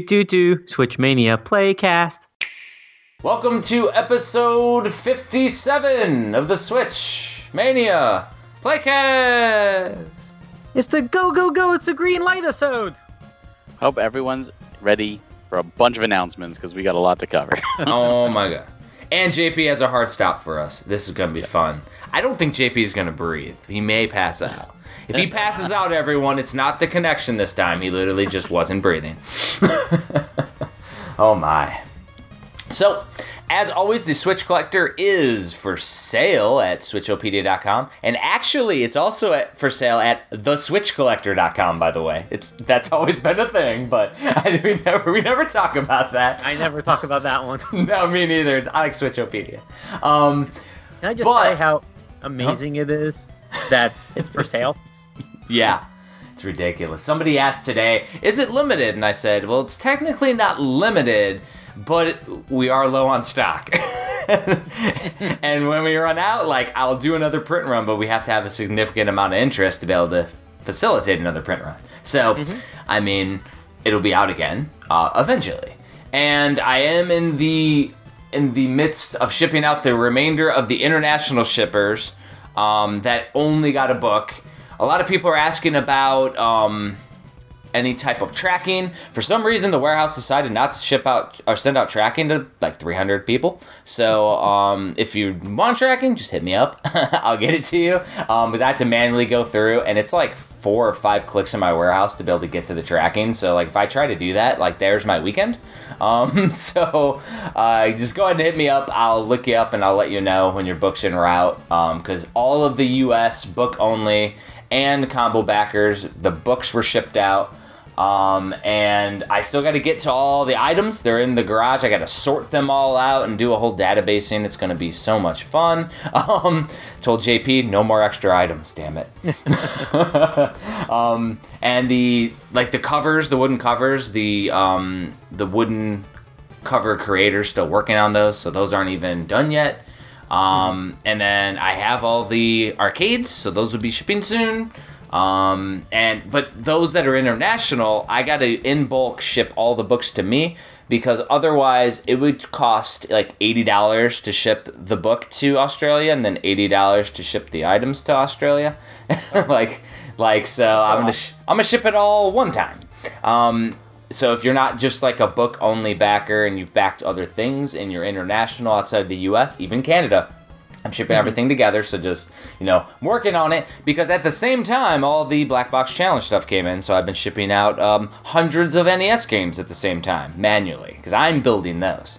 do do do do Switchmania Playcast. Welcome to episode 57 of the Switch Mania Playcast. It's the go go go! It's the green light episode. Hope everyone's ready for a bunch of announcements because we got a lot to cover. oh my god. And JP has a hard stop for us. This is going to be fun. I don't think JP is going to breathe. He may pass out. If he passes out, everyone, it's not the connection this time. He literally just wasn't breathing. oh my. So, as always, the Switch Collector is for sale at switchopedia.com, and actually, it's also at, for sale at theswitchcollector.com. By the way, it's that's always been a thing, but I, we never we never talk about that. I never talk about that one. no, me neither. It's, I like Switchopedia. Um, Can I just But- say how amazing it is that it's for sale? Yeah. It's ridiculous. Somebody asked today, is it limited? And I said, well, it's technically not limited, but we are low on stock. and when we run out, like, I'll do another print run, but we have to have a significant amount of interest to be able to facilitate another print run. So, I mean, it'll be out again uh, eventually. And I am in the in the midst of shipping out the remainder of the international shippers um, that only got a book. A lot of people are asking about um, any type of tracking. For some reason, the warehouse decided not to ship out or send out tracking to like 300 people. So um, if you want tracking, just hit me up. I'll get it to you. Um, but I have to manually go through, and it's like four or five clicks in my warehouse to be able to get to the tracking. So like if I try to do that, like there's my weekend. Um, so uh, just go ahead and hit me up. I'll look you up and I'll let you know when your book's en route. Because all of the U.S. book only and combo backers, the books were shipped out. Um, and I still got to get to all the items. They're in the garage. I got to sort them all out and do a whole databasing. It's going to be so much fun. Um, told JP, no more extra items. Damn it. um, and the like the covers, the wooden covers, the um, the wooden cover creators still working on those, so those aren't even done yet. Um, and then I have all the arcades, so those would be shipping soon. Um, and but those that are international, I gotta in bulk ship all the books to me because otherwise it would cost like eighty dollars to ship the book to Australia and then eighty dollars to ship the items to Australia. like, like so, I'm gonna sh- I'm gonna ship it all one time. Um, so if you're not just like a book only backer and you've backed other things and you're international outside of the US, even Canada, I'm shipping everything together. So just, you know, I'm working on it because at the same time, all the Black Box Challenge stuff came in. So I've been shipping out um, hundreds of NES games at the same time manually because I'm building those.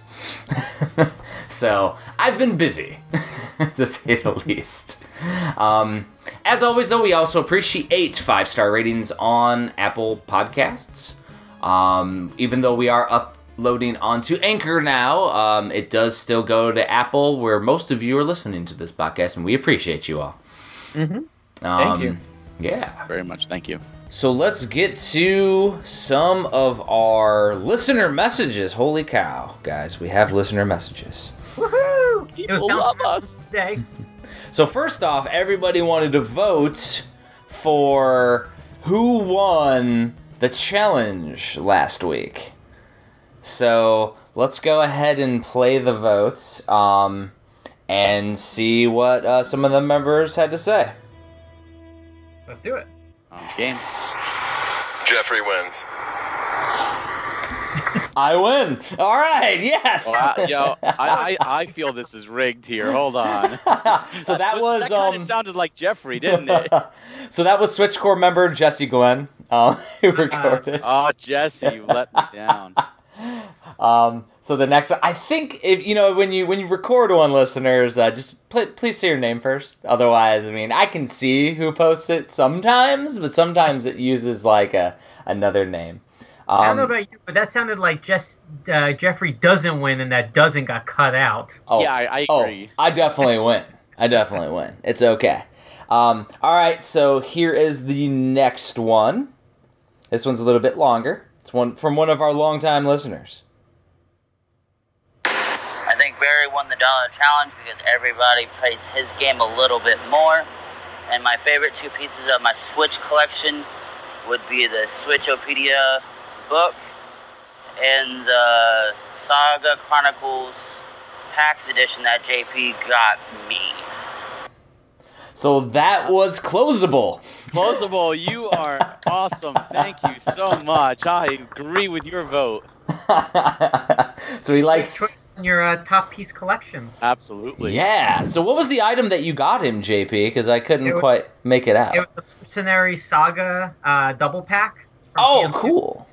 so I've been busy, to say the least. Um, as always, though, we also appreciate five star ratings on Apple Podcasts. Um, even though we are uploading onto Anchor now, um, it does still go to Apple, where most of you are listening to this podcast, and we appreciate you all. Mm-hmm. Um, Thank you. Yeah. Very much. Thank you. So let's get to some of our listener messages. Holy cow, guys, we have listener messages. Woohoo! It People love us. Today. So first off, everybody wanted to vote for who won the challenge last week. So let's go ahead and play the votes um, and see what uh, some of the members had to say. Let's do it. Game. Jeffrey wins. I win. All right. Yes. Well, I, yo, I, I, I feel this is rigged here. Hold on. so that was that kind um. of sounded like Jeffrey, didn't it? so that was Switch Core member Jesse Glenn. Uh, who recorded. Oh, Jesse, you let me down. Um, so the next one, I think if you know when you when you record one, listeners, uh, just pl- please say your name first. Otherwise, I mean, I can see who posts it sometimes, but sometimes it uses like a another name. Um, I don't know about you, but that sounded like just uh, Jeffrey doesn't win and that doesn't got cut out. oh, Yeah, I, I oh, agree. I definitely win. I definitely win. It's okay. Um, all right, so here is the next one. This one's a little bit longer. It's one from one of our longtime listeners. I think Barry won the dollar challenge because everybody plays his game a little bit more. And my favorite two pieces of my Switch collection would be the Switchopedia book and the Saga Chronicles PAX edition that JP got me. So that was closable. Closable, you are awesome. Thank you so much. I agree with your vote. so he Good likes. choice in your uh, top piece collections. Absolutely. Yeah. So what was the item that you got him, JP? Because I couldn't was- quite make it out. It was the Mercenary Saga uh, double pack. from oh, PMC. cool.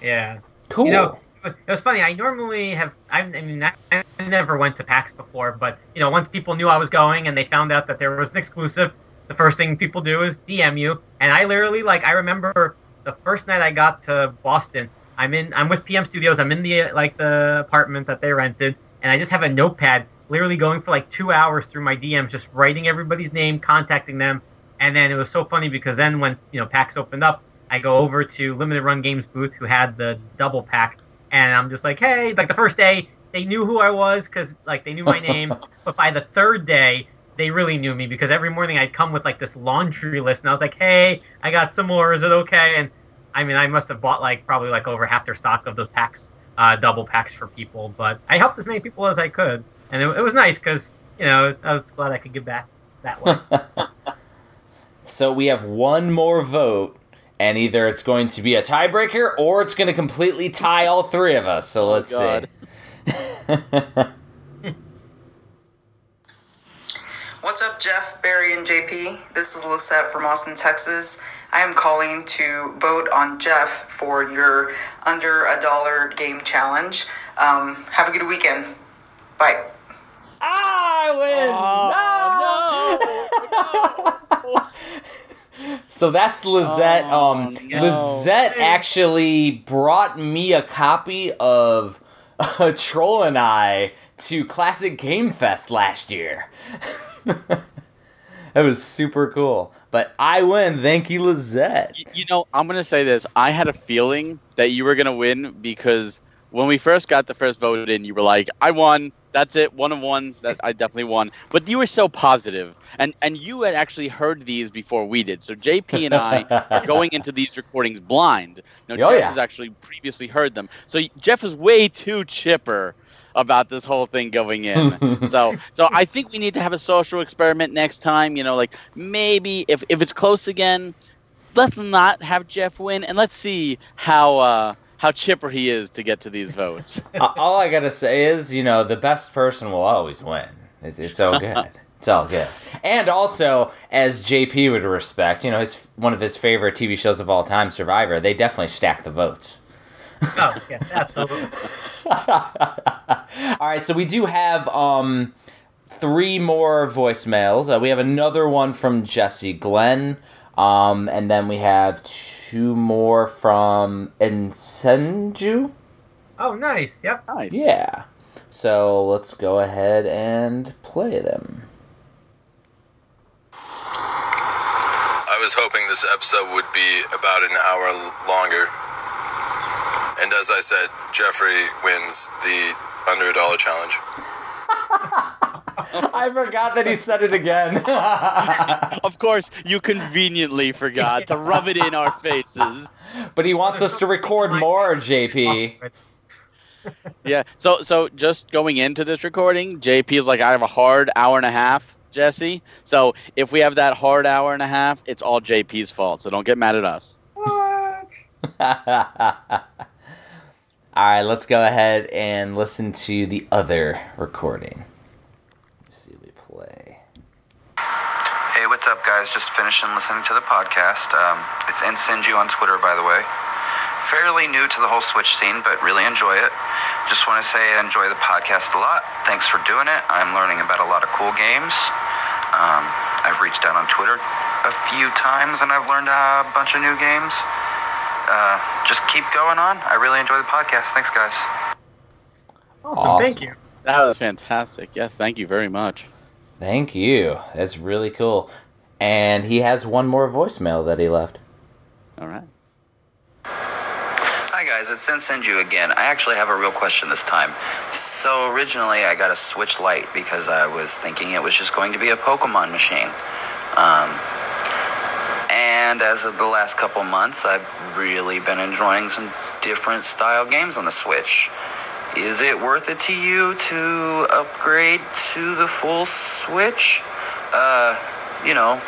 Yeah. Cool. You know, it was funny. I normally have. I, mean, I never went to PAX before, but you know, once people knew I was going and they found out that there was an exclusive, the first thing people do is DM you. And I literally, like, I remember the first night I got to Boston. I'm in. I'm with PM Studios. I'm in the like the apartment that they rented, and I just have a notepad, literally going for like two hours through my DMs, just writing everybody's name, contacting them. And then it was so funny because then when you know PAX opened up, I go over to Limited Run Games booth who had the double pack, and I'm just like, hey, like the first day they knew who I was because like they knew my name, but by the third day they really knew me because every morning I'd come with like this laundry list, and I was like, hey, I got some more, is it okay? And I mean, I must have bought like probably like over half their stock of those packs, uh, double packs for people, but I helped as many people as I could, and it, it was nice because you know I was glad I could give back that way. So we have one more vote, and either it's going to be a tiebreaker or it's going to completely tie all three of us. So let's God. see. What's up, Jeff, Barry, and JP? This is Lisette from Austin, Texas. I am calling to vote on Jeff for your under a dollar game challenge. Um, have a good weekend. Bye. I win! Oh, So that's Lizette. Oh, um, no. Lizette actually brought me a copy of Troll and I to Classic Game Fest last year. that was super cool. But I win. Thank you, Lizette. Y- You know, I'm gonna say this. I had a feeling that you were gonna win because when we first got the first vote in, you were like, "I won. That's it. One of one. That I definitely won." But you were so positive, and and you had actually heard these before we did. So JP and I are going into these recordings blind. Now Oh, Jeff yeah. has actually previously heard them. So Jeff is way too chipper about this whole thing going in. so so I think we need to have a social experiment next time. You know, like maybe if if it's close again, let's not have Jeff win, and let's see how uh, how chipper he is to get to these votes. All I gotta say is, you know, the best person will always win. It's, it's all good. It's all good. And also, as JP would respect, you know, his one of his favorite TV shows of all time, Survivor. They definitely stack the votes. oh yeah, absolutely. All right, so we do have um three more voicemails. Uh, we have another one from Jesse Glenn, um, and then we have two more from Insenju. Oh, nice. Yep. Nice. Yeah. So let's go ahead and play them. I was hoping this episode would be about an hour longer. And as I said, Jeffrey wins the under a dollar challenge. I forgot that he said it again. Of course, you conveniently forgot to rub it in our faces. but he wants us to record more, JP. Yeah. So so just going into this recording, JP is like, I have a hard hour and a half, Jesse. So if we have that hard hour and a half, it's all JP's fault. So don't get mad at us. What? All right, let's go ahead and listen to the other recording. Let's see what we play. Hey, what's up, guys? Just finishing listening to the podcast. Um, it's Insinju on Twitter, by the way. Fairly new to the whole Switch scene, but really enjoy it. Just want to say I enjoy the podcast a lot. Thanks for doing it. I'm learning about a lot of cool games. Um, I've reached out on Twitter a few times and I've learned a bunch of new games. Uh, just keep going on. I really enjoy the podcast. Thanks, guys. Awesome. Thank you. That was fantastic. Yes, thank you very much. Thank you. That's really cool. And he has one more voicemail that he left. All right. Hi guys, it's Sensenju again. I actually have a real question this time. So originally I got a Switch Lite because I was thinking it was just going to be a Pokemon machine. Um, and as of the last couple months, I've really been enjoying some different style games on the Switch. Is it worth it to you to upgrade to the full Switch? Uh, you know,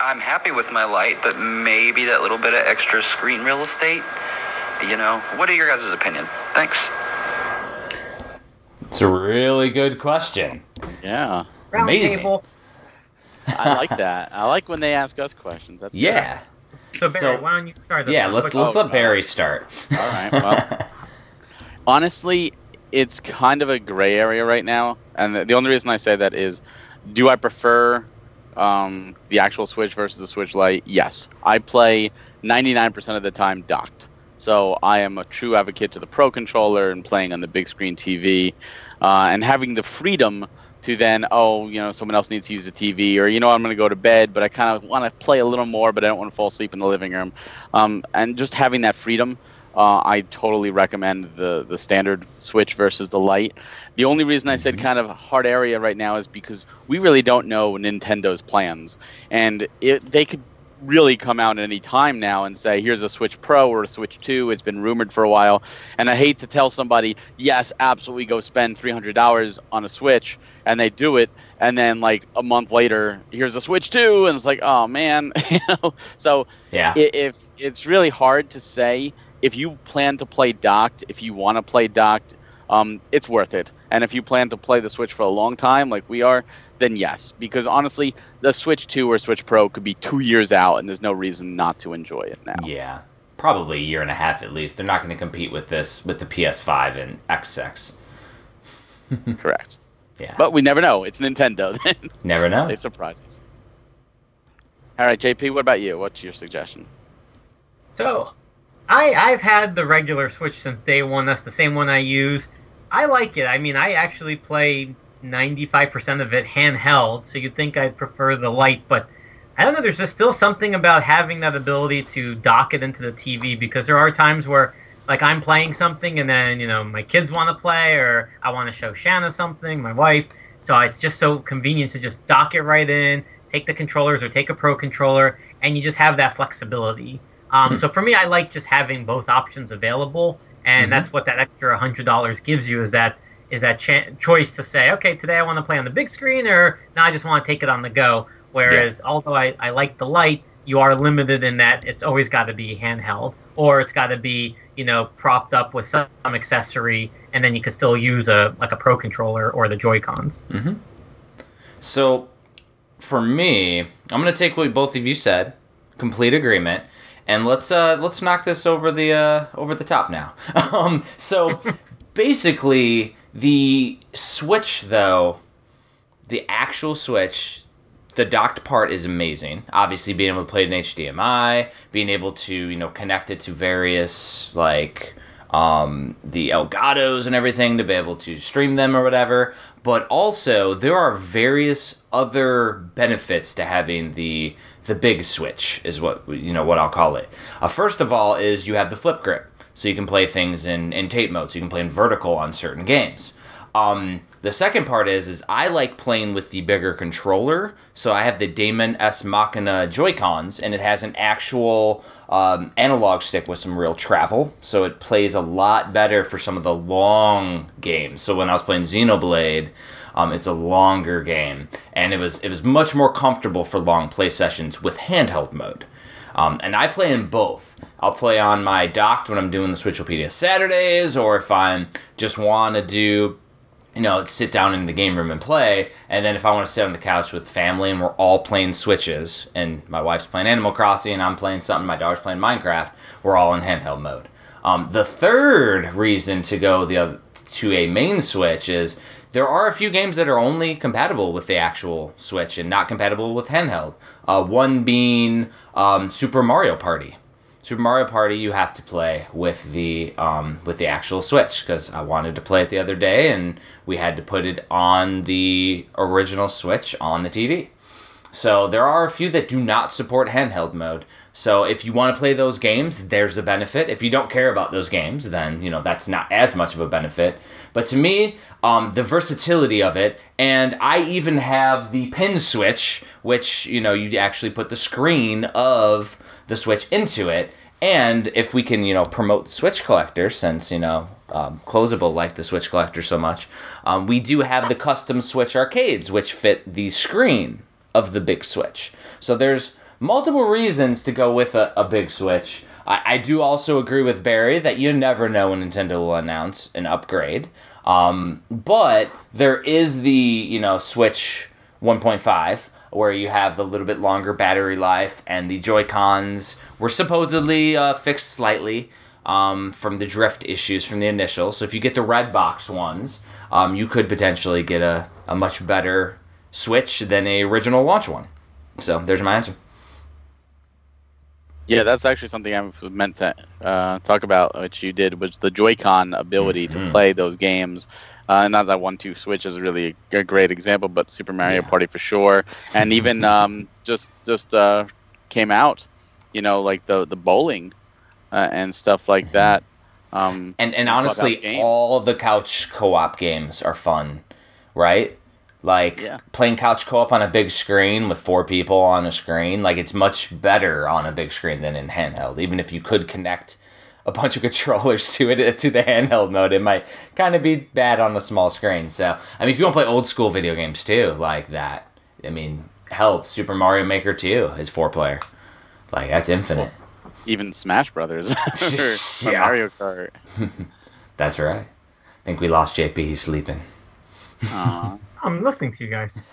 I'm happy with my light, but maybe that little bit of extra screen real estate. You know, what are your guys' opinion? Thanks. It's a really good question. Yeah. Round Amazing. table. I like that. I like when they ask us questions. That's good. Yeah. So Barry, So- why don't you start? this Yeah, let's let's Oh, let Barry start. All right. Well, honestly, it's kind of a gray area right now, and the, the only reason I say that is, do I prefer um, the actual Switch versus the Switch Lite? Yes, I play 99% of the time docked. So I am a true advocate to the Pro controller and playing on the big screen TV, uh, and having the freedom to then, oh, you know, someone else needs to use the TV, or you know, I'm going to go to bed, but I kind of want to play a little more, but I don't want to fall asleep in the living room, um, and just having that freedom. Uh, I totally recommend the the standard Switch versus the light. The only reason I said kind of hard area right now is because we really don't know Nintendo's plans, and it, they could really come out at any time now and say, here's a Switch Pro or a Switch 2. It's been rumored for a while. And I hate to tell somebody, yes, absolutely go spend $300 on a Switch, and they do it. And then, like, a month later, here's a Switch 2. And it's like, oh, man. you know? So Yeah. if it's really hard to say if you plan to play docked, if you want to play docked, um, it's worth it. And if you plan to play the Switch for a long time, like we are, then yes. Because honestly, the Switch 2 or Switch Pro could be two years out, and there's no reason not to enjoy it now. Yeah. Probably a year and a half at least. They're not going to compete with this with the PS5 and X6. Correct. Yeah. But we never know. It's Nintendo. Never know. they surprise us. All right, JP, what about you? What's your suggestion? So, I I've had the regular Switch since day one. That's the same one I use. I like it. I mean, I actually play 95% of it handheld, so you'd think I'd prefer the light, but I don't know. There's just still something about having that ability to dock it into the TV because there are times where, like, I'm playing something and then, you know, my kids want to play or I want to show Shanna something, my wife. So it's just so convenient to just dock it right in, take the controllers or take a pro controller, and you just have that flexibility. Um, So for me, I like just having both options available, and Mhm. that's what that extra hundred dollars gives you is that is that cha- choice to say, okay, today I want to play on the big screen, or now I just want to take it on the go. Whereas, although I, I like the light, you are limited in that it's always got to be handheld, or it's got to be you know propped up with some accessory, and then you can still use a like a pro controller or the Joy Cons. So, for me, I'm gonna take what both of you said, complete agreement, and let's uh let's knock this over the uh over the top now. um, so basically, the Switch though, the actual Switch. The docked part is amazing. Obviously, being able to play it in HDMI, being able to you know connect it to various like um, the Elgatos and everything to be able to stream them or whatever. But also, there are various other benefits to having the the big switch, is what you know what I'll call it. Uh, first of all, is you have the flip grip, so you can play things in in tate mode, so you can play in vertical on certain games. Um, the second part is is I like playing with the bigger controller. So I have the Daemon X Machina Joy Cons, and it has an actual um, analog stick with some real travel. So it plays a lot better for some of the long games. So when I was playing Xenoblade, um, it's a longer game, and it was it was much more comfortable for long play sessions with handheld mode. Um, and I play in both. I'll play on my docked when I'm doing the Switchopedia Saturdays, or if I'm just want to do you know, sit down in the game room and play. And then if I want to sit on the couch with family and we're all playing Switches, and my wife's playing Animal Crossing and I'm playing something, my daughter's playing Minecraft, we're all in handheld mode. Um, the third reason to go the other, to a main Switch is there are a few games that are only compatible with the actual Switch and not compatible with handheld. Uh, one being um, Super Mario Party. Super Mario Party you have to play with the um, with the actual Switch because I wanted to play it the other day and we had to put it on the original Switch on the TV. So there are a few that do not support handheld mode. So if you want to play those games, there's a benefit. If you don't care about those games, then you know that's not as much of a benefit. But to me, um, the versatility of it, and I even have the pin switch, which you know you actually put the screen of the switch into it, and if we can, you know, promote Switch Collector, since you know um, Closable like the Switch Collector so much, um, we do have the custom Switch arcades, which fit the screen of the big Switch. So there's multiple reasons to go with a, a big Switch. I, I do also agree with Barry that you never know when Nintendo will announce an upgrade. Um, but there is the you know Switch 1.5 where you have the little bit longer battery life and the Joy Cons were supposedly uh, fixed slightly um, from the drift issues from the initial. So if you get the red box ones, um, you could potentially get a, a much better Switch than a original launch one. So there's my answer. Yeah, that's actually something I meant to uh, talk about, which you did, was the Joy-Con ability Mhm. to play those games. Uh, not that one-two switch is really a great example, but Super Mario Yeah. Party for sure, and even um, just just uh, came out, you know, like the the bowling uh, and stuff like that. Um, And and honestly, all the couch co-op games are fun, right? Like Yeah. playing couch co-op on a big screen with four people on a screen, like it's much better on a big screen than in handheld. Even if you could connect a bunch of controllers to it to the handheld mode, it might kind of be bad on a small screen. So, I mean, if you want to play old school video games too, like that, I mean, hell, Super Mario Maker 2 is four player. Like that's infinite. even Smash Brothers or, or Yeah. Mario Kart. That's right. I think we lost JP. He's sleeping. Aw. I'm listening to you guys.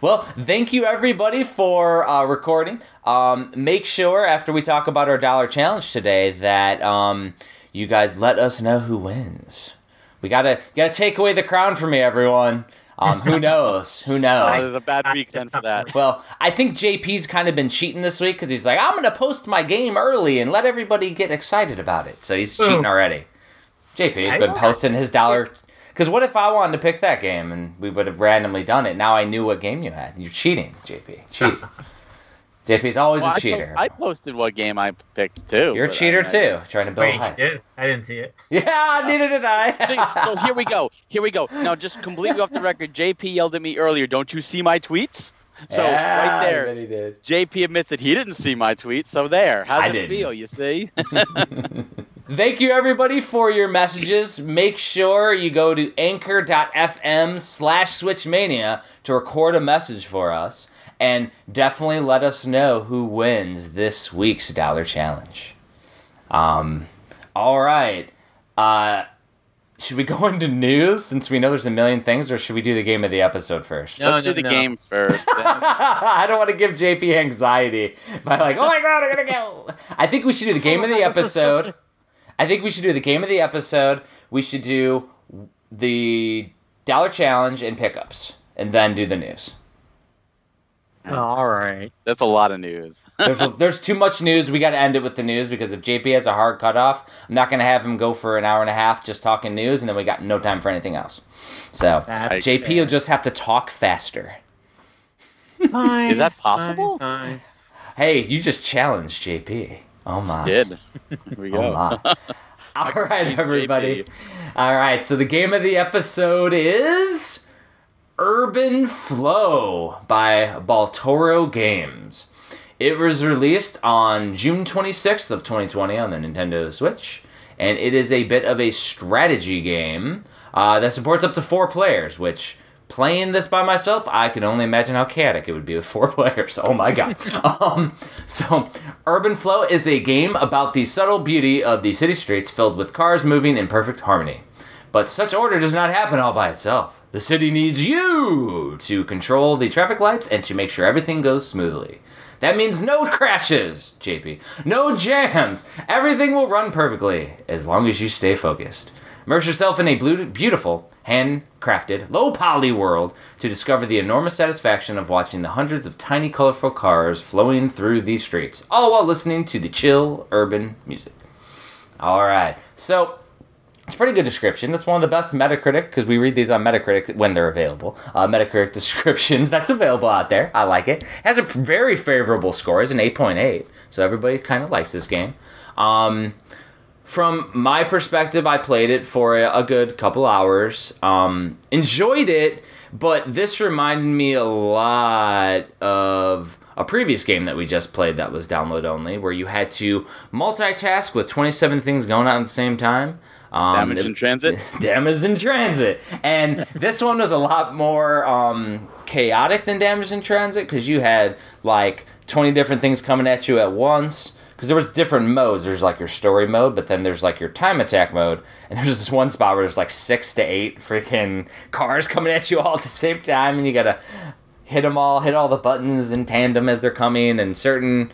well, thank you everybody for uh, recording. Um, make sure after we talk about our dollar challenge today that um, you guys let us know who wins. We gotta gotta take away the crown from me, everyone. Um, who knows? Who knows? there's a bad week then for that. Well, I think JP's kind of been cheating this week because he's like, I'm gonna post my game early and let everybody get excited about it. So he's cheating already. JP has been posting his dollar. Because what if I wanted to pick that game and we would have randomly done it? Now I knew what game you had. You're cheating, JP. Cheat. JP's always Well, a I, cheater. post- I posted what game I picked too. You're a cheater I- too, trying to build Wait, hype. did? I didn't see it. Yeah, neither did So, I. so here we go. Here we go. Now, just completely off the record, JP yelled at me earlier. Don't you see my tweets? So Yeah, right there, he did. JP admits that he didn't see my tweets. So there. How's I it didn't. feel? You see? Thank you everybody for your messages. Make sure you go to anchor.fm slash switchmania to record a message for us. And definitely let us know who wins this week's dollar challenge. Um, all right. Uh, should we go into news since we know there's a million things, or should we do the game of the episode first? No, Let's no, do the no. game first. I don't want to give JP anxiety by like, oh my god, I'm gonna go. I think we should do the game of the episode. I think we should do the game of the episode. We should do the dollar challenge and pickups, and then do the news. all right. That's a lot of news. There's, there's too much news. We got to end it with the news because if JP has a hard cutoff, I'm not gonna have him go for an hour and a half just talking news, and then we got no time for anything else. So That's JP will just have to talk faster. fine. Is that possible? Fine, fine. Hey, you just challenged JP. Oh my. Did. Here we Oh go. my. All right, everybody. All right, so the game of the episode is Urban Flow by Baltoro Games. It was released on June 26th of 2020 on the Nintendo Switch, and it is a bit of a strategy game uh, that supports up to four players, which playing this by myself, I can only imagine how chaotic it would be with four players. Oh my god. um, so, Urban Flow is a game about the subtle beauty of the city streets filled with cars moving in perfect harmony. But such order does not happen all by itself. The city needs you to control the traffic lights and to make sure everything goes smoothly. That means no crashes, JP. No jams. Everything will run perfectly as long as you stay focused. Immerse yourself in a beautiful, handcrafted, low poly world to discover the enormous satisfaction of watching the hundreds of tiny, colorful cars flowing through these streets, all while listening to the chill urban music. All right, so it's a pretty good description. That's one of the best Metacritic because we read these on Metacritic when they're available. Uh, Metacritic descriptions that's available out there. I like it. Has a very favorable score. It's an eight point eight, so everybody kind of likes this game. Um, from my perspective, I played it for a, a good couple hours. Um, enjoyed it, but this reminded me a lot of a previous game that we just played that was download only, where you had to multitask with 27 things going on at the same time. Um, Damage in transit. Damage in Transit. And this one was a lot more um, chaotic than Damage in Transit because you had like 20 different things coming at you at once. Because there was different modes. There's like your story mode, but then there's like your time attack mode. And there's this one spot where there's like six to eight freaking cars coming at you all at the same time, and you gotta hit them all, hit all the buttons in tandem as they're coming, and certain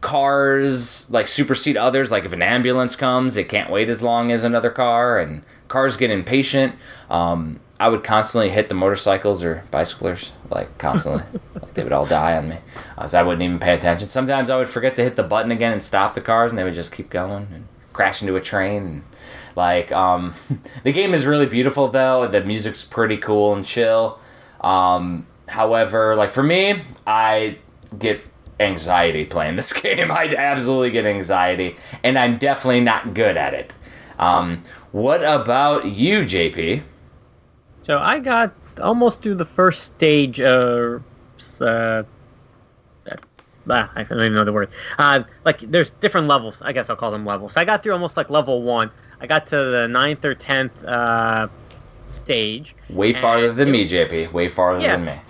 cars like supersede others. Like if an ambulance comes, it can't wait as long as another car, and cars get impatient. Um, I would constantly hit the motorcycles or bicyclers, like constantly. like they would all die on me, uh, so I wouldn't even pay attention. Sometimes I would forget to hit the button again and stop the cars, and they would just keep going and crash into a train. And, like um, the game is really beautiful though. The music's pretty cool and chill. Um, however, like for me, I get anxiety playing this game. I absolutely get anxiety, and I'm definitely not good at it. Um, what about you, JP? So I got almost through the first stage of. Uh, ah, I don't even know the word. Uh, like there's different levels. I guess I'll call them levels. So I got through almost like level one. I got to the ninth or tenth uh, stage. Way farther than it- me, JP. Way farther Yeah. than me.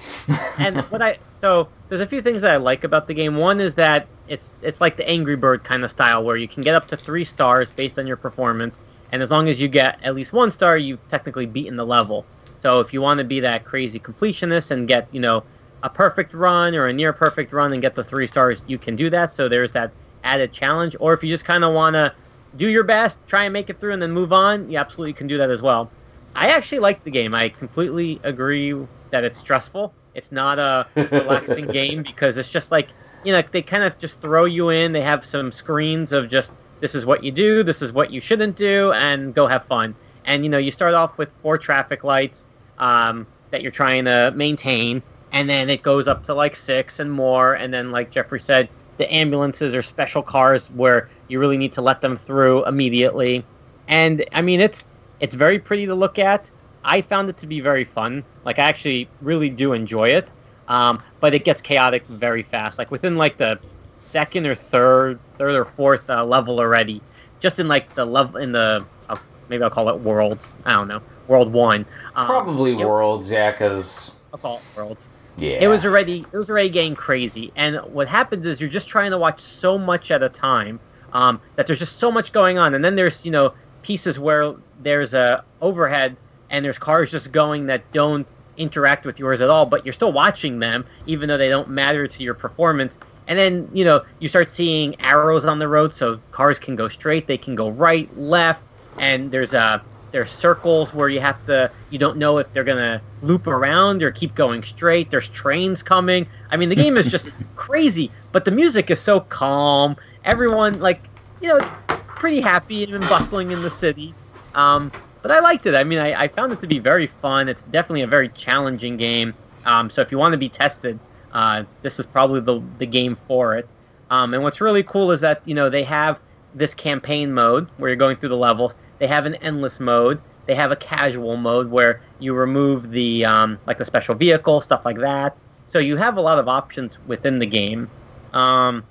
and what I so there's a few things that I like about the game. One is that it's it's like the Angry Bird kind of style where you can get up to three stars based on your performance, and as long as you get at least one star, you've technically beaten the level. So if you want to be that crazy completionist and get you know a perfect run or a near perfect run and get the three stars, you can do that. So there's that added challenge. Or if you just kind of want to do your best, try and make it through, and then move on, you absolutely can do that as well. I actually like the game. I completely agree that it's stressful. It's not a relaxing game because it's just like you know they kind of just throw you in. They have some screens of just this is what you do, this is what you shouldn't do, and go have fun. And you know you start off with four traffic lights um, that you're trying to maintain, and then it goes up to like six and more. And then like Jeffrey said, the ambulances are special cars where you really need to let them through immediately. And I mean it's it's very pretty to look at. I found it to be very fun. Like I actually really do enjoy it. Um, but it gets chaotic very fast. Like within like the second or third, third or fourth uh, level already. Just in like the level in the uh, maybe I'll call it worlds. I don't know, world one. Um, Probably it- worlds, yeah, because I'll call it worlds. yeah, It was already it was already getting crazy, and what happens is you're just trying to watch so much at a time um, that there's just so much going on, and then there's you know pieces where there's a overhead and there's cars just going that don't interact with yours at all, but you're still watching them even though they don't matter to your performance. And then you know you start seeing arrows on the road, so cars can go straight, they can go right, left, and there's a there's circles where you have to you don't know if they're gonna loop around or keep going straight there's trains coming. I mean the game is just crazy but the music is so calm. Everyone like you know pretty happy and bustling in the city. Um, but i liked it. I mean I, I found it to be very fun. It's definitely a very challenging game. Um, so if you want to be tested uh, this is probably the, the game for it um, and what's really cool is that you know they have this campaign mode where you're going through the levels they have an endless mode. They have a casual mode where you remove the um, like the special vehicle, stuff like that. So you have a lot of options within the game. Um,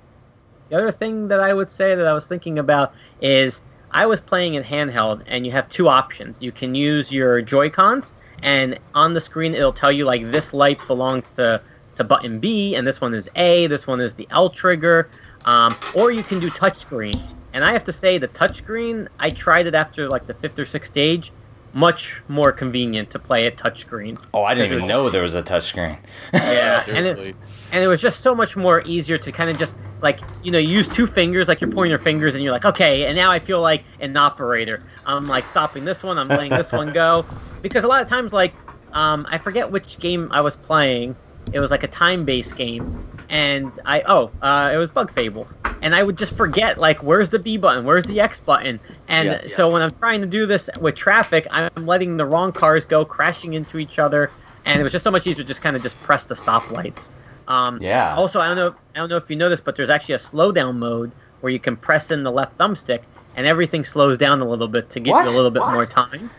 the other thing that I would say that I was thinking about is I was playing in handheld, and you have two options. You can use your Joy Cons, and on the screen it'll tell you like this light belongs to to button B, and this one is A. This one is the L trigger. Um, or you can do touchscreen. And I have to say, the touchscreen, I tried it after like the fifth or sixth stage. Much more convenient to play at touchscreen. Oh, I didn't even was- know there was a touchscreen. Yeah, and it, and it was just so much more easier to kind of just like you know use two fingers like you're pointing your fingers and you're like okay and now i feel like an operator i'm like stopping this one i'm letting this one go because a lot of times like um, i forget which game i was playing it was like a time-based game and i oh uh, it was bug fables and i would just forget like where's the b button where's the x button and Yes, so yes. when i'm trying to do this with traffic i'm letting the wrong cars go crashing into each other and it was just so much easier to just kind of just press the stoplights um, Yeah. also, I don't know. I don't know if you know this, but there's actually a slowdown mode where you can press in the left thumbstick, and everything slows down a little bit to give What? you a little bit What? more time.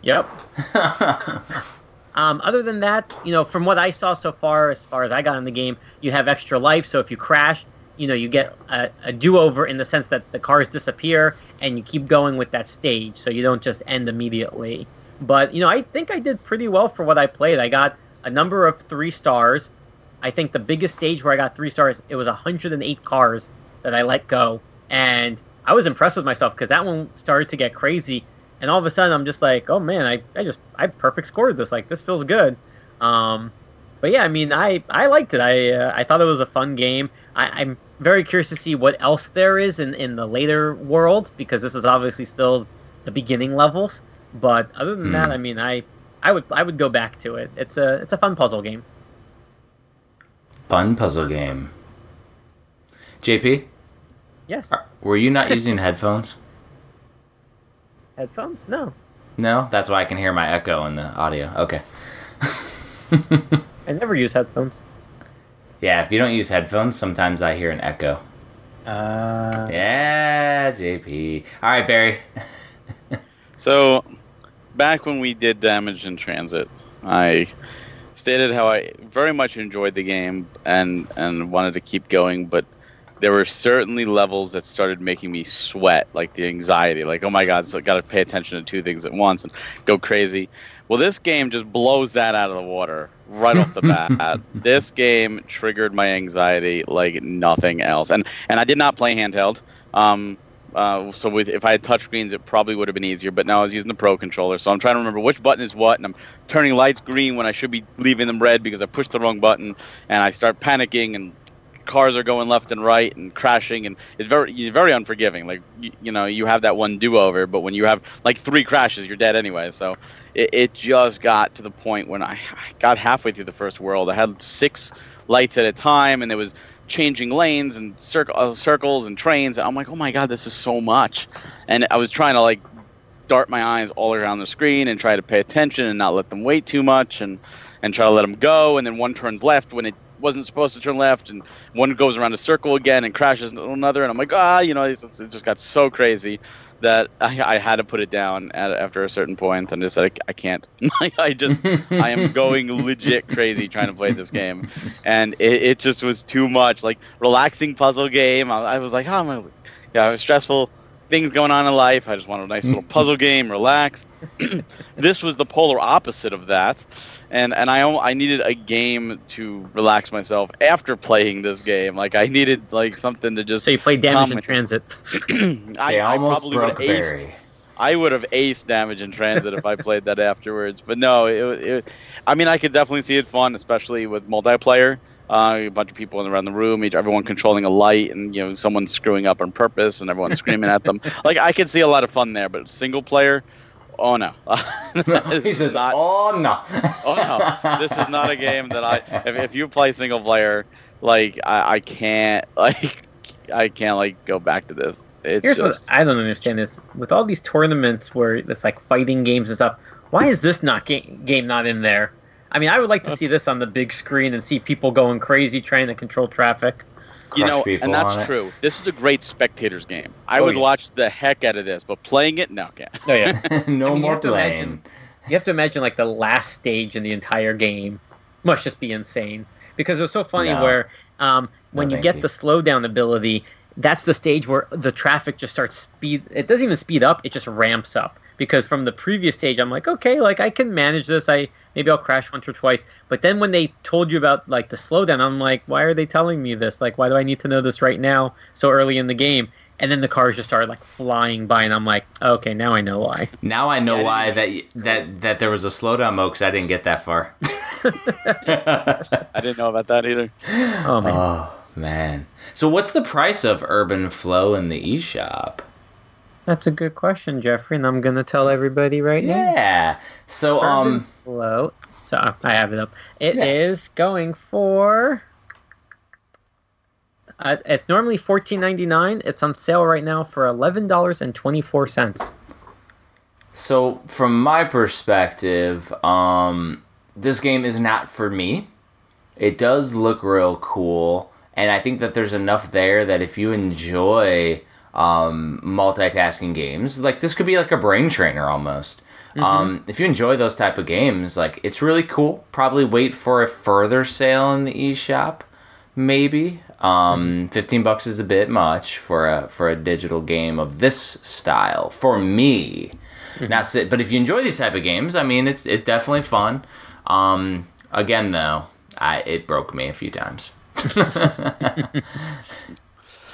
Yep. Um, other than that, you know, from what I saw so far, as far as I got in the game, you have extra life. So if you crash, you know, you get a, a do-over in the sense that the cars disappear and you keep going with that stage, so you don't just end immediately. But you know, I think I did pretty well for what I played. I got a number of three stars. I think the biggest stage where I got three stars, it was 108 cars that I let go, and I was impressed with myself because that one started to get crazy, and all of a sudden I'm just like, oh man, I, I just I perfect scored this. Like this feels good. Um, but yeah, I mean, I I liked it. I uh, I thought it was a fun game. I, I'm very curious to see what else there is in in the later worlds because this is obviously still the beginning levels. But other than Hmm. that, I mean, I I would I would go back to it. It's a it's a fun puzzle game. Fun puzzle game. JP, Yes. are- were you not using headphones? Headphones? No. No, that's why I can hear my echo in the audio. Okay. I never use headphones. Yeah, if you don't use headphones, sometimes I hear an echo. Uh, Yeah, JP. All right, Barry. So, back when we did Damage in Transit, I stated how I very much enjoyed the game and and wanted to keep going, but there were certainly levels that started making me sweat, like the anxiety, like oh my god, so I got to pay attention to two things at once and go crazy. Well, this game just blows that out of the water right off the bat. this game triggered my anxiety like nothing else, and and I did not play handheld. Um, uh, so with if I had touchscreens, it probably would have been easier. But now I was using the Pro controller, so I'm trying to remember which button is what, and I'm turning lights green when I should be leaving them red because I pushed the wrong button, and I start panicking, and cars are going left and right and crashing, and it's very very unforgiving. Like you, you know, you have that one do-over, but when you have like three crashes, you're dead anyway. So it, it just got to the point when I, I got halfway through the first world. I had six lights at a time, and there was changing lanes and circ- uh, circles and trains. I'm like, oh my god, this is so much. And I was trying to like dart my eyes all around the screen and try to pay attention and not let them wait too much and and try to let them go. And then one turns left when it wasn't supposed to turn left, and one goes around a circle again and crashes into another. And I'm like, ah, you know, it just got so crazy that I, I had to put it down at, after a certain point and just said, I, I can't. I just, I am going legit crazy trying to play this game, and it, it just was too much. Like relaxing puzzle game. I, I was like, oh my, yeah, it was stressful. Things going on in life. I just wanted a nice little puzzle game, relax. this was the polar opposite of that, and and I I needed a game to relax myself after playing this game. Like I needed like something to just. so you play Damage in Transit. I, I almost probably would have broke aced. Barry. I would have aced damage in transit if I played that afterwards. But no, it, it, I mean, I could definitely see it fun, especially with multiplayer. Uh, a bunch of people around the room, each everyone controlling a light, and you know someone screwing up on purpose, and everyone screaming at them. Like I could see a lot of fun there, but single player, oh no. he says, not, "Oh no, oh no, this is not a game that I. If, if you play single player, like I, I can't, like I can't like go back to this. It's Here's just. what I don't understand this. with all these tournaments where it's like fighting games and stuff. Why is this not ga- game not in there? I mean, I would like to see this on the big screen and see people going crazy trying to control traffic. You know, and that's on it. true. This is a great spectators game. I Oh, would yeah. watch the heck out of this, but playing it, no, can't. Oh yeah. no I mean, more have to playing." imagine- you have to imagine like the last stage in the entire game must just be insane because it was so funny No. where um, when No, you get you. the slowdown ability that's the stage where the traffic just starts speed it doesn't even speed up it just ramps up because from the previous stage i'm like okay like i can manage this i maybe i'll crash once or twice but then when they told you about like the slowdown i'm like why are they telling me this like why do i need to know this right now so early in the game and then the cars just started like flying by and i'm like okay now i know why Now I know Yeah, why didn't that that that there was a slowdown mode because I didn't get that far. I didn't know about that either. oh man oh man! So what's the price of Urban Flow in the eShop? That's a good question, Jeffrey, and I'm gonna tell everybody right now. Yeah. So um, Flow. So I have it up. It is Yeah. going for. Uh, it's normally fourteen ninety nine. It's on sale right now for eleven dollars and twenty four cents. So from my perspective, um, this game is not for me. It does look real cool, and I think that there's enough there that if you enjoy um, multitasking games. Like this could be like a brain trainer almost. Um, if you enjoy those type of games, like it's really cool. Probably wait for a further sale in the eShop, maybe. Um, fifteen bucks is a bit much for a for a digital game of this style for me. Not sit, but if you enjoy these type of games, I mean, it's it's definitely fun. Um, again, though, I it broke me a few times.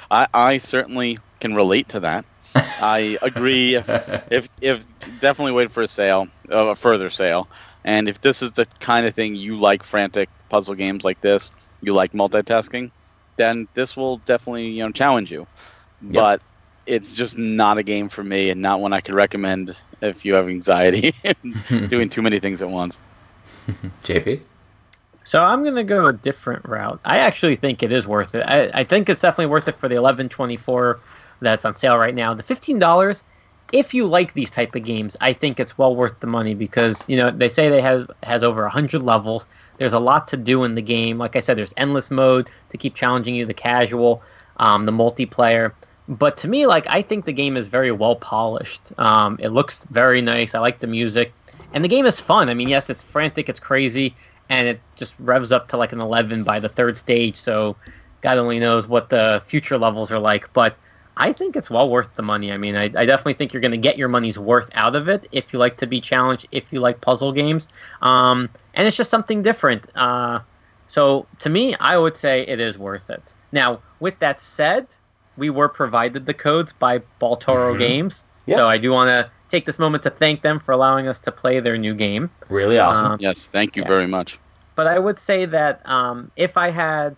I, I certainly can relate to that. I agree. If, if if definitely wait for a sale, uh, a further sale, and if this is the kind of thing you like, frantic puzzle games like this, you like multitasking, then this will definitely you know challenge you. But it's just not a game for me, and not one I could recommend if you have anxiety doing too many things at once. JP, So I'm gonna go a different route. I actually think it is worth it. I, I think it's definitely worth it for the 11.24 that's on sale right now. The fifteen dollars, if you like these type of games, I think it's well worth the money because you know they say they have has over hundred levels. There's a lot to do in the game. Like I said, there's endless mode to keep challenging you, the casual, um, the multiplayer. But to me, like I think the game is very well polished. Um, it looks very nice. I like the music, and the game is fun. I mean, yes, it's frantic, it's crazy, and it just revs up to like an 11 by the third stage. So God only knows what the future levels are like. But I think it's well worth the money. I mean, I, I definitely think you're going to get your money's worth out of it if you like to be challenged, if you like puzzle games. Um, and it's just something different. Uh, so to me, I would say it is worth it. Now, with that said, we were provided the codes by Baltoro Games. Yeah. So I do want to take this moment to thank them for allowing us to play their new game. really awesome. Um, Yes, thank you Yeah. very much. but I would say that um, if I had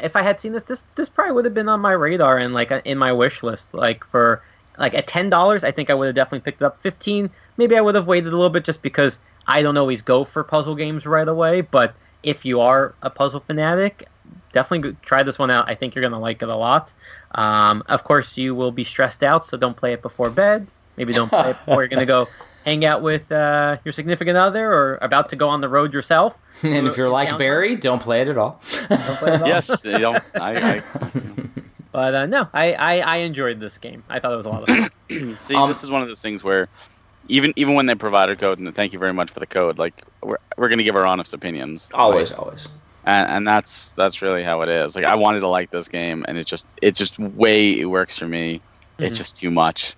if I had seen this, this this probably would have been on my radar and like in my wish list. Like for like at ten dollars, I think I would have definitely picked it up. Fifteen, maybe I would have waited a little bit just because I don't always go for puzzle games right away. But if you are a puzzle fanatic, definitely try this one out. I think you're gonna like it a lot. Um, of course, you will be stressed out, so don't play it before bed. Maybe don't play it before you're gonna go hang out with uh, your significant other or about to go on the road yourself. and if you're like Downtime. Barry, don't play it at all. Don't play it at all. Yes, you know, I, I But uh, no, I, I, I enjoyed this game. I thought it was a lot of fun. See, Um, this is one of those things where even even when they provide a code, and thank you very much for the code, like we're we're gonna give our honest opinions. always, Like, always. and, and that's that's really how it is. Like I wanted to like this game, and it just it just way it works for me. It's Mhm. just too much.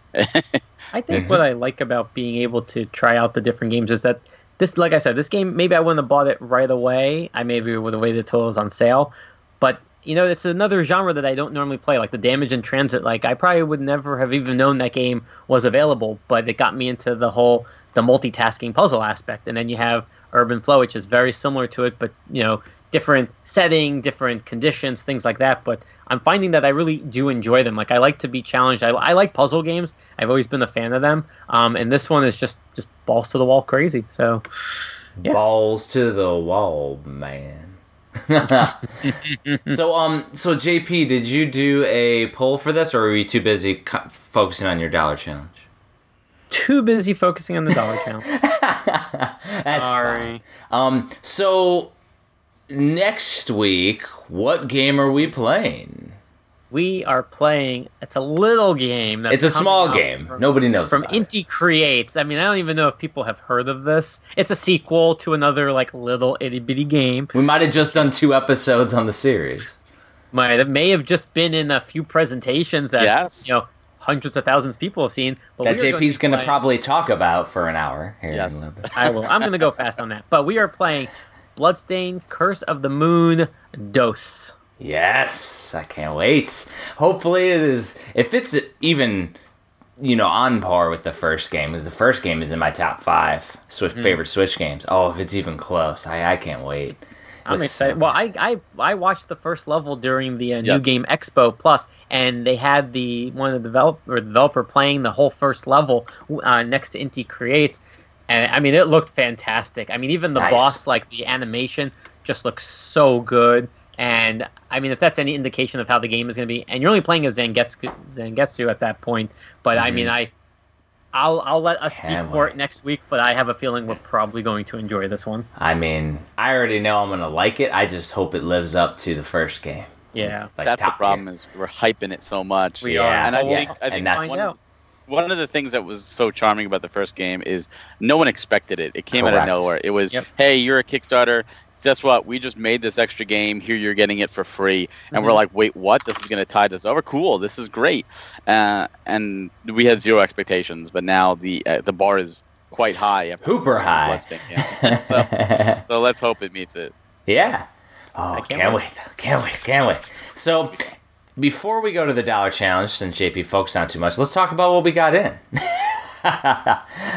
I think Mhm. what I like about being able to try out the different games is that this, like I said, this game maybe I wouldn't have bought it right away. I maybe would have waited till it was on sale. But you know, it's another genre that I don't normally play, like the Damage in Transit. Like I probably would never have even known that game was available, but it got me into the whole the multitasking puzzle aspect. And then you have Urban Flow, which is very similar to it, but you know, different setting, different conditions, things like that. But I'm finding that I really do enjoy them. Like I like to be challenged. I, I like puzzle games. I've always been a fan of them. Um, and this one is just just balls to the wall crazy. So Yeah. Balls to the wall, man. so um, so JP, did you do a poll for this, or were you too busy co- focusing on your dollar challenge? too busy focusing on the dollar count. That's fine. Um, so next week, what game are we playing? we are playing. It's a little game. That's it's a small game. From, Nobody knows from about it. Inti Creates. I mean, I don't even know if people have heard of this. It's a sequel to another like little itty bitty game. We might have just done two episodes on the series. Might that may have just been in a few presentations that Yes. you know hundreds of thousands of people have seen. But That we are JP's going going to play- probably talk about for an hour here Yes. in a little bit. I will. I'm going to go fast on that. But we are playing Bloodstained Curse of the Moon Dose. Yes, I can't wait. Hopefully, it is. If it's even, you know, on par with the first game, because the first game is in my top five Switch Hmm. favorite Switch games. Oh, if it's even close, I I can't wait. I'm Looks so excited. Well, I, I I watched the first level during the uh, New Game Expo Plus, and they had the one of the developer developer playing the whole first level uh, next to Inti Creates, and I mean it looked fantastic. I mean even the Nice. boss, like the animation, just looks so good. And I mean, if that's any indication of how the game is going to be, and you're only playing as Zangetsu, Zangetsu at that point, but I mean, mm-hmm. I, I'll I'll let us speak Can't for it next week. But I have a feeling we're probably going to enjoy this one. I mean, I already know I'm gonna like it. I just hope it lives up to the first game. Yeah. Like that's the top tier. problem is we're hyping it so much. We Yeah, are. and I yeah, think I and that's- one, Find out. One of the things that was so charming about the first game is no one expected it. It came out of nowhere. It was, Yep. hey, you're a Kickstarter. Guess what? We just made this extra game. Here, you're getting it for free. And we're Mhm. like, wait, what? This is going to tide us over. Cool. This is great. Uh, and we had zero expectations, but now the uh, the bar is quite high. Hooper high. Yeah. so, so let's hope it meets it. Yeah. Oh, can't can't, wait. Can't wait. Can't wait. So, before we go to the dollar challenge, since JP focused on too much, let's talk about what we got in.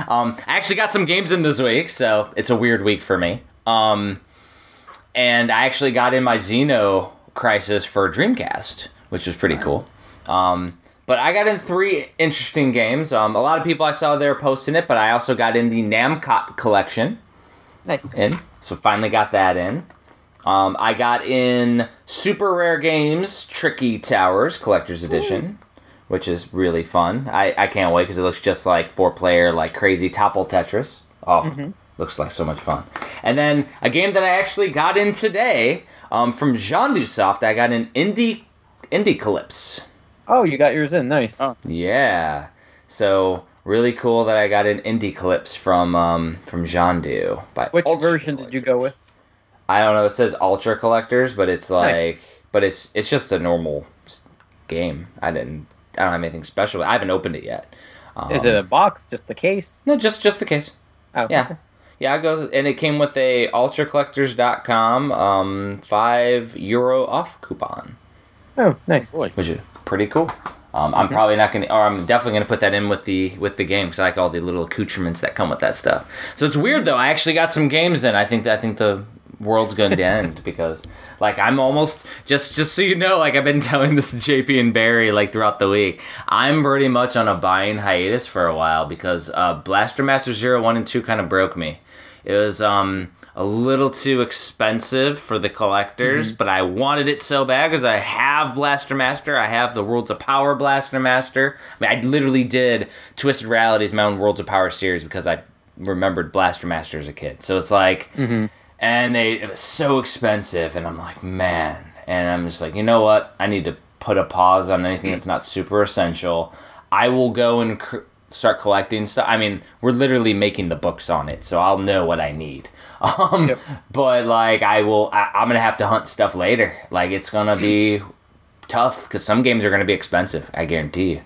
um, I actually got some games in this week, so it's a weird week for me. Um, and I actually got in my Xeno Crisis for Dreamcast, which was pretty cool. Um, but I got in three interesting games. Um, a lot of people I saw there posting it, but I also got in the Namcot collection Nice. in. So finally got that in. Um, I got in Super Rare Games Tricky Towers Collector's Edition, which is really fun. I, I can't wait because it looks just like four player, like crazy Topple Tetris. Oh, looks like so much fun. And then a game that I actually got in today um, from JanduSoft, I got an Indie Indiecalypse. Oh, you got yours in. Nice. Oh. Yeah. So really cool that I got an Indiecalypse from um, from Jandu. by Which Ultra version did you go with? I don't know. It says Ultra Collectors, but it's Nice. like, but it's it's just a normal game. I didn't. I don't have anything special. I haven't opened it yet. Um, Is it a box? Just the case? No, just just the case. Oh, Yeah. okay. Yeah, I go and it came with a ultracollectors.com um five euro off coupon, Oh, nice. Boy. which is pretty cool. Um, I'm probably not gonna, or I'm definitely gonna put that in with the with the game because I like all the little accoutrements that come with that stuff. So it's weird though. I actually got some games in. I think I think the world's going to end because like I'm almost just just so you know like I've been telling this to JP and Barry like throughout the week. I'm pretty much on a buying hiatus for a while because uh, Blaster Master Zero One and Two kind of broke me. It was um a little too expensive for the collectors, but I wanted it so bad because I have Blaster Master. I have the Worlds of Power Blaster Master. I mean, I literally did Twisted Realities, my own Worlds of Power series because I remembered Blaster Master as a kid. So it's like, and they it was so expensive, and I'm like, man, and I'm just like, you know what? I need to put a pause on anything that's not super essential. I will go and cr- start collecting stuff. I mean, we're literally making the books on it, so I'll know what I need. Um, Yep. but like, I will. I, I'm gonna have to hunt stuff later. Like, it's gonna be tough because some games are gonna be expensive. I guarantee you.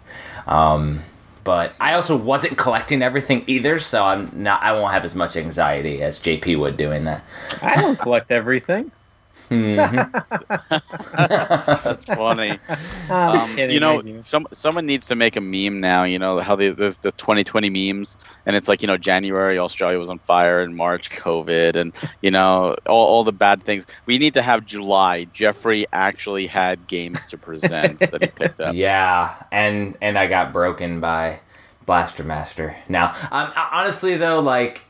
Um, but I also wasn't collecting everything either, so I'm not. I won't have as much anxiety as JP would doing that. I don't collect everything. That's funny. Um, you know, I some someone needs to make a meme now. You know how they, there's the 2020 memes, and it's like you know January Australia was on fire, and March COVID, and you know all, all the bad things. We need to have July. Jeffrey actually had games to present that he picked up. Yeah, and and I got broken by Blaster Master. Now, um, honestly though, like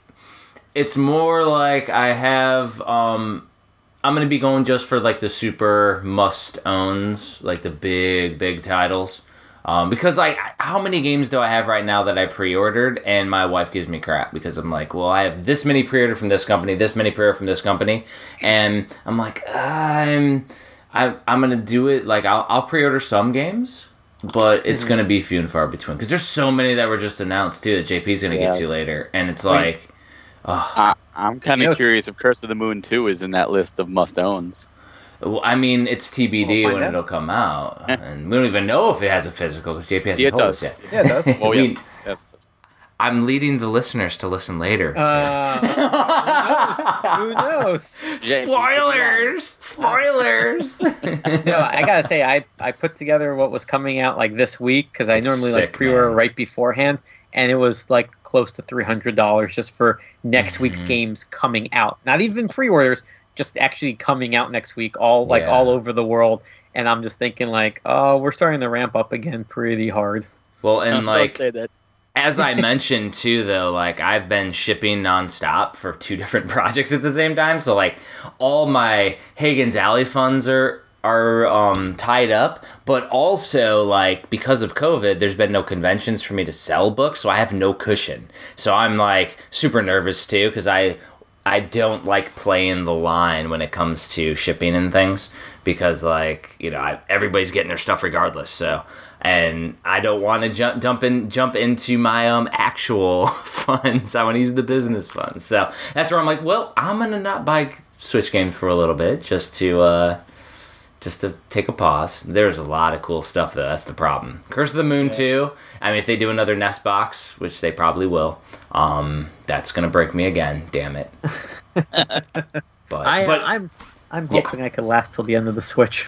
it's more like I have um I'm gonna be going just for like the super must owns, like the big big titles. Um, because like how many games do I have right now that I pre-ordered and my wife gives me crap because I'm like, well, I have this many pre-ordered from this company, this many pre-ordered from this company, and I'm like, I'm I, I'm gonna do it like I'll, I'll pre-order some games, but it's gonna be few and far between. Because there's so many that were just announced too that JP's gonna get to later, and it's like, I, I'm kind You know- of curious if Curse of the Moon 2 is in that list of must owns. well, I mean, it's TBD We'll when out. it'll come out, and we don't even know if it has a physical because JP hasn't Yeah, told does. us yet. Yeah, it does. I yeah, mean, That's- I'm leading the listeners to listen later. Uh, who knows? Spoilers! Spoilers! No, I gotta say, I I put together what was coming out like this week because I It's normally sick, like pre-order man. right beforehand, and it was like close to three hundred dollars just for next week's Mhm. games coming out. Not even pre-orders, just actually coming out next week, all like Yeah. all over the world. And I'm just thinking like, oh, we're starting to ramp up again pretty hard. well, and Don't like, say that. as I mentioned too, though, like I've been shipping nonstop for two different projects at the same time. So like, all my Hagen's Alley funds are are um, tied up, but also like because of COVID, there's been no conventions for me to sell books, so I have no cushion. So I'm like super nervous too because I. I don't like playing the line when it comes to shipping and things because like you know I, everybody's getting their stuff regardless. So and I don't want to jump jump in jump into my um actual funds. I want to use the business funds. So that's where I'm like, well, I'm gonna not buy Switch games for a little bit just to uh just to take a pause. There's a lot of cool stuff though. That's the problem. Curse of the Moon too. I mean, if they do another Nest box, which they probably will, um, that's gonna break me again. Damn it. but I, but I'm I'm Yeah. hoping I can last till the end of the Switch.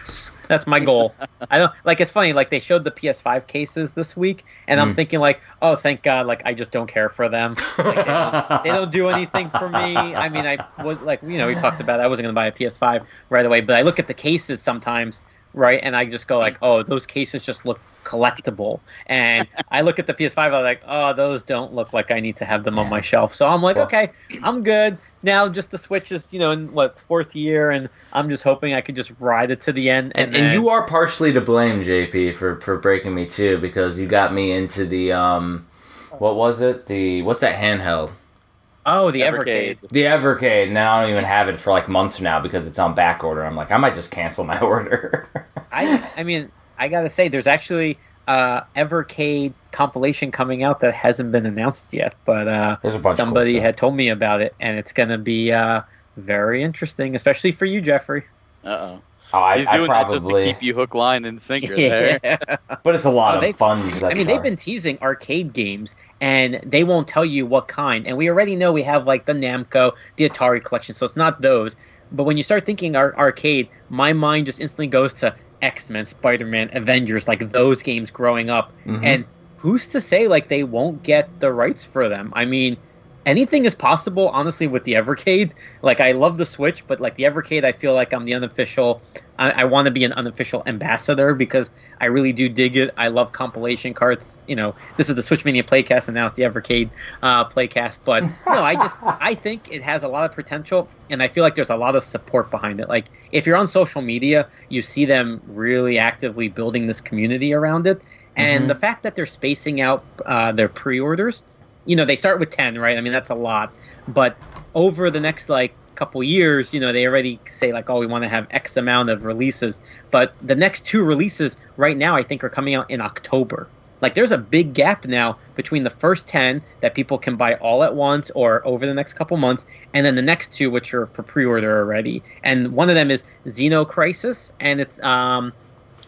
That's my goal. I don't like. It's funny. Like they showed the PS5 cases this week, and I'm Mm. thinking like, oh, thank God. Like I just don't care for them. Like, they, don't, they don't do anything for me. I mean, I was like, you know, we talked about. It. I wasn't gonna buy a PS5 right away, but I look at the cases sometimes, right, and I just go like, oh, those cases just look collectible. And I look at the PS5, I'm like, oh, those don't look like I need to have them on my shelf. So I'm like, Well- okay, I'm good. Now just the Switch is, you know, in what fourth year, and I'm just hoping I could just ride it to the end. and, And, and then- you are partially to blame, JP, for for breaking me too because you got me into the um, what was it? The what's that handheld? oh, the Evercade. Evercade. The Evercade. And I don't even have it for like months now because it's on back order. I'm like, I might just cancel my order. I, I mean, I gotta say, there's actually uh, Evercade compilation coming out that hasn't been announced yet, but uh, There's a bunch of cool somebody had told me about it, and it's gonna be uh, very interesting, especially for you, Jeffrey. Uh oh. Oh, I, He's I doing probably, that just to keep you hook, line, and sinker there. But it's a lot Oh, of they- fun. I mean, they've been teasing arcade games, and they won't tell you what kind. And we already know we have like the Namco, the Atari collection, so it's not those. But when you start thinking ar- arcade, my mind just instantly goes to X Men, Spider Man, Avengers, like those games growing up. Mhm. And who's to say like they won't get the rights for them? I mean, anything is possible, honestly, with the Evercade. Like I love the Switch, but like the Evercade, I feel like I'm the unofficial. I, I want to be an unofficial ambassador because I really do dig it. I love compilation cards. You know, this is the Switch Mania Playcast, and now it's the Evercade uh, Playcast. But no, I just I think it has a lot of potential, and I feel like there's a lot of support behind it. Like if you're on social media, you see them really actively building this community around it, and Mhm. the fact that they're spacing out uh, their pre-orders. You know, they start with ten, right? I mean, that's a lot, but over the next like couple years, you know, they already say like, oh, we want to have X amount of releases. But the next two releases right now, I think, are coming out in October. Like, there's a big gap now between the first ten that people can buy all at once or over the next couple months, and then the next two, which are for pre-order already. And one of them is Xeno Crisis, and it's um,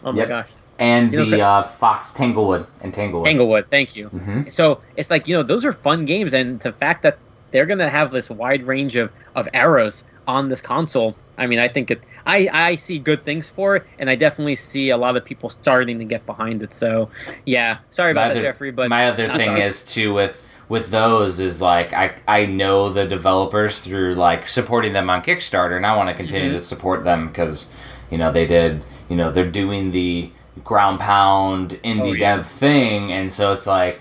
oh my Yep. gosh, and You know, the uh, Fox Tanglewood and Tanglewood. Tanglewood. Thank you. hmm So it's like you know those are fun games, and the fact that they're gonna have this wide range of of arrows on this console. I mean, I think it. I I see good things for it, and I definitely see a lot of people starting to get behind it. So, yeah. Sorry about My that, other- Jeffrey, but my other I'm thing sorry. is too with with those is like I I know the developers through like supporting them on Kickstarter, and I want to continue Mhm. to support them because you know they did you know they're doing the ground pound indie Oh, yeah. dev thing, and so it's like.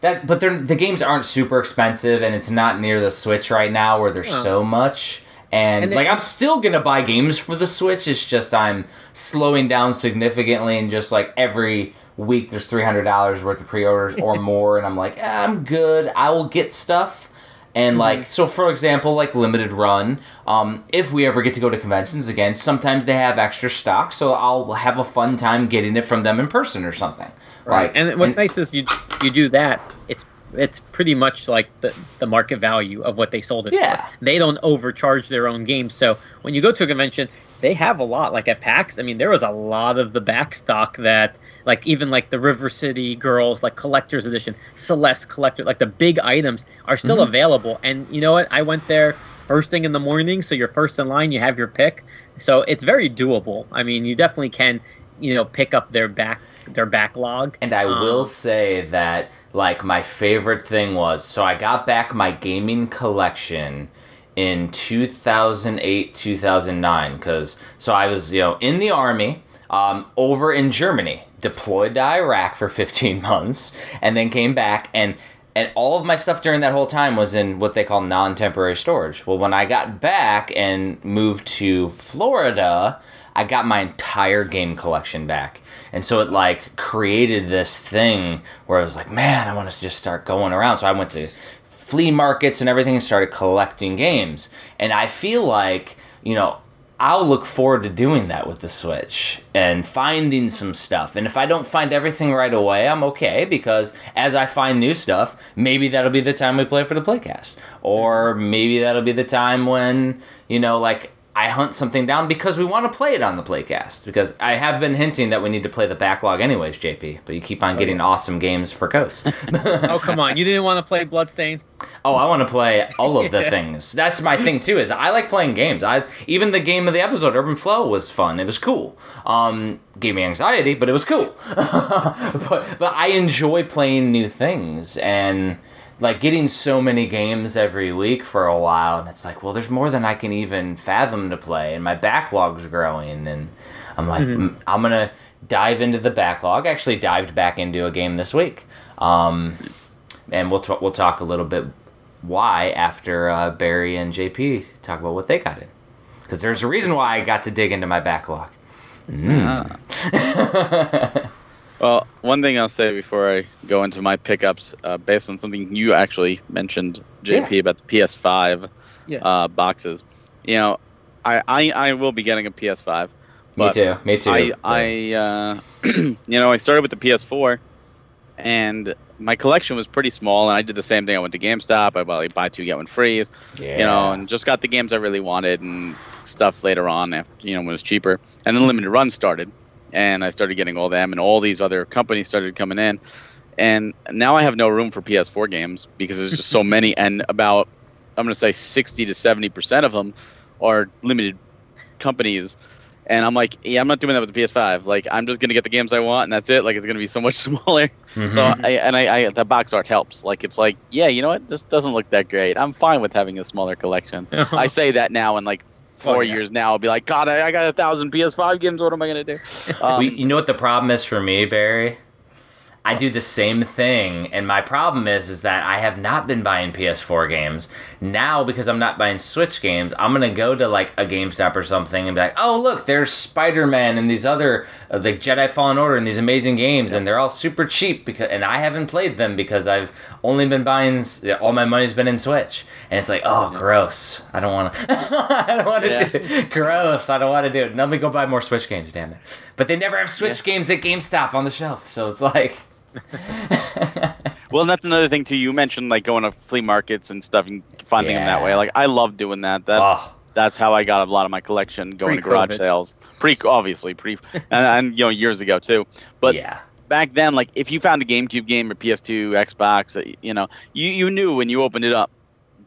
That, but they're, the games aren't super expensive, and it's not near the Switch right now where there's so much. And, And they- like, I'm still gonna buy games for the Switch. It's just I'm slowing down significantly, and just like every week there's three hundred dollars worth of pre-orders or more, and I'm like, eh, I'm good. I will get stuff. And like so, for example, like limited run. Um, if we ever get to go to conventions again, sometimes they have extra stock, so I'll have a fun time getting it from them in person or something. Right. Like, and what's nice is you you do that. It's it's pretty much like the, the market value of what they sold it Yeah. for. They don't overcharge their own games. So when you go to a convention, they have a lot. Like at PAX, I mean, there was a lot of the back stock that, like even like the River City Girls, like collector's edition, Celeste collector, like the big items are still Mhm. available. And you know what? I went there first thing in the morning, so you're first in line. You have your pick, so it's very doable. I mean, you definitely can, you know, pick up their back their backlog. And I Um, will say that like my favorite thing was so I got back my gaming collection in 2008 2009 cuz so I was you know in the army um, over in Germany deployed to Iraq for 15 months and then came back and and all of my stuff during that whole time was in what they call non-temporary storage. Well, when I got back and moved to Florida, I got my entire game collection back. And so it like created this thing where I was like, man, I want to just start going around. So I went to flea markets and everything and started collecting games. And I feel like, you know, I'll look forward to doing that with the Switch and finding some stuff. And if I don't find everything right away, I'm okay because as I find new stuff, maybe that'll be the time we play for the playcast. Or maybe that'll be the time when, you know, like I hunt something down because we want to play it on the playcast. Because I have been hinting that we need to play the backlog anyways, JP. But you keep on getting awesome games for codes. oh come on, you didn't want to play Bloodstained? Oh, I want to play all of the things. That's my thing too. Is I like playing games. I even the game of the episode, Urban Flow, was fun. It was cool. Um, gave me anxiety, but it was cool. but but I enjoy playing new things and like getting so many games every week for a while. And it's like, well, there's more than I can even fathom to play, and my backlog's growing. And I'm like, mm I'm gonna dive into the backlog. I actually dived back into a game this week. Um, and we'll t- we'll talk a little bit why after uh, Barry and JP talk about what they got in, because there's a reason why I got to dig into my backlog. Mm. well, one thing I'll say before I go into my pickups, uh, based on something you actually mentioned, JP, Yeah. about the PS5 Yeah. uh, boxes. You know, I, I I will be getting a PS5. Me too. Me too. I, I uh, you know, I started with the PS4, and my collection was pretty small. And I did the same thing. I went to GameStop. I bought like buy two get one free. yeah. You know, and just got the games I really wanted and stuff later on. After you know, when it was cheaper, and then limited run started, and I started getting all them, and all these other companies started coming in, and now I have no room for PS4 games because there's just so many, and about I'm gonna say 60 to 70 percent of them are limited companies and I'm like, yeah, I'm not doing that with the PS5. Like, I'm just gonna get the games I want, and that's it. Like, it's gonna be so much smaller. Mhm. So, I, and I, I, the box art helps. Like, it's like, yeah, you know what? This doesn't look that great. I'm fine with having a smaller collection. I say that now, and like four Oh, yeah. years now, I'll be like, God, I, I got a thousand PS5 games. What am I gonna do? Um, We, you know what the problem is for me, Barry? I do the same thing, and my problem is is that I have not been buying PS4 games. Now, because I'm not buying Switch games, I'm gonna go to like a GameStop or something and be like, "Oh, look, there's Spider-Man and these other uh, like Jedi Fallen Order and these amazing games, and they're all super cheap because and I haven't played them because I've only been buying all my money's been in Switch, and it's like, oh, gross. I don't want to. I don't want to Yeah. do gross. I don't want to do it. Let me go buy more Switch games, damn it. But they never have Switch games at GameStop on the shelf, so it's like. Well, and that's another thing too. You mentioned like going to flea markets and stuff and finding them that way. Like, I love doing that. That oh, that's how I got a lot of my collection going to garage sales. Pre, obviously, pre, and, and you know years ago too. But yeah. back then, like if you found a GameCube game or PS2, Xbox, uh, you know, you, you knew when you opened it up,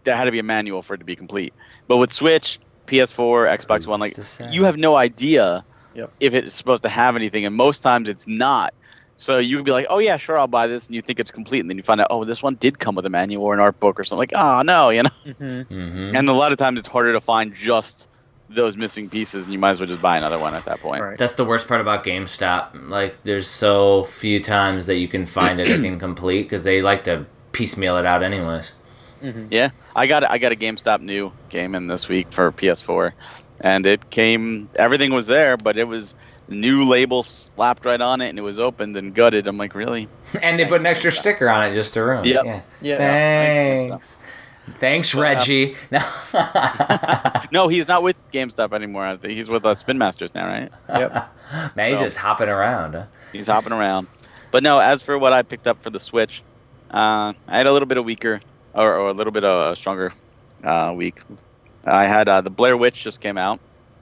there had to be a manual for it to be complete. But with Switch, PS4, Xbox One, like Who's to say? you have no idea Yep. if it's supposed to have anything, and most times it's not. So you could be like, oh yeah, sure, I'll buy this, and you think it's complete, and then you find out, oh, this one did come with a manual or an art book or something. Like, oh no, you know. Mhm. hmm And a lot of times it's harder to find just those missing pieces, and you might as well just buy another one at that point. Right. That's the worst part about GameStop. Like, there's so few times that you can find anything complete because they like to piecemeal it out, anyways. Yeah, I got I got a GameStop new game in this week for PS4, and it came. Everything was there, but it was new label slapped right on it, and it was opened and gutted. I'm like, really? And they put an extra sticker on it just to ruin it. Yep. Yeah. Yeah. Thanks. Thanks, Reggie. No. No, he's not with GameStop anymore. I think he's with uh, Spin Masters now, right? Yep. Man, he's So- just hopping around. Huh? He's hopping around. But no, as for what I picked up for the Switch, uh, I had a little bit of weaker or, or a little bit of a stronger uh, week. I had uh, the Blair Witch just came out.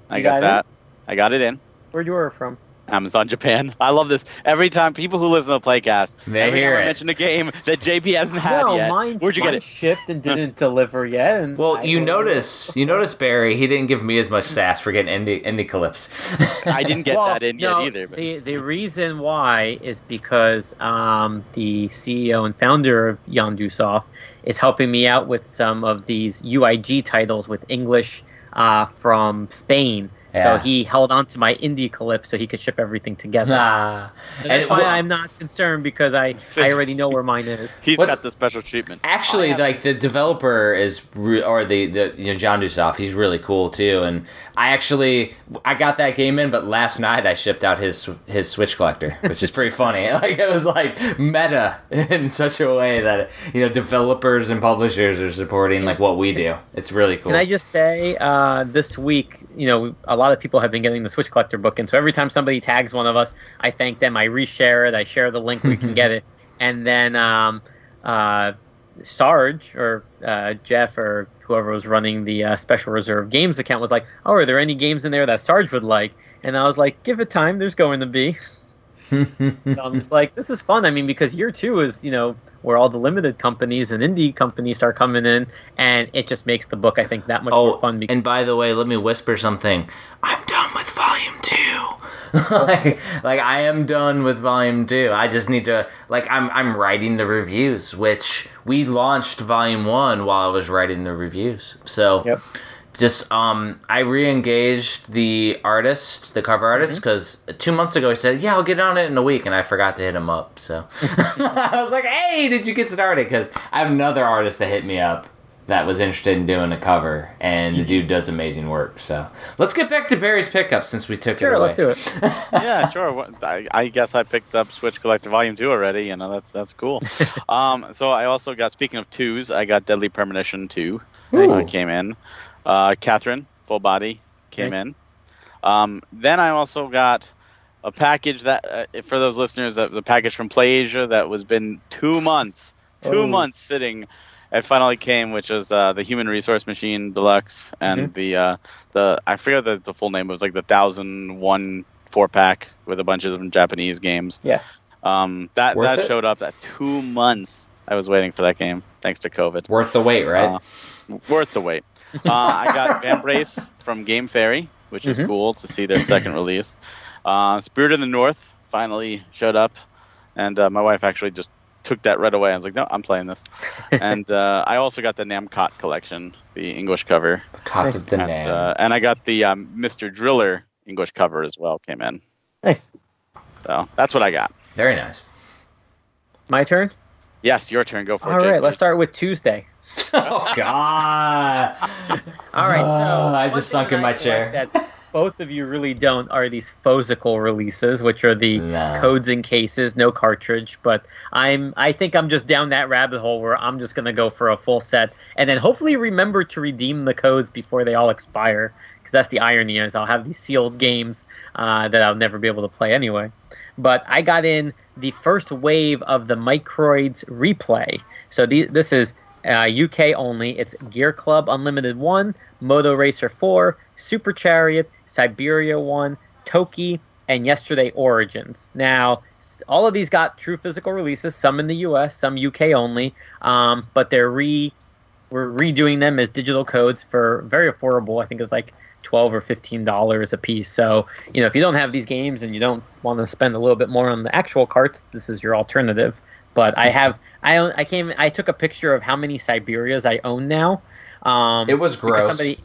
I You got, got it? that. I got it in. Where'd you order from? Amazon Japan. I love this. Every time people who listen to the playcast, They every hear time I it. mention a game that JP hasn't had no, yet. mine, Where'd you get it? shipped and didn't deliver yet. And Well, I you ordered notice, you notice, Barry, he didn't give me as much sass for getting indie, Indiecalypse. I didn't get Well, that in no, yet either. But The the reason why is because um, the CEO and founder of JanduSoft is helping me out with some of these UIG titles with English uh, from Spain Yeah. So he held on to my indie clip so he could ship everything together. Nah. And that's And why well- I'm not concerned because I, I already know where mine is. He's What's- got the special treatment. Actually, like the developer is, re- or the, the you know JanduSoft, he's really cool too. And I actually I got that game in, but last night I shipped out his his Switch collector, which is pretty funny. Like it was like meta in such a way that you know developers and publishers are supporting like what we do. It's really cool. Can I just say, uh, this week, you know, a lot of people have been getting the Switch Collector book, and so every time somebody tags one of us, I thank them. I reshare it. I share the link. We can get it, and then um, uh, Sarge or uh, Jeff or whoever was running the uh, Special Reserve Games account was like, "Oh, are there any games in there that Sarge would like?" And I was like, "Give it time. There's going to be." so I'm just like, this is fun. I mean, because year two is, you know, where all the limited companies and indie companies start coming in, and it just makes the book, I think, that much more Oh, fun. Because and by the way, let me whisper something. I'm done with volume two. like, like I am done with volume two. I just need to like I'm I'm writing the reviews, which we launched volume one while I was writing the reviews. So Yep. Just um I re-engaged the artist, the cover artist, because two months ago he said, "Yeah, I'll get on it in a week," and I forgot to hit him up. So I was like, "Hey, did you get started?" Because I have another artist that hit me up that was interested in doing a cover, and the dude does amazing work. So let's get back to Barry's pickup since we took it sure, away. let's do it. yeah, sure. I, I guess I picked up Switch Collector Volume Two already. You know, that's that's cool. um, so I also got. Speaking of twos, I got Deadly Premonition Two. Uh, came in. Uh, Catherine Full Body came Nice. in. Um, then I also got a package that, uh, for those listeners, uh, the package from PlayAsia that was been two months, two Oh. months sitting. It finally came, which was uh, the Human Resource Machine Deluxe and Mm-hmm. the uh, the I forget the, the full name. It was like the thousand one four pack with a bunch of Japanese games. Yes. Um, that Worth that it? showed up at two months. I was waiting for that game thanks to COVID. Worth the wait, right? Uh, worth the wait. Uh, I got Vambrace from Game Fairy, which is Mhm. cool to see their second release. Uh, Spirit of the North finally showed up, and uh, my wife actually just took that right away. I was like, no, I'm playing this. and uh, I also got the Namcot collection, the English cover, Caught nice. the and, name. uh, and I got the um, Mr. Driller English cover as well. Came in, Nice. so that's what I got. Very nice. My turn? Yes, your turn. Go for All it. right, Jake. let's start with Tuesday. Oh God! All right, so Oh, I just sunk in my chair. like That both of you really don't are these physical releases, which are the No. codes and cases, no cartridge. But I'm, I think I'm just down that rabbit hole where I'm just gonna go for a full set, and then hopefully remember to redeem the codes before they all expire. Because that's the irony is I'll have these sealed games uh, that I'll never be able to play anyway. But I got in the first wave of the Microids replay. So the, this is uh, UK only. It's Gear Club Unlimited 1, Moto Racer 4, Super Chariot, Syberia 1, Toki, and Yesterday Origins. Now, all of these got true physical releases, some in the US, some UK only, um, but they're re we're redoing them as digital codes for very affordable. I think it's like twelve or fifteen dollars a piece. So you know, if you don't have these games and you don't want to spend a little bit more on the actual carts, this is your alternative. But I have I own I came I took a picture of how many Syberias I own now. Um, It was gross. Somebody,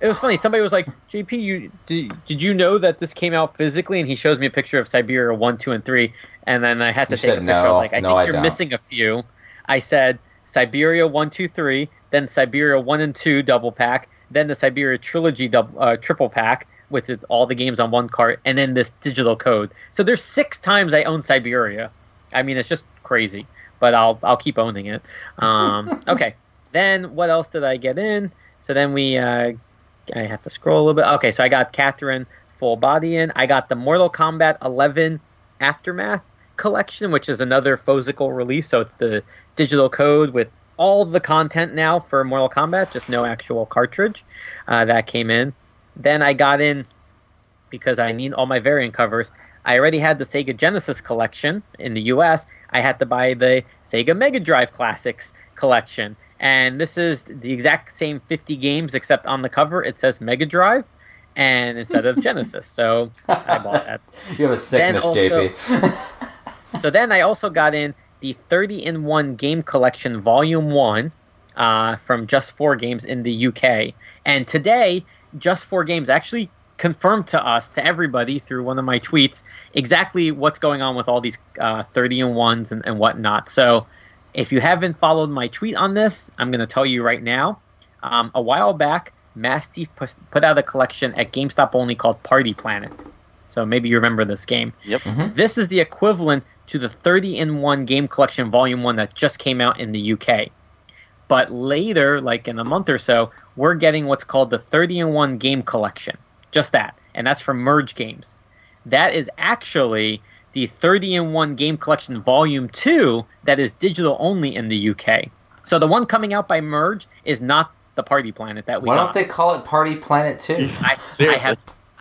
it was funny. Somebody was like, "JP, you did, did you know that this came out physically?" And he shows me a picture of Syberia one, two, and three. And then I had to You take a picture. I was no. like, "I No, think I you're don't." missing a few." I said Syberia one, two, three, then Syberia one and two double pack, then the Syberia trilogy double, uh, triple pack with all the games on one cart, and then this digital code. So there's six times I own Syberia. I mean, it's just crazy, but I'll I'll keep owning it. Um, okay, then what else did I get in? So then we, uh, I have to scroll a little bit. Okay, so I got Catherine full body in. I got the Mortal Kombat 11 Aftermath collection, which is another physical release. So it's the digital code with all the content now for Mortal Kombat, just no actual cartridge. Uh, that came in. Then I got in because I need all my variant covers. I already had the Sega Genesis collection in the US. I had to buy the Sega Mega Drive Classics collection. And this is the exact same 50 games, except on the cover it says Mega Drive and instead of Genesis. So I bought that. You have a sickness, also- JP. So then I also got in the 30 in 1 game collection, Volume 1, uh, from Just 4 Games in the UK. And today, Just 4 Games actually confirmed to us, to everybody, through one of my tweets, exactly what's going on with all these uh, 30 and ones and, and whatnot. So, if you haven't followed my tweet on this, I'm going to tell you right now. Um, a while back, Mastiff put, put out a collection at GameStop only called Party Planet. So maybe you remember this game. Yep. This is the equivalent to the 30 in 1 game collection volume 1 that just came out in the UK. But later, like in a month or so, we're getting what's called the 30 in 1 game collection. Just that. And that's from Merge Games. That is actually the 30 in 1 game collection volume 2 that is digital only in the UK. So the one coming out by Merge is not the Party Planet that we Why don't they call it Party Planet 2? I, I have.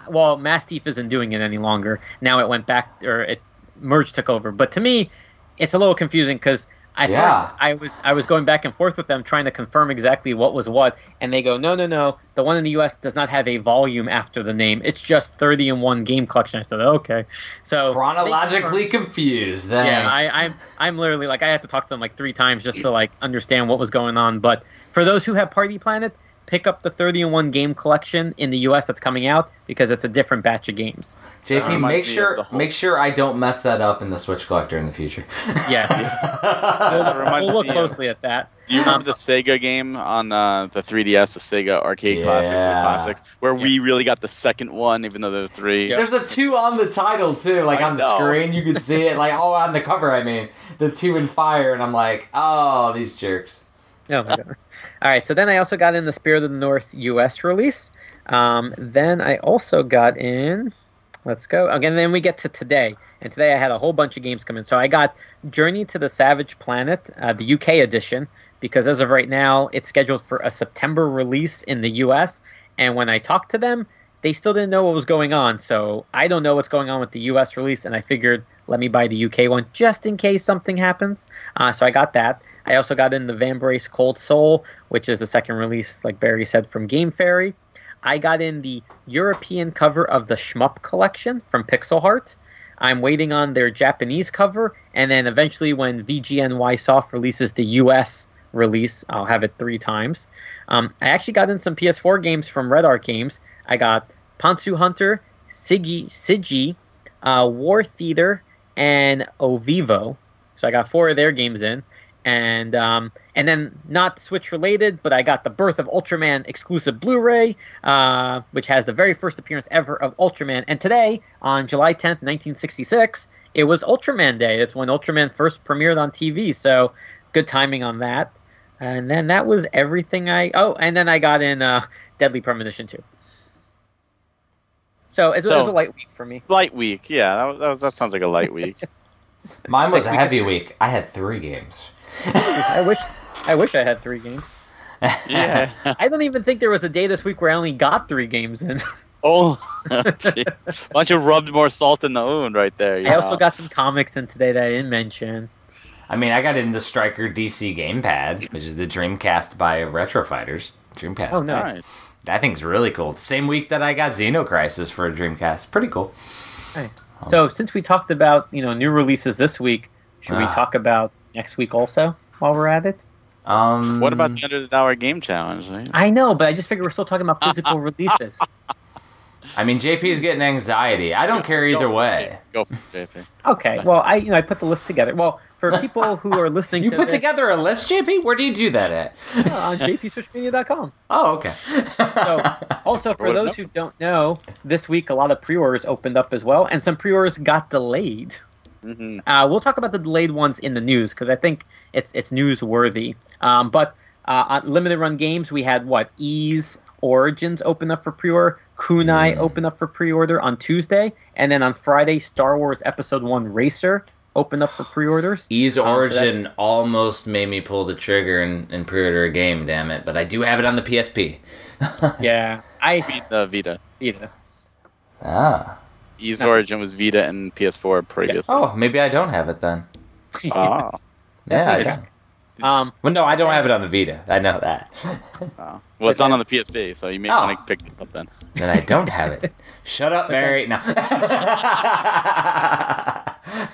Well, Mastiff isn't doing it any longer. Now it went back, or it Merge took over. But to me, it's a little confusing because I Yeah. I was I was going back and forth with them trying to confirm exactly what was what, and they go, no, no, no, the one in the U.S. does not have a volume after the name. It's just thirty in one game collection. I said, okay, so Chronologically confused. Thanks. yeah, I, I'm I'm literally like I had to talk to them like three times just to like understand what was going on. But for those who have Party Planet, pick up the 30 and one game collection in the U.S. that's coming out because it's a different batch of games. JP, reminds make sure whole- make sure I don't mess that up in the Switch collector in the future. Yes, we'll, we'll look closely at that. Do you remember Um, the Sega game on uh, the 3DS, the Sega Arcade Classics or Yeah. Classics, where we really got the second one, even though there's three? Yeah. There's a two on the title too, like I on the know. screen. You can see it, like all on the cover. I mean, the two in fire, and I'm like, oh, these jerks. Oh my god. All right, so then I also got in the Spirit of the North US release. Um, then I also got in. Let's go again. Then we get to today, and today I had a whole bunch of games come in. So I got Journey to the Savage Planet, uh, the UK edition, because as of right now, it's scheduled for a September release in the US. And when I talked to them, they still didn't know what was going on. So I don't know what's going on with the US release, and I figured let me buy the UK one just in case something happens. Uh, so I got that. I also got in the Vambrace Cold Soul, which is the second release, like Barry said, from Game Fairy. I got in the European cover of the Shmup collection from Pixel Heart. I'm waiting on their Japanese cover, and then eventually, when VGNY Soft releases the US release, I'll have it three times. Um, I actually got in some PS4 games from Red Art Games. I got Pantsu Hunter, Sigi, Sigi, uh, War Theater, and Ovivo. So I got four of their games in, and um, and then not Switch related, but I got the Birth of Ultraman exclusive Blu-ray, uh, which has the very first appearance ever of Ultraman. And today, on July 10th, 1966, it was Ultraman Day. That's when Ultraman first premiered on TV. So good timing on that. And then that was everything I. Oh, and then I got in uh, Deadly Premonition too. So it, it was a light week for me. Light week, yeah, that, was, that, sounds like a light week. Mine was a heavy week. I had three games. I wish, I wish I had three games. yeah. I don't even think there was a day this week where I only got three games in. Oh, gee. why don't you rub more salt in the wound right there? you I also got some comics in today that I didn't mention. I mean, I got in the Striker DC gamepad, which is the Dreamcast by Retro Fighters. Dreamcast. Oh, nice. Nice. That thing's really cool. Same week that I got Xenocrisis for a Dreamcast. Pretty cool. Nice. So since we talked about you know new releases this week, should we Ah. talk about next week also while we're at it? Um, What about the under the dollar game challenge? I know, but I just figured we're still talking about physical releases. I mean, JP's getting anxiety. I don't care either Go- way. Go for it, JP. Okay, well I you know I put the list together. Well, for people who are listening You to put this, together a list, JP? Where do you do that at? uh, on jpswitchmedia.com. Oh, okay. So, also for those who don't know, this week a lot of pre-orders opened up as well, and some pre-orders got delayed. Hmm Uh, we'll talk about the delayed ones in the news because I think it's it's newsworthy. Um, but uh, on limited run games, we had what Ys Origins open up for pre-order, Kunai open up for pre-order on Tuesday, and then on Friday, Star Wars Episode One Racer open up for pre-orders. Ys Um, so that- Origin almost made me pull the trigger and, and pre-order a game. Damn it! But I do have it on the PSP. yeah, I Beat the Vita. Vita. Ah. Ys Origin was Vita and PS4 previously. Oh, maybe I don't have it then. Ah. Yeah, I don't. Um, Well, no, I don't have it on the Vita. I know that. Oh. Well, it's not on the PSP, so you may Oh. want to pick this up then. Then I don't have it. Shut up, Mary. No.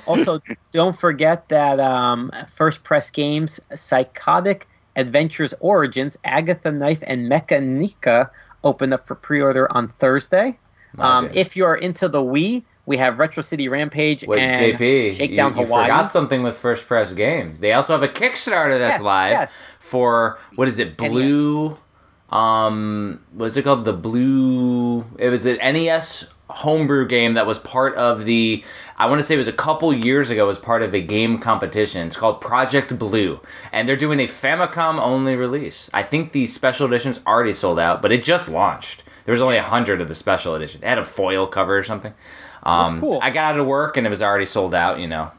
also, don't forget that um, First Press Games Psychotic Adventures Origins, Agatha Knife and Mechanica open up for pre-order on Thursday. Um, Okay. if you're into the Wii, we have Retro City Rampage Wait, and JP, Shakedown you, you Hawaii. forgot something with First Press Games. They also have a Kickstarter that's Yes, live yes. for what is it? Blue. Um, what's it called? The Blue. It was an NES homebrew game that was part of the. I want to say it was a couple years ago. As part of a game competition. It's called Project Blue, and they're doing a Famicom only release. I think the special edition's already sold out, but it just launched. There was only a hundred of the special edition. It had a foil cover or something. Um, cool. I got out of work and it was already sold out. You know,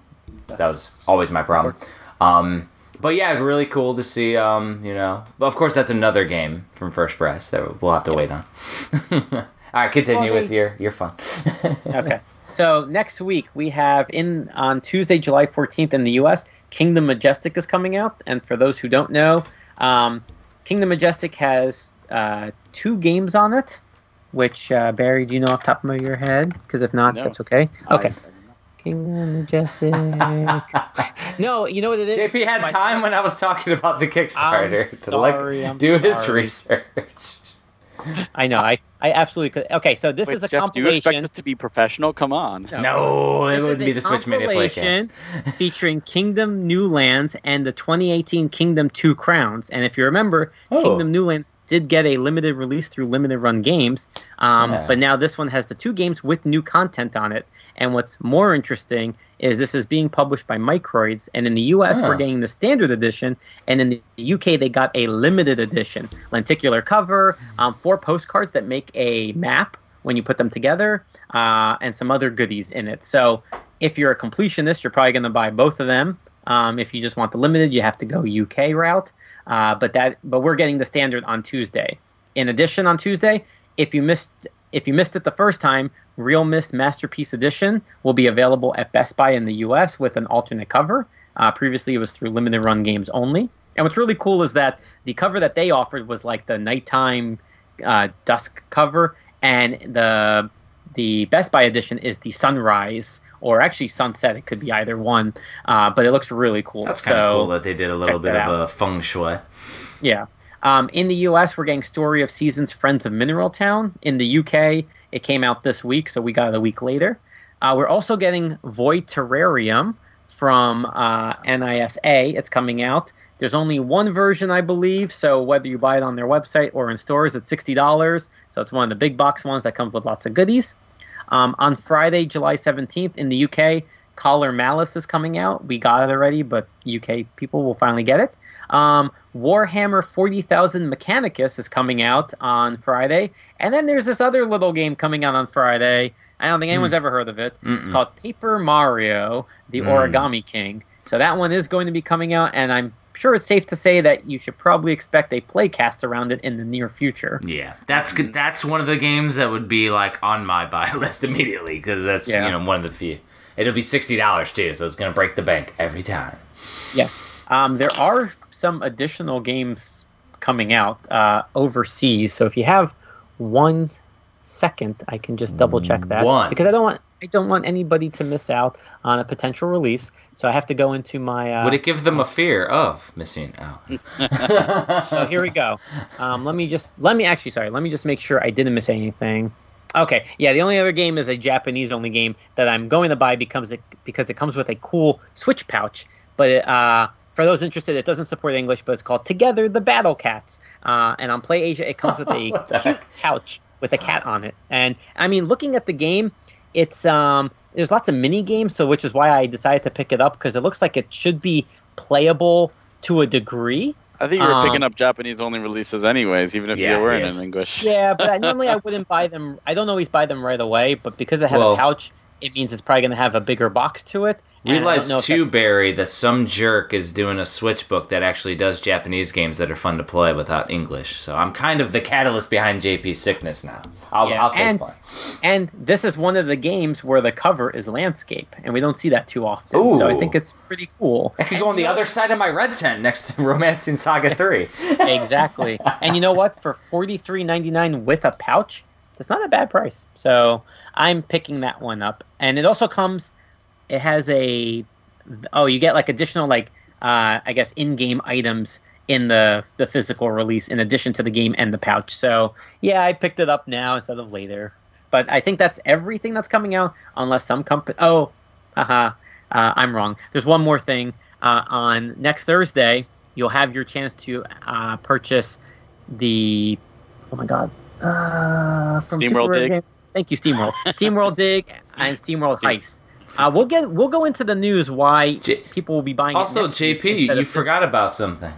that was always my problem. Um, but yeah, it's really cool to see. Um, you know, but of course that's another game from First Press that we'll have to wait on. All right, continue Well, with your your fun. okay. So next week we have in on Tuesday, July 14th in the U.S. Kingdom Majestic is coming out, and for those who don't know, um, Kingdom Majestic has uh, two games on it. Which uh, Barry, do you know off the top of your head? Because if not, No. that's okay. Okay. I- Kingdom Majestic. no, you know what it is. JP had My- time when I was talking about the Kickstarter to sorry, like I'm do his research. I know. I, I absolutely could. Okay, so this Wait, is a Jeff, do you expect us to be professional? Come on. No, it This would is be the Switch Mania compilation Playcast. featuring Kingdom New Lands and the 2018 Kingdom Two Crowns. And if you remember, Oh. Kingdom New Lands did get a limited release through limited run games, um, Yeah. but now this one has the two games with new content on it. And what's more interesting is this is being published by Microids, and in the U.S. Huh. we're getting the standard edition, and in the U.K. they got a limited edition, lenticular cover, um, four postcards that make a map when you put them together, uh, and some other goodies in it. So if you're a completionist, you're probably going to buy both of them. Um, if you just want the limited, you have to go UK route. Uh, but that, but we're getting the standard on Tuesday. In addition, on Tuesday, if you missed if you missed it the first time, Real Myst Masterpiece Edition will be available at Best Buy in the U.S. with an alternate cover. Uh, previously, it was through limited run games only. And what's really cool is that the cover that they offered was like the nighttime uh, dusk cover, and the the Best Buy edition is the sunrise or actually sunset. It could be either one, uh, but it looks really cool. That's kind of So, cool that they did a little bit of a feng shui. yeah. Um, in the U.S., we're getting Story of Seasons Friends of Mineral Town. In the U.K., it came out this week, so we got it a week later. Uh, we're also getting Void Terrarium from uh, NISA. It's coming out. There's only one version, I believe, so whether you buy it on their website or in stores, it's $60. So it's one of the big box ones that comes with lots of goodies. Um, on Friday, July 17th, in the UK, Collar Malice is coming out. We got it already, but UK people will finally get it. Um, Warhammer 40,000 Mechanicus is coming out on Friday. And then there's this other little game coming out on Friday. I don't think anyone's ever heard of it. It's Mm-mm. called Paper Mario, the Mm. Origami King. So that one is going to be coming out, and I'm sure it's safe to say that you should probably expect a playcast around it in the near future. Yeah, that's good. That's one of the games that would be like on my buy list immediately because that's Yeah. you know one of the few. It'll be sixty dollars too, so it's gonna break the bank every time. Yes. Um, there are some additional games coming out uh, overseas. So if you have one second, I can just double check that One. because I don't want I don't want anybody to miss out on a potential release. So I have to go into my. Uh, Would it give them a fear of missing out? so here we go. Um, let me just let me actually sorry. Let me just make sure I didn't miss anything. Okay, yeah. The only other game is a Japanese only game that I'm going to buy because it because it comes with a cool Switch pouch. But uh, for those interested, it doesn't support English, but it's called Together the Battle Cats. Uh, and on Play Asia, it comes with a cute heck? pouch with a cat on it. And I mean, looking at the game, it's um, there's lots of mini games, so which is why I decided to pick it up because it looks like it should be playable to a degree. I think you were Um, picking up Japanese only releases anyways, even if Yeah, you weren't in English. Yeah, but I, normally I wouldn't buy them. I don't always buy them right away, but because I have Well- a pouch, it means it's probably going to have a bigger box to it. And I Realize know if too, that- Barry, that some jerk is doing a Switch book that actually does Japanese games that are fun to play without English. So I'm kind of the catalyst behind JP's sickness now. I'll, Yeah, I'll take and-. And this is one of the games where the cover is landscape, and we don't see that too often. So I think it's pretty cool. I could go on the other side of my red tent next to Romancing Saga 3. exactly. And you know what? For forty three ninety nine with a pouch, it's not a bad price. So I'm picking that one up. And it also comes. It has a. Oh, you get like additional like uh, I guess in game items in the the physical release in addition to the game and the pouch. So yeah, I picked it up now instead of later. But I think that's everything that's coming out, unless some company. Oh, haha, uh, I'm wrong. There's one more thing. Uh, on next Thursday, you'll have your chance to uh, purchase the. Oh my God. Uh, from SteamWorld Dig? Game- Thank you, SteamWorld. SteamWorld Dig and SteamWorld Heist. Uh, we'll get we'll go into the news why J- people will be buying. it Also, JP, you forgot about something.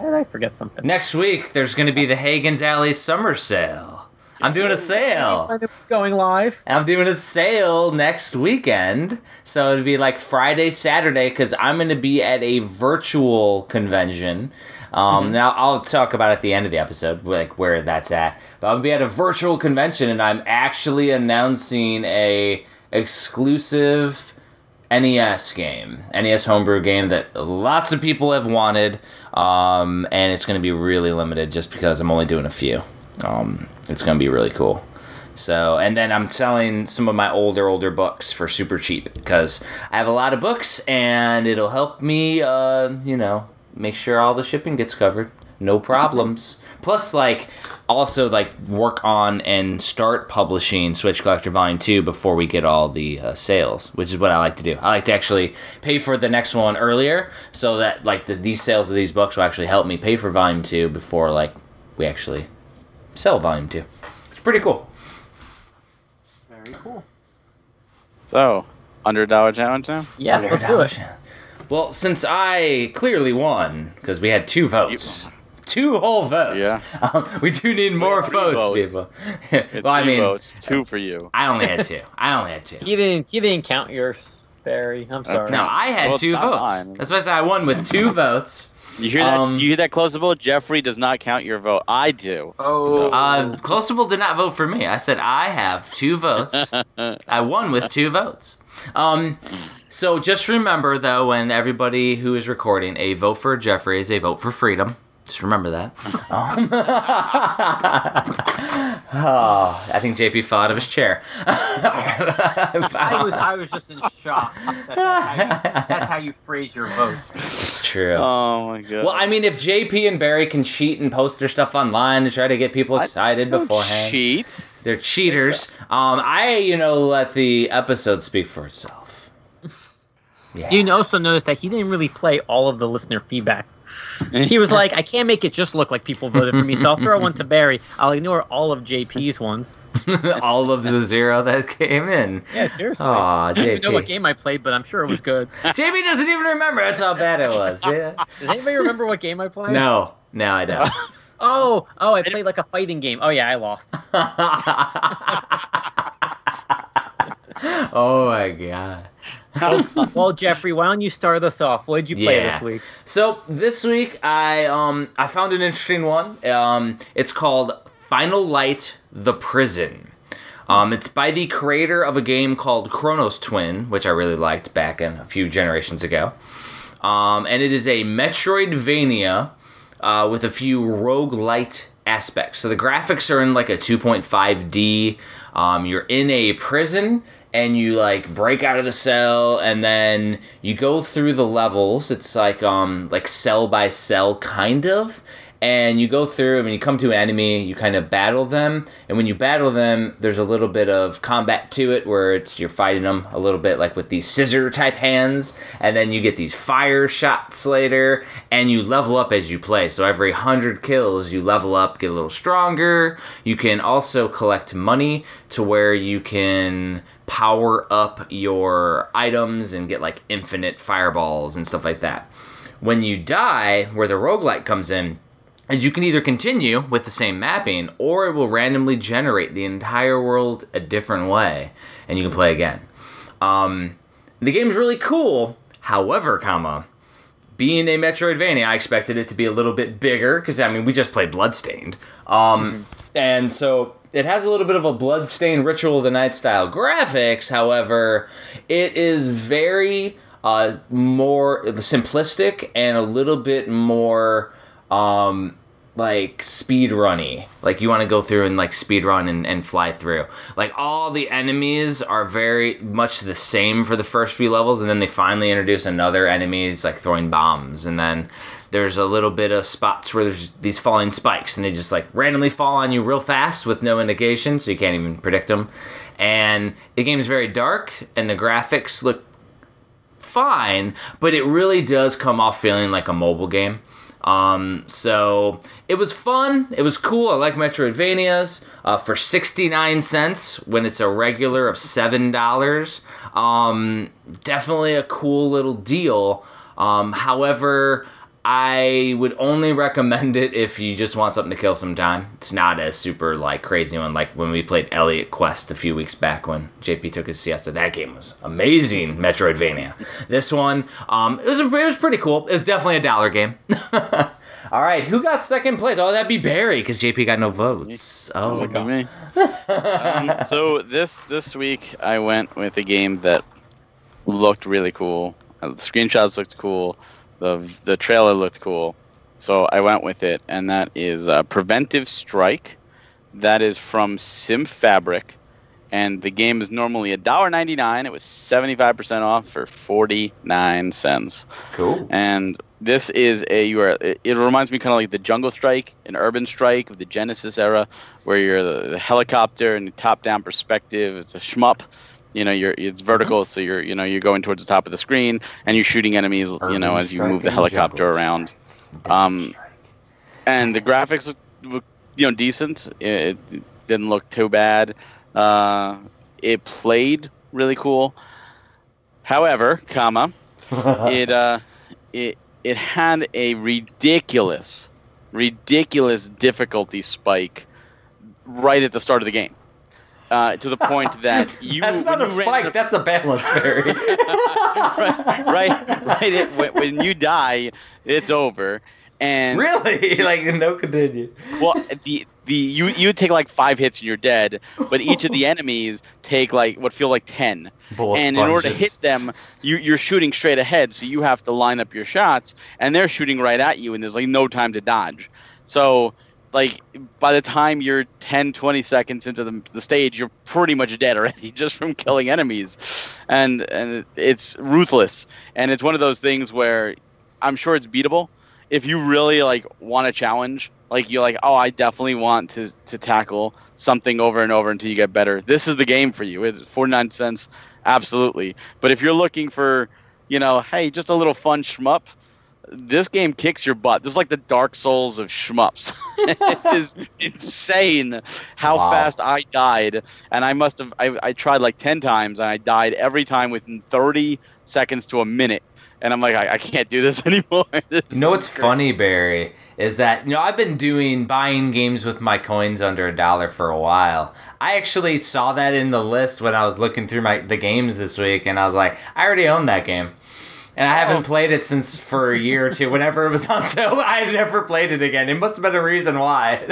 Did I forget something? Next week, there's going to be the Hagen's Alley Summer Sale. I'm doing a sale. It's going live. I'm doing a sale next weekend. So it'd be like Friday, Saturday, because I'm going to be at a virtual convention. Um, Now, I'll talk about it at the end of the episode, like where that's at. But I'll be at a virtual convention, and I'm actually announcing a exclusive NES game, NES homebrew game that lots of people have wanted, um, and it's going to be really limited just because I'm only doing a few. Um, it's going to be really cool. So, and then I'm selling some of my older, older books for super cheap because I have a lot of books and it'll help me, uh, you know, make sure all the shipping gets covered. No problems. Plus, like, also, like, work on and start publishing Switch Collector Volume 2 before we get all the uh, sales, which is what I like to do. I like to actually pay for the next one earlier so that, like, the, these sales of these books will actually help me pay for Volume 2 before, like, we actually sell Volume 2. It's pretty cool. Very cool. So, under a dollar challenge now? Yes, let's do it. Well, since I clearly won, because we had two votes. Two whole votes. Yeah. Um, we do need more votes, votes. people. It's well, I mean, votes, two for you. I only had two. I only had two. He didn't. He didn't count yours, Barry. I'm sorry. No, I had Well, two votes. mine. That's why I said I won with two votes. You hear that? Um, you hear that, Closable? Jeffrey does not count your vote. I do. Oh. Uh, Closable did not vote for me. I said I have two votes. I won with two votes. Um, so just remember though, when everybody who is recording, a vote for Jeffrey is a vote for freedom. Just remember that. Um, oh, I think JP fell out of his chair. I was. I was just in shock. That that's, how you, that's how you phrase your votes. it's true. Oh my god. well, I mean, if JP and Barry can cheat and post their stuff online to try to get people excited Don't beforehand, cheat. they're cheaters. Um, I, you know, let the episode speak for itself. Yeah. You also notice that he didn't really play all of the listener feedback. He was like, I can't make it just look like people voted for me, so I'll throw one to Barry. I'll ignore all of JP's ones. all of the zero that came in. Yeah, seriously. Aw, I don't even know what game I played, but I'm sure it was good. JP doesn't even remember. That's how bad it was. Yeah. Does anybody remember what game I played? No, no, I don't. Oh, oh, I played like a fighting game. Oh yeah, I lost. oh my god. Well, Jeffrey, why don't you start us off? What did you play Yeah. this week? So this week I um I found an interesting one. Um, it's called Final Light: The Prison. Um, it's by the creator of a game called Chronos Twin, which I really liked back in a few generations ago. Um, and it is a Metroidvania uh, with a few roguelite aspects. So the graphics are in like a 2.5D. Um, you're in a prison and you like break out of the cell and then you go through the levels. It's like um like cell by cell kind of. And you go through, and you come to an enemy, you kind of battle them. And when you battle them, there's a little bit of combat to it, where it's you're fighting them a little bit like with these scissor type hands, and then you get these fire shots later, and you level up as you play. So every hundred kills, you level up, get a little stronger. You can also collect money to where you can power up your items and get like infinite fireballs and stuff like that. When you die, where the roguelite comes in, and you can either continue with the same mapping or it will randomly generate the entire world a different way and you can play again. Um, the game's really cool, however, comma, being a Metroidvania, I expected it to be a little bit bigger because I mean we just played Bloodstained, um, and so it has a little bit of a Bloodstained Ritual of the Night style graphics. However, it is very uh, more simplistic and a little bit more um, like speed runny. Like you want to go through and like speed run and, and fly through. Like all the enemies are very much the same for the first few levels, and then they finally introduce another enemy. It's like throwing bombs, and then there's a little bit of spots where there's these falling spikes, and they just like randomly fall on you real fast with no indication, so you can't even predict them. And the game is very dark, and the graphics look fine, but it really does come off feeling like a mobile game. Um, so it was fun. It was cool. I like Metroidvanias uh, for 69 cents when it's a regular of $7. Um, definitely a cool little deal. Um, however, I would only recommend it if you just want something to kill some time. It's not a super like crazy one like when we played Elliot Quest a few weeks back when JP took his siesta. That game was amazing, Metroidvania. this one, um, it was it was pretty cool. It was definitely a dollar game. All right, who got second place? Oh, that'd be Barry because JP got no votes. Oh, Look at me. um, so this this week I went with a game that looked really cool. Uh, the screenshots looked cool. The the trailer looked cool. So I went with it, and that is uh, Preventive Strike. That is from Sim Fabric, and the game is normally $1.99. It was 75% off for 49 cents. cool. And this is a you are it, it reminds me kind of like the Jungle Strike, an Urban Strike of the Genesis era, where you're the, the helicopter and top down perspective. It's a shmup. You know, you're it's vertical, so you're you know you're going towards the top of the screen and you're shooting enemies. you know, as you move the helicopter around. Um, and the graphics look, look you know decent. It, it didn't look too bad. Uh, it played really cool. However, comma, it uh, it it had a ridiculous, ridiculous difficulty spike right at the start of the game. Uh, to the point that you that's not a spike. That's a balance, Barry. right, right, right. It, when, when you die, it's over. And really? like no continue. well, the the you you take like five hits and you're dead, but each of the enemies take like what feel like ten. Bullet and in order to hit them, you you're shooting straight ahead, so you have to line up your shots, and they're shooting right at you, and there's like no time to dodge. So like by the time you're 10 20 seconds into the, the stage you're pretty much dead already just from killing enemies. And and it's ruthless. And it's one of those things where i'm sure it's beatable. If you really like want a challenge like you're like oh i definitely want to to tackle something over and over until you get better. This is the game for you. It's 49 cents absolutely. But if you're looking for you know hey just a little fun shmup this game kicks your butt. This is like the Dark Souls of shmups. it is insane how Wow. fast I died, and I must have I, I tried like ten times, and I died every time within thirty seconds to a minute. And I'm like, I, I can't do this anymore. This You know what's great. funny, Barry, is that you know I've been doing buying games with my coins under a dollar for a while. I actually saw that in the list when I was looking through my the games this week, and I was like, I already own that game. And I haven't played it since for a year or two. Whenever it was on sale, I never played it again. It must have been a reason why.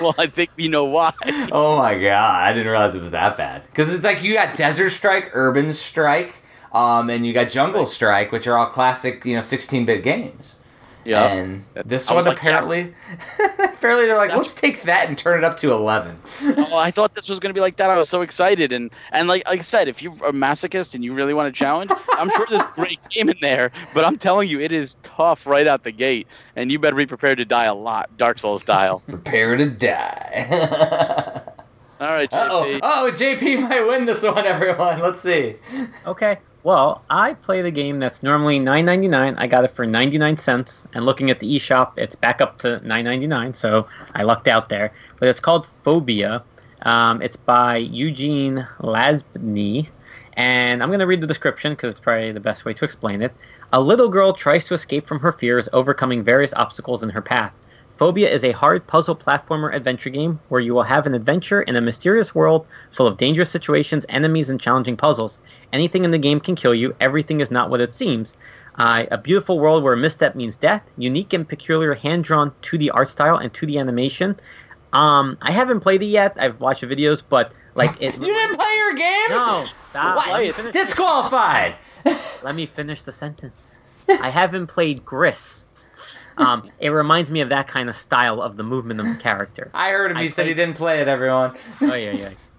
well, I think we know why. oh my god, I didn't realize it was that bad. Because it's like you got Desert Strike, Urban Strike, um, and you got Jungle Strike, which are all classic, you know, 16-bit games. Yeah. And this I was one like, apparently, apparently they're like, let's take that and turn it up to eleven. oh, I thought this was gonna be like that. I was so excited, and and like like I said, if you're a masochist and you really want a challenge, I'm sure there's a great game in there. But I'm telling you, it is tough right out the gate, and you better be prepared to die a lot, Dark Souls style. Prepare to die. All right, oh, JP. oh, JP might win this one, everyone. Let's see. Okay. Well, I play the game that's normally nine ninety nine. I got it for ninety nine cents, and looking at the eShop, it's back up to nine ninety nine. So I lucked out there. But it's called Phobia. Um, it's by Eugene Lasbny, and I'm going to read the description because it's probably the best way to explain it. A little girl tries to escape from her fears, overcoming various obstacles in her path. Phobia is a hard puzzle platformer adventure game where you will have an adventure in a mysterious world full of dangerous situations, enemies, and challenging puzzles. Anything in the game can kill you, everything is not what it seems. Uh, a beautiful world where a misstep means death, unique and peculiar hand drawn to the art style and to the animation. Um, I haven't played it yet, I've watched the videos, but like it. You didn't play your game? No, stop. What? Let me finish- Disqualified. let me finish the sentence. I haven't played Gris. um, it reminds me of that kind of style of the movement of the character. I heard him. I He said he didn't play it. Everyone. Oh yeah, yeah.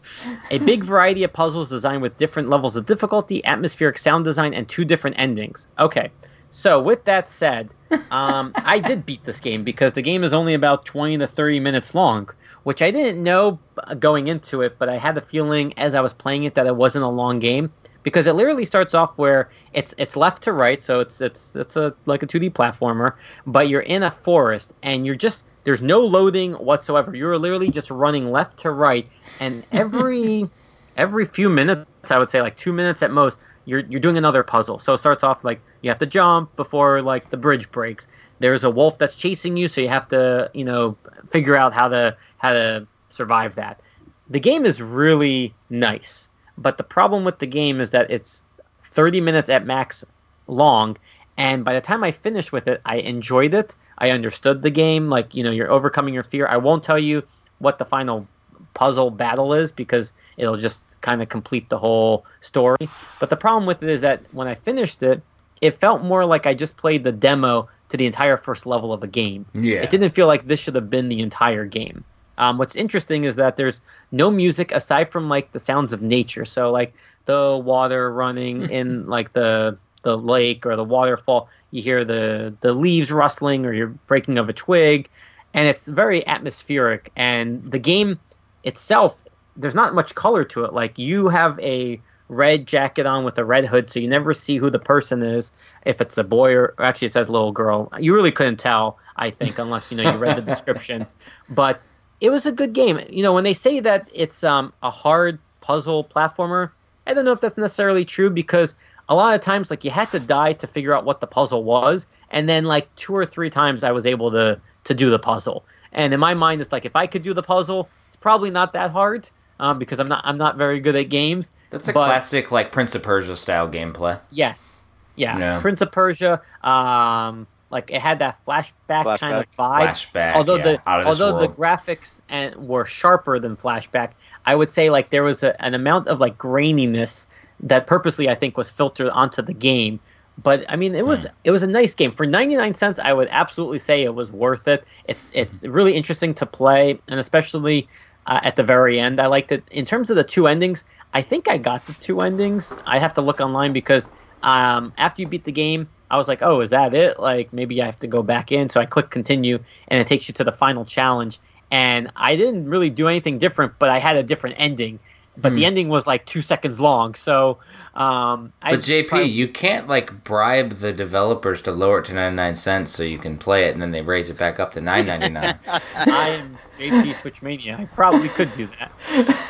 A big variety of puzzles designed with different levels of difficulty, atmospheric sound design, and two different endings. Okay, so with that said, um, I did beat this game because the game is only about 20 to 30 minutes long, which I didn't know going into it, but I had the feeling as I was playing it that it wasn't a long game because it literally starts off where it's it's left to right, so it's it's it's a like a 2D platformer, but you're in a forest and you're just there's no loading whatsoever. You're literally just running left to right, and every every few minutes, I would say like two minutes at most, you're you're doing another puzzle. So it starts off like you have to jump before like the bridge breaks. There's a wolf that's chasing you, so you have to you know figure out how to how to survive that. The game is really nice, but the problem with the game is that it's 30 minutes at max long, and by the time I finished with it, I enjoyed it. I understood the game, like you know, you're overcoming your fear. I won't tell you what the final puzzle battle is because it'll just kind of complete the whole story. But the problem with it is that when I finished it, it felt more like I just played the demo to the entire first level of a game. Yeah. It didn't feel like this should have been the entire game. Um, what's interesting is that there's no music aside from like the sounds of nature. So like the water running in like the the lake or the waterfall, you hear the the leaves rustling or you're breaking of a twig, and it's very atmospheric. And the game itself, there's not much color to it. Like you have a red jacket on with a red hood, so you never see who the person is. If it's a boy or or actually it says little girl, you really couldn't tell. I think unless you know you read the description, but it was a good game. You know when they say that it's um, a hard puzzle platformer, I don't know if that's necessarily true because a lot of times like you had to die to figure out what the puzzle was, and then like two or three times I was able to to do the puzzle. And in my mind, it's like if I could do the puzzle, it's probably not that hard um, because I'm not I'm not very good at games. That's a But- classic like Prince of Persia style gameplay. Yes. Yeah. Yeah. Prince of Persia. Um, like it had that flashback, kind of vibe. Flashback. although yeah, the out of this although the graphics and were sharper than flashback, I would say like there was a, an amount of like graininess that purposely I think was filtered onto the game. But I mean, it was Hmm. it was a nice game for ninety nine cents. I would absolutely say it was worth it. It's it's really interesting to play, and especially uh, at the very end, I liked it. In terms of the two endings, I think I got the two endings. I have to look online because um, after you beat the game, I was like, oh, is that it? Like maybe I have to go back in. So I click continue, and it takes you to the final challenge. And I didn't really do anything different, but I had a different ending. But the ending was like two seconds long. So, um, I But JP, probably- you can't like bribe the developers to lower it to 99 cents so you can play it and then they raise it back up to 9.99. I'm JP Switch Mania. I probably could do that.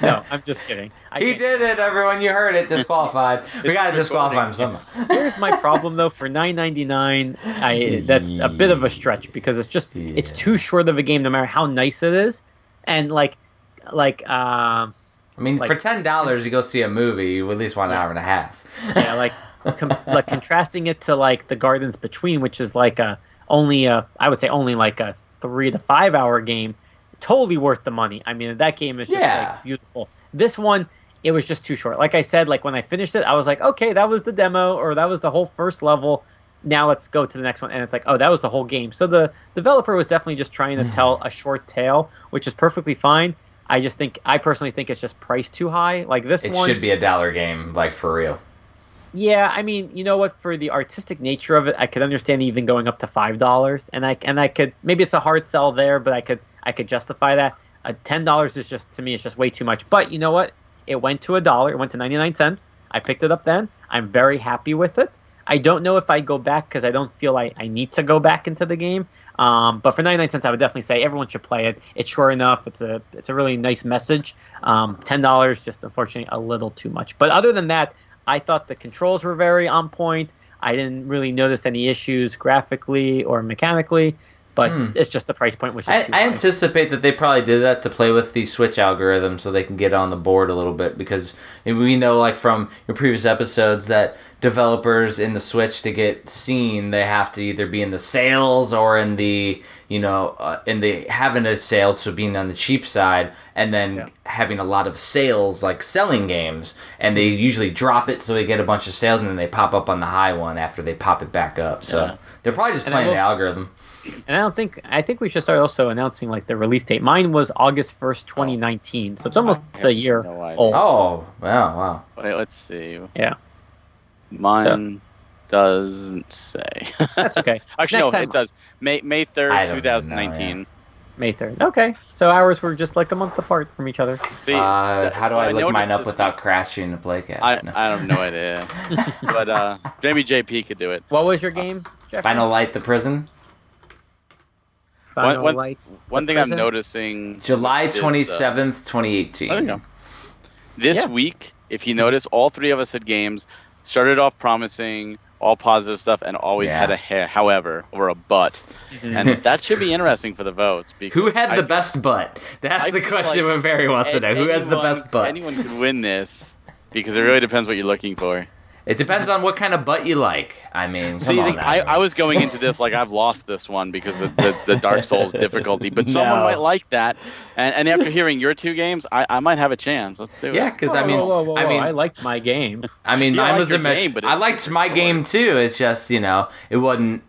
No, I'm just kidding. I he can't. did it, everyone. You heard it. Disqualified. we got to disqualify him somehow. Here's my problem though. For 9.99, I that's a bit of a stretch because it's just it's too short of a game, no matter how nice it is, and like like um I mean, Like- for $10, you go see a movie, you at least want an hour and a half. yeah like com- like contrasting it to like the Gardens Between, which is like a only a I would say only like a three to five hour game, totally worth the money. I mean that game is just Yeah. like beautiful. This one. It was just too short. Like I said, like when I finished it, I was like, okay, that was the demo, or that was the whole first level. now let's go to the next one and it's like oh that was the whole game so the developer was definitely just trying to tell a short tale which is perfectly fine i just think i personally think it's just priced too high. Like this It one should be a dollar game, like for real. yeah i mean you know what? For the artistic nature of it i could understand even going up to five dollars. And i and i could maybe it's a hard sell there but i could i could justify that. Uh, ten dollars is just to me it's just way too much. But you know what? It went to a dollar it went to 99 cents. I picked it up then. I'm very happy with it. I don't know if i'd go back because i don't feel I, I need to go back into the game um, but for 99 cents i would definitely say everyone should play it. It's short enough it's a it's a really nice message. Um, $10 just unfortunately a little too much. But other than that i thought the controls were very on point. I didn't really notice any issues graphically or mechanically but it's just the price point which is I, I anticipate that they probably did that to play with the Switch algorithm so they can get on the board a little bit because we know, like from your previous episodes, that developers in the Switch to get seen, they have to either be in the sales or in the you know uh, in the having a sale, so being on the cheap side, and then Yeah. having a lot of sales, like selling games, and they usually drop it so they get a bunch of sales, and then they pop up on the high one after they pop it back up. So Yeah. they're probably just playing the algorithm. And I don't think I think we should start also announcing like the release date. Mine was August first, twenty nineteen. So it's almost a year No old. Oh, wow, wow. Wait, let's see. Yeah. Mine doesn't say. That's okay. Actually, Next no, time- it does. May May third, don't two thousand nineteen. May third. Okay. So ours were just like a month apart from each other. See, Uh, how do what I look mine up without week- crashing the playcast? I, No. I have no idea, but uh, maybe JP could do it. What was your game, Jeffrey? Final Light the Prison? Final One- one- Light. One The thing I'm noticing. July is, uh, 27th, 2018. There you go. This Yeah. week, if you notice, all three of us had games started off promising, all positive stuff, and always Yeah. had a ha- however or a but, and that should be interesting for the votes. Because Who had I the feel best butt? That's I the question like Barry wants to know. Who has the best butt? Anyone could win this because it really depends what you're looking for. It depends on what kind of butt you like. I mean, See, on the- I, I was going into this like I've lost this one because the, the, the Dark Souls difficulty, but someone No. might like that. And, and after hearing your two games, I, I might have a chance. Let's see. Yeah, because I mean, whoa, whoa, whoa, I mean, I liked my game. I mean, You mine was a your match. game, but I liked my hard. game too. It's just you know, it wasn't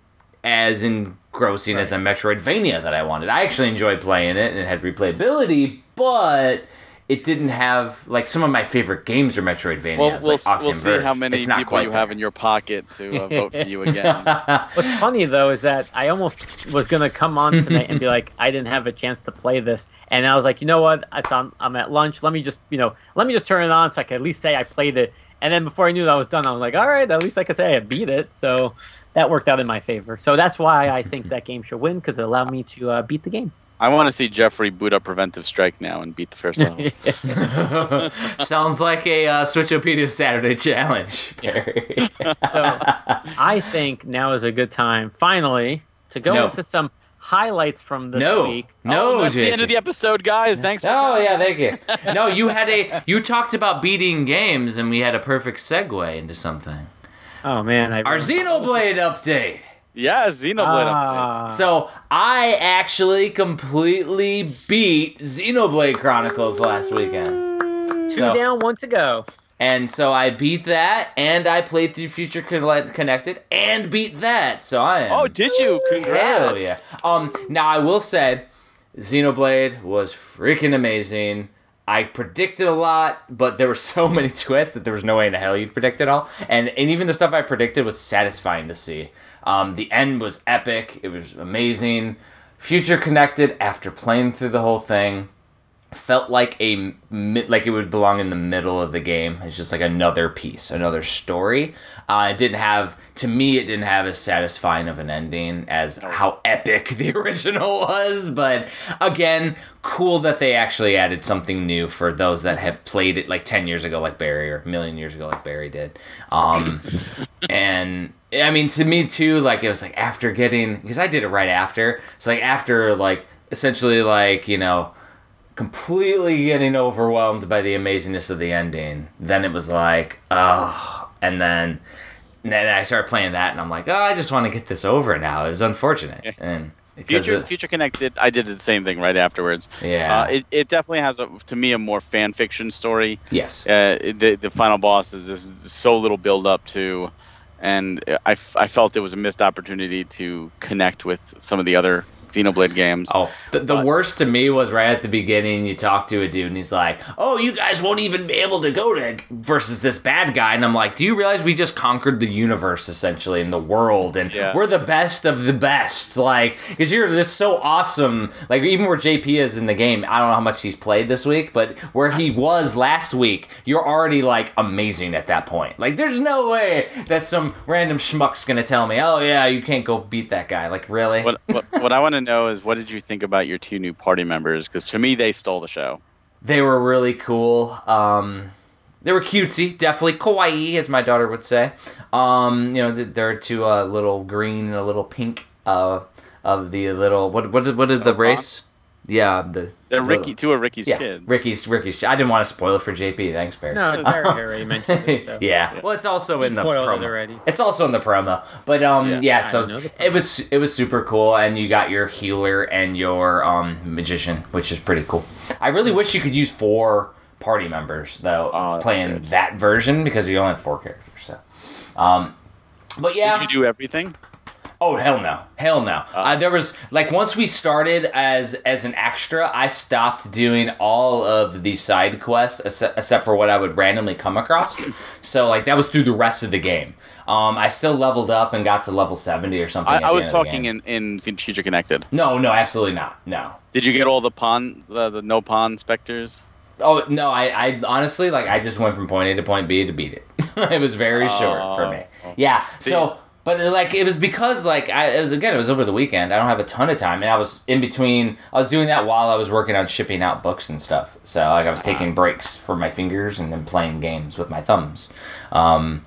as engrossing as a Metroidvania that I wanted. I actually enjoyed playing it and it had replayability, but it didn't have like some of my favorite games are Metroidvanias. Well, like we'll, Oxy we'll see how many people quite you have in your pocket to uh, vote for you again. What's funny though is that I almost was gonna come on tonight and be like, I didn't have a chance to play this, and I was like, you know what? It's on, I'm at lunch. Let me just, you know, let me just turn it on so I can at least say I played it. And then before I knew that I was done, I was like, all right, at least I could say I beat it. So that worked out in my favor. So that's why I think that game should win because it allowed me to uh, beat the game. I want to see Jeffrey boot up Preventive Strike now and beat the first level. Sounds like a uh, Switchopedia Saturday challenge. So I think now is a good time, finally, to go No. into some highlights from this no, week. no, oh, that's the end of the episode, guys. Thanks. For Oh yeah, thank you. No, you had a you talked about beating games, and we had a perfect segue into something. Oh man, I Our Xenoblade update. Yeah, Xenoblade updates. Ah. So I actually completely beat Xenoblade Chronicles last weekend. two So, down, one to go. and so I beat that, and I played through Future Connected, and beat that. So I am. Oh, did you? Congrats. Hell yeah. Um, now I will say, Xenoblade was freaking amazing. I predicted a lot, but there were so many twists that there was no way in the hell you'd predict it all. And and even the stuff I predicted was satisfying to see. Um, the end was epic. It was amazing. Future connected after playing through the whole thing felt like a like it would belong in the middle of the game. It's just like another piece, another story. Uh, it didn't have, to me, it didn't have as satisfying of an ending as how epic the original was. But again, cool that they actually added something new for those that have played it like ten years ago, like Barry, or a million years ago, like Barry did. Um, and I mean, to me too, like it was like after getting because I did it right after. So like after like essentially like you know completely getting overwhelmed by the amazingness of the ending. Then it was like, oh, and then and then I started playing that, and I'm like, oh, I just want to get this over now. It's unfortunate, and Future it- Future Connected, I did the same thing right afterwards. yeah, Uh, it, it definitely has a, to me a more fan fiction story. yes, Uh, the the final boss is just so little build up to, and I, f- I felt it was a missed opportunity to connect with some of the other Xenoblade games. Oh, the, the But- worst to me was right at the beginning. You talk to a dude and he's like, "Oh, you guys won't even be able to go to versus this bad guy." And I'm like, "Do you realize we just conquered the universe essentially in the world, and Yeah. we're the best of the best? Like, because you're just so awesome. Like, even where JP is in the game, I don't know how much he's played this week, but where he was last week, you're already like amazing at that point. Like, there's no way that some random schmuck's gonna tell me, "Oh yeah, you can't go beat that guy." Like, really? What, what what I want to know is what did you think about your two new party members? Because to me, they stole the show. They were really cool. Um, they were cutesy, definitely kawaii, as my daughter would say. Um, you know, th- there are two uh, little green and a little pink uh, of the little what what did, what did the race? Yeah, the the- Riki, two of Riki's Yeah, kids. Riki's Riki's. I didn't want to spoil it for JP. Thanks, Barry. No, Barry already mentioned it. So. yeah. Well, it's also in the Spoiled it promo. already. It's also in the promo. But um, Yeah. yeah. So it was it was super cool, and you got your healer and your um magician, which is pretty cool. I really wish you could use four party members though, Oh, playing that version because you only have four characters. So, um, but yeah, Did you do everything? Oh hell no, hell no. Uh, there was like once we started as as an extra, I stopped doing all of the side quests except, except for what I would randomly come across. So like that was through the rest of the game. Um, I still leveled up and got to level seventy or something. I, I was end of the talking in, in Future Connected. No, no, absolutely not. No. Did you get all the pawn, the, the no Ponspectors? Oh no, I, I honestly like I just went from point A to point B to beat it. it was very short for me. Yeah. So, but like it was because like I it was again it was over the weekend. I don't have a ton of time, and I was in between. I was doing that while I was working on shipping out books and stuff. So like I was taking breaks for my fingers and then playing games with my thumbs. Um,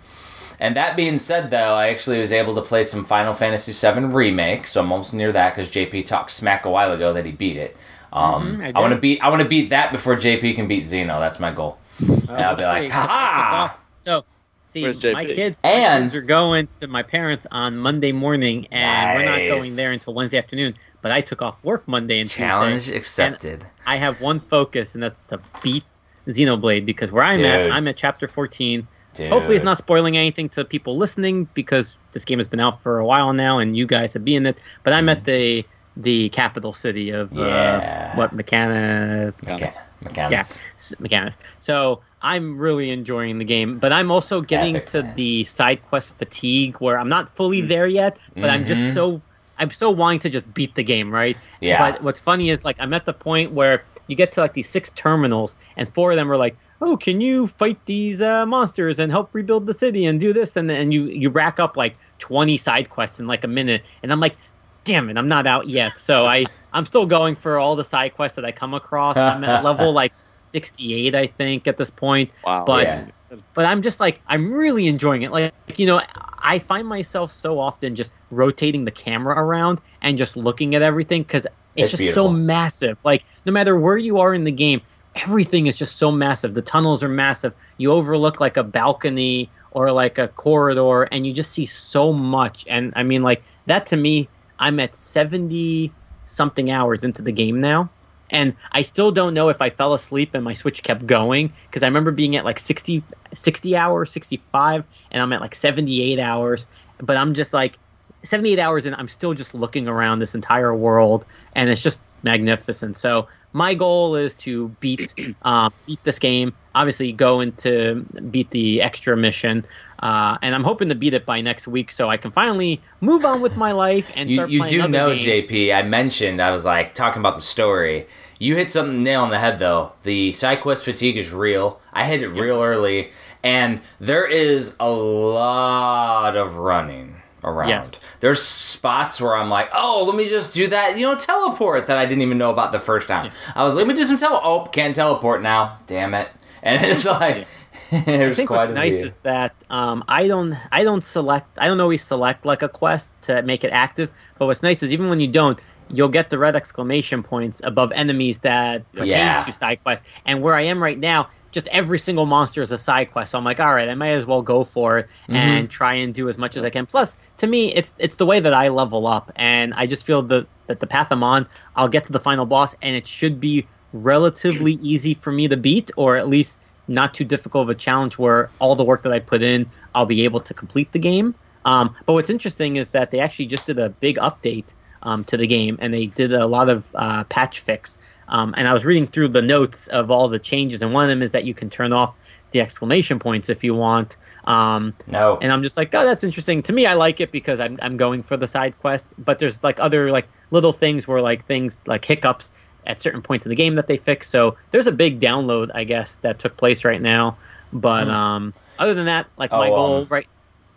and that being said, though, I actually was able to play some Final Fantasy VII remake, so I'm almost near that because JP talked smack a while ago that he beat it. Um, Mhm, I I, want to beat I want to beat that before JP can beat Xeno. That's my goal. and I'll be like, ha ha! So, see, Where's my JP? kids, my And- kids are going to my parents on Monday morning, and we're not going there until Wednesday afternoon. But I took off work Monday and Challenge Tuesday. accepted. I have one focus, and that's to beat Xenoblade because where I'm Dude. at, I'm at chapter 14. Dude. Hopefully, it's not spoiling anything to people listening because this game has been out for a while now, and you guys have been in it. But I'm at the the capital city of Mm-hmm. Yeah. uh, what Mechana Mecha- Yeah. mechanics. s- mechanics. So I'm really enjoying the game, but I'm also getting Epic, to man. the side quest fatigue where I'm not fully there yet, but I'm Mhm. just so I'm so wanting to just beat the game, right? Yeah. But what's funny is like I'm at the point where you get to like these six terminals, and four of them are like, "Oh, can you fight these uh, monsters and help rebuild the city and do this?" And then you you rack up like 20 side quests in like a minute, and I'm like, "Damn it, I'm not out yet." So I I'm still going for all the side quests that I come across. I'm at level like 68, I think, at this point. Wow. But Yeah. but I'm just like I'm really enjoying it. Like you know, I find myself so often just rotating the camera around and just looking at everything because it's, It's just so massive. Like no matter where you are in the game, everything is just so massive. The tunnels are massive. You overlook like a balcony or like a corridor, and you just see so much. And I mean, like that to me, I'm at 70 something hours into the game now. And I still don't know if I fell asleep and my Switch kept going because I remember being at like 60, 60 hours, 65, and I'm at like 78 hours. But I'm just like 78 hours and I'm still just looking around this entire world and it's just magnificent. So my goal is to beat um, beat this game. Obviously, go into beat the extra mission, uh, and I'm hoping to beat it by next week so I can finally move on with my life and You, start you do know, games. JP. I mentioned I was like talking about the story. You hit something nail on the head though. The side quest fatigue is real. I hit it real early, and there is a lot of running around. Yes. There's spots where I'm like, oh, let me just do that, you know, teleport that I didn't even know about the first time. I was, like let me do some tele. Oh, can't teleport now. Damn it! And it's like, I think quite what's nice is that um, I don't I don't select I don't always select like a quest to make it active. But what's nice is even when you don't, you'll get the red exclamation points above enemies that pertain Yeah. to side quests. And where I am right now, just every single monster is a side quest. So I'm like, all right, I might as well go for it Mm-hmm. and try and do as much as I can. Plus, to me, it's it's the way that I level up, and I just feel that that the path I'm on, I'll get to the final boss, and it should be relatively easy for me to beat, or at least not too difficult of a challenge where all the work that I put in, I'll be able to complete the game. Um, but what's interesting is that they actually just did a big update um, to the game, and they did a lot of uh, patch fix. Um, and I was reading through the notes of all the changes, and one of them is that you can turn off the exclamation points if you want. Um, no. and I'm just like, oh, that's interesting. To me, I like it because I'm I'm going for the side quests. But there's like other like little things where like things like hiccups at certain points in the game that they fix. So there's a big download, I guess, that took place right now. But um, other than that, like my Oh, goal um, right,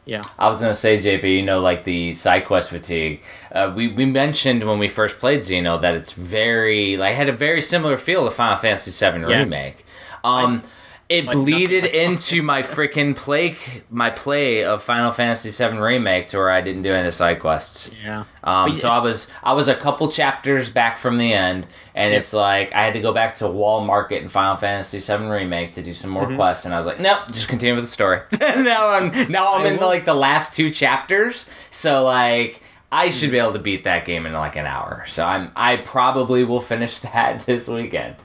yeah, I was gonna say, JP, you know, like the side quest fatigue. Uh, we we mentioned when we first played Xeno that it's very like had a very similar feel to Final Fantasy VII Yes. remake. Um, it like bleeded into my freaking play my play of Final Fantasy VII remake to where I didn't do any of the side quests. yeah. Um, so I was I was a couple chapters back from the end, and it's like I had to go back to Wall Market in Final Fantasy VII Remake to do some Mm-hmm. more quests, and I was like, nope, just continue with the story. now I'm now I'm I in the, like the last two chapters, so like I should be able to beat that game in like an hour. So I'm I probably will finish that this weekend.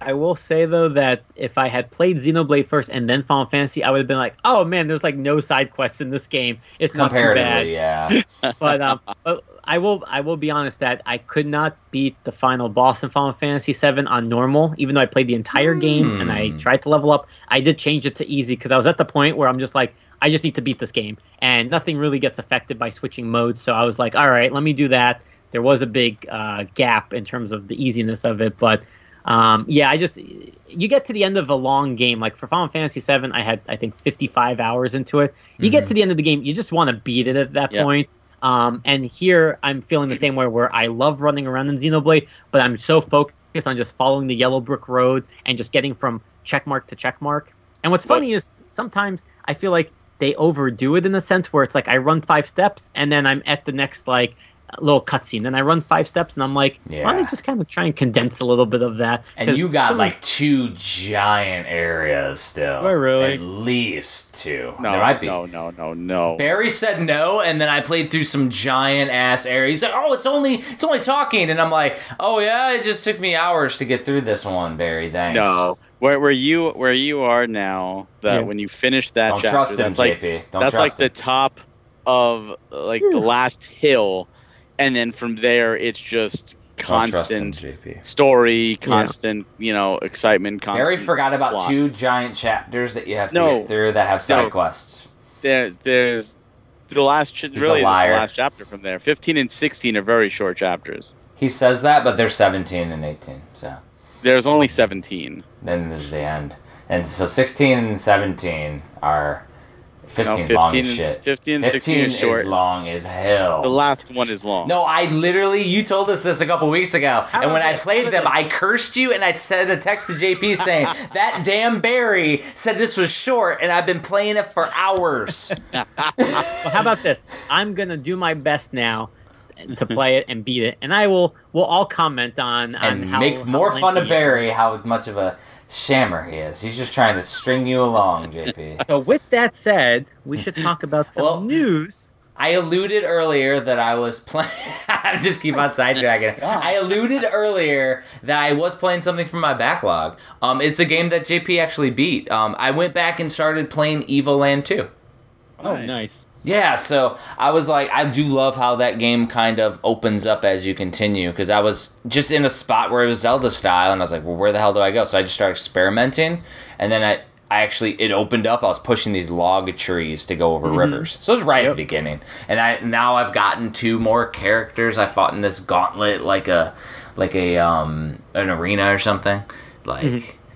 I will say though that if I had played Xenoblade first and then Final Fantasy, I would have been like, "Oh man, there's like no side quests in this game. It's not too bad." Yeah. But um, but I will I will be honest that I could not beat the final boss in Final Fantasy VII on normal, even though I played the entire game and I Hmm. tried to level up. I did change it to easy because I was at the point where I'm just like, I just need to beat this game, and nothing really gets affected by switching modes. So I was like, all right, let me do that. There was a big uh, gap in terms of the easiness of it, but um, yeah, I just you get to the end of a long game. Like for Final Fantasy VII, I had I think 55 hours into it. You get Mhm. to the end of the game, you just want to beat it at that Yep. point. Um, and here I'm feeling the same way where I love running around in Xenoblade, but I'm so focused on just following the yellow brick road and just getting from checkmark to checkmark. And what's funny is sometimes I feel like they overdo it in a sense where it's like I run five steps and then I'm at the next like little cutscene. Then I run five steps and I'm like, why don't I just kind of try and condense a little bit of that? And you got some- like two giant areas still. Do I really? At least two. No, there might be. no, no, no, no. Barry said no, and then I played through some giant ass areas. He's like, "Oh, it's only it's only talking," and I'm like, "Oh yeah, it just took me hours to get through this one, Barry. Thanks." No, where where you where you are now, that Yeah. when you finish that don't chapter, trust him, that's like Don't that's trust like the top of like the last hill, and then from there it's just Don't him, constant story, constant you know excitement. Constant Barry forgot about plot. two giant chapters that you have to No. get through that have side No. quests. There, there's the last ch- really this is liar. the last chapter from there. Fifteen and sixteen are very short chapters. He says that, but they're 17 and 18, so There's only seventeen. then there's the end. And so 16 and 17 are 15 No, long 15 as and- shit. 15 and 16 is short. long as hell. The last one is long. No, I literally, you told us this a couple weeks ago, How and when about I played How them, about I cursed you, and I sent a text to JP saying that damn Barry said this was short, and I've been playing it for hours. Well, how about this? I'm gonna do my best now to play it and beat it, and I will. We'll all comment on on and how, make how more fun of Barry how much of a shammer he is. He's just trying to string you along, JP. So with that said, we should talk about some Well- news. I alluded earlier that I was playing. I just keep on sidetracking. I alluded earlier that I was playing something from my backlog. Um, it's a game that JP actually beat. Um, I went back and started playing Evoland 2. Oh, nice. Yeah, so I was like, I do love how that game kind of opens up as you continue because I was just in a spot where it was Zelda style, and I was like, well, where the hell do I go? So I just started experimenting, and then I, I actually it opened up. I was pushing these log trees to go over rivers, so it was right at the beginning. And I now I've gotten two more characters. I fought in this gauntlet like a like a um an arena or something. Like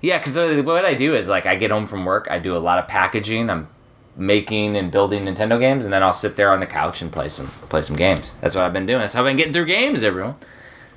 yeah, because what I do is like I get home from work, I do a lot of packaging. I'm making and building Nintendo games, and then I'll sit there on the couch and play some play some games. That's what I've been doing. That's how I've been getting through games, everyone.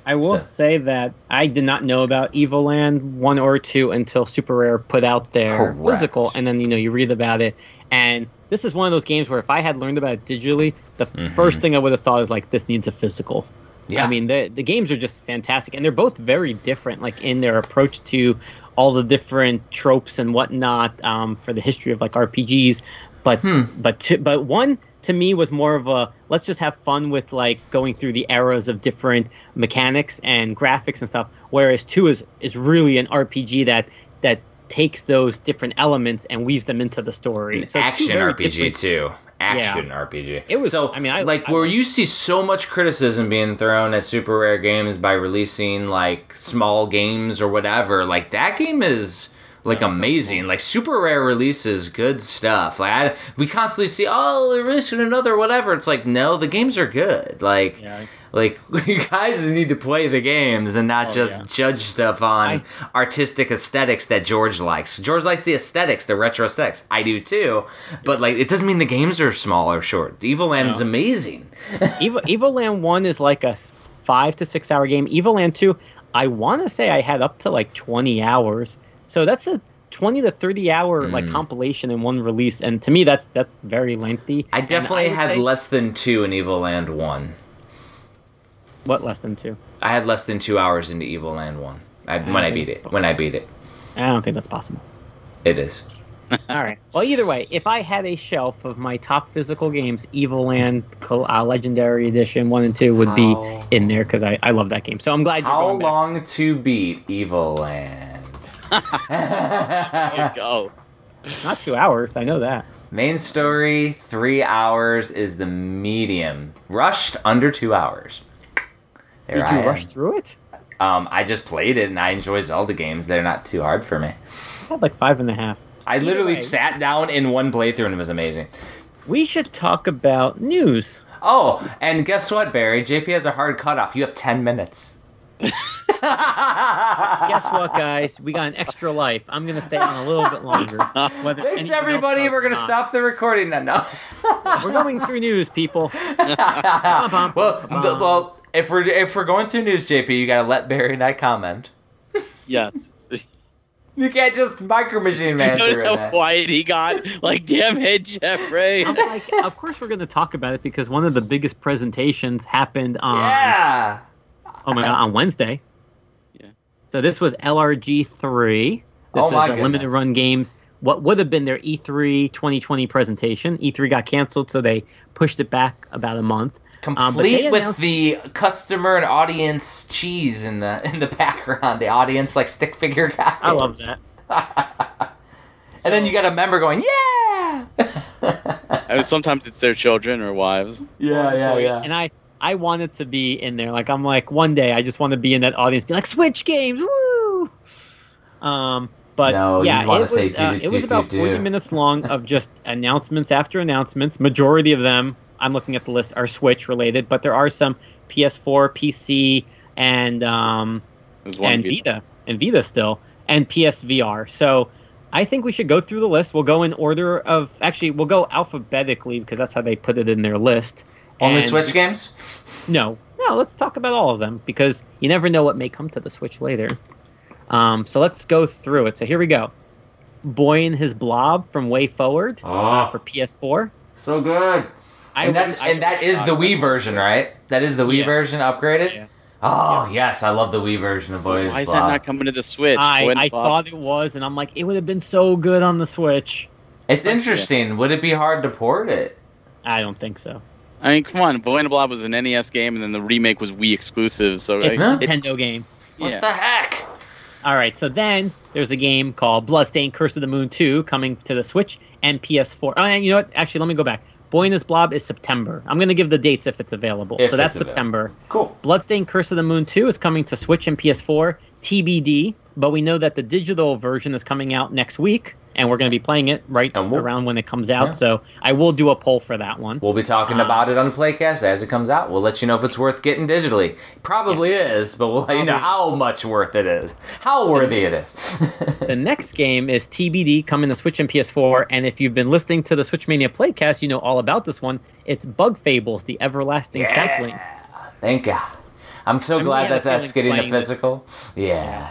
I will So- say that I did not know about Evoland one or two until Super Rare put out their Correct. physical, and then you know you read about it. And this is one of those games where if I had learned about it digitally, the first thing I would have thought is like this needs a physical. Mm-hmm. Yeah. I mean the the games are just fantastic, and they're both very different, like in their approach to all the different tropes and whatnot um, for the history of like RPGs. But Hmm. but to, but one to me was more of a let's just have fun with like going through the eras of different mechanics and graphics and stuff. Whereas two is is really an RPG that that takes those different elements and weaves them into the story. An So action RPG different- too. Action RPG. It was- so. I mean, I- like I where like- you see so much criticism being thrown at Super Rare Games by releasing like small games or whatever. Like that game is like amazing. Like Super Rare releases good stuff. Like I, we constantly see, oh, they're releasing another whatever. It's like no, the games are good. Like. Yeah. Like you guys need to play the games and not Oh, just yeah. judge stuff on artistic aesthetics that George likes. George likes the aesthetics, the retro aesthetics. I do too, but like it doesn't mean the games are small or short. Evoland is No. amazing. Evil, Evoland 1 is like a five to six hour game. Evoland 2, I want to say I had up to like 20 hours. So that's a 20 to 30 hour like Mm. compilation in one release. And to me, that's that's very lengthy. I definitely would had say- less than two in Evoland One. What, less than two? I had less than two hours into Evoland One. I, when I beat it. When I beat it, I don't think that's possible. it is. All right. Well, either way, if I had a shelf of my top physical games, Evoland uh, Legendary Edition 1 and 2 would be in there because I, I love that game. So I'm glad you're How long to beat Evoland? There you go. Not two hours. I know that. Main story, three hours is the medium. Rushed under two hours. There Did I you am. rush through it? Um, I just played it and I enjoy Zelda games. They're not too hard for me. I had like five and a half. I literally way. sat down in one playthrough and it was amazing. We should talk about news. Oh, and guess what, Barry? JP has a hard cutoff. You have 10 minutes. Guess what, guys? We got an extra life. I'm gonna stay on a little bit longer. Whether Thanks, everybody. We're going to stop the recording now. No. We're going through news, people. well, well, if we're if we're going through news, JP, you gotta let Barry and I comment. Yes. You can't just micro machine man. Notice through how it. quiet he got. Like, damn it, Jeffrey. I'm like, of course we're going to talk about it because one of the biggest presentations happened on Yeah. oh my god on Wednesday. Yeah. So this was LRG three. This Oh is my a limited run games. What would have been their E E3 2020 presentation. E3 got canceled, so they pushed it back about a month. Um, but Complete they with the customer and audience cheese in the in the background. The audience like stick figure guys. I love that. And then you got a member going, yeah. And sometimes it's their children or wives. yeah, yeah, yeah. And I, I wanted to be in there. Like I'm like one day I just want to be in that audience, be like Switch games, woo. Um, but No, yeah, it was say uh, it was about 40 minutes long of just announcements after announcements. Majority of them, I'm looking at the list, are Switch related, but there are some PS4, PC, and um, and video. Vita and Vita still and PSVR. So I think we should go through the list. We'll go in order of actually we'll go alphabetically because that's how they put it in their list. Only And- Switch games? No, no. Let's talk about all of them because you never know what may come to the Switch later. Um, so let's go through it. So here we go. Boy and his blob from WayForward uh, Oh, for PS4. so good. I and that's and that was is the. Wii version, right? That is the Wii Yeah. version upgraded. Yeah. Oh yes, I love the Wii version of Boys. Why is that not coming to the Switch? I, I thought it was, and I'm like, it would have been so good on the Switch. It's interesting. Would it be hard to port it? I don't think so. I mean, come on. Boy and Blob was an NES game, and then the remake was Wii exclusive. So It's like, a it- Nintendo game. What yeah. the heck? All right, so then there's a game called Bloodstained Curse of the Moon 2 coming to the Switch and PS4. Oh, and you know what? Actually, let me go back. Boy and His Blob is September. I'm going to give the dates if it's available. If so that's it's available. September. Cool. Bloodstained Curse of the Moon 2 is coming to Switch and PS4, TBD, but we know that the digital version is coming out next week, and we're going to be playing it right we'll- around when it comes out. Yeah. So I will do a poll for that one. We'll be talking Uh, about it on Playcast as it comes out. We'll let you know if it's worth getting digitally. Probably is, but we'll let you know how much worth it is. How worthy it is. The next game is TBD coming to Switch and PS4, and if you've been listening to the Switch Mania Playcast, you know all about this one. It's Bug Fables: The Everlasting Sapling. Thank God. I'm so we glad that that's getting a playing this. physical. Yeah.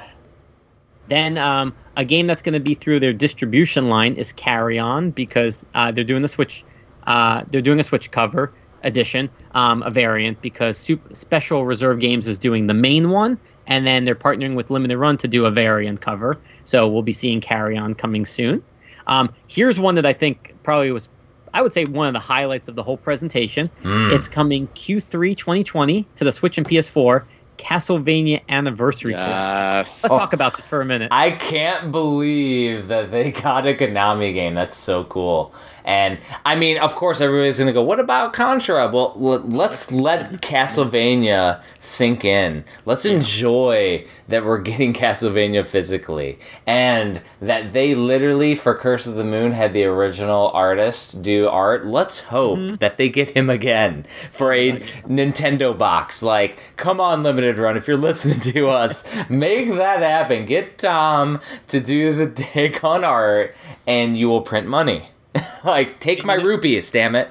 Then um, a game that's going to be through their distribution line is Carry On because uh, they're doing the Switch. Uh, they're doing a Switch cover edition, um, a variant because Super, Special Reserve Games is doing the main one, and then they're partnering with Limited Run to do a variant cover. So we'll be seeing Carry On coming soon. Um, here's one that I think probably was, I would say, one of the highlights of the whole presentation. Mm. It's coming Q3 2020 to the Switch and PS4. Castlevania Anniversary. Yes. Let's talk oh. about this for a minute. I can't believe that they got a Konami game. That's so cool. And I mean, of course, everybody's gonna go. What about Contra? Well, let's let Castlevania sink in. Let's enjoy that we're getting Castlevania physically, and that they literally for Curse of the Moon had the original artist do art. Let's hope mm-hmm. that they get him again for a Nintendo box. Like, come on, Limited Run, if you're listening to us, make that happen. Get Tom to do the take on art, and you will print money. like, take my rupees, damn it.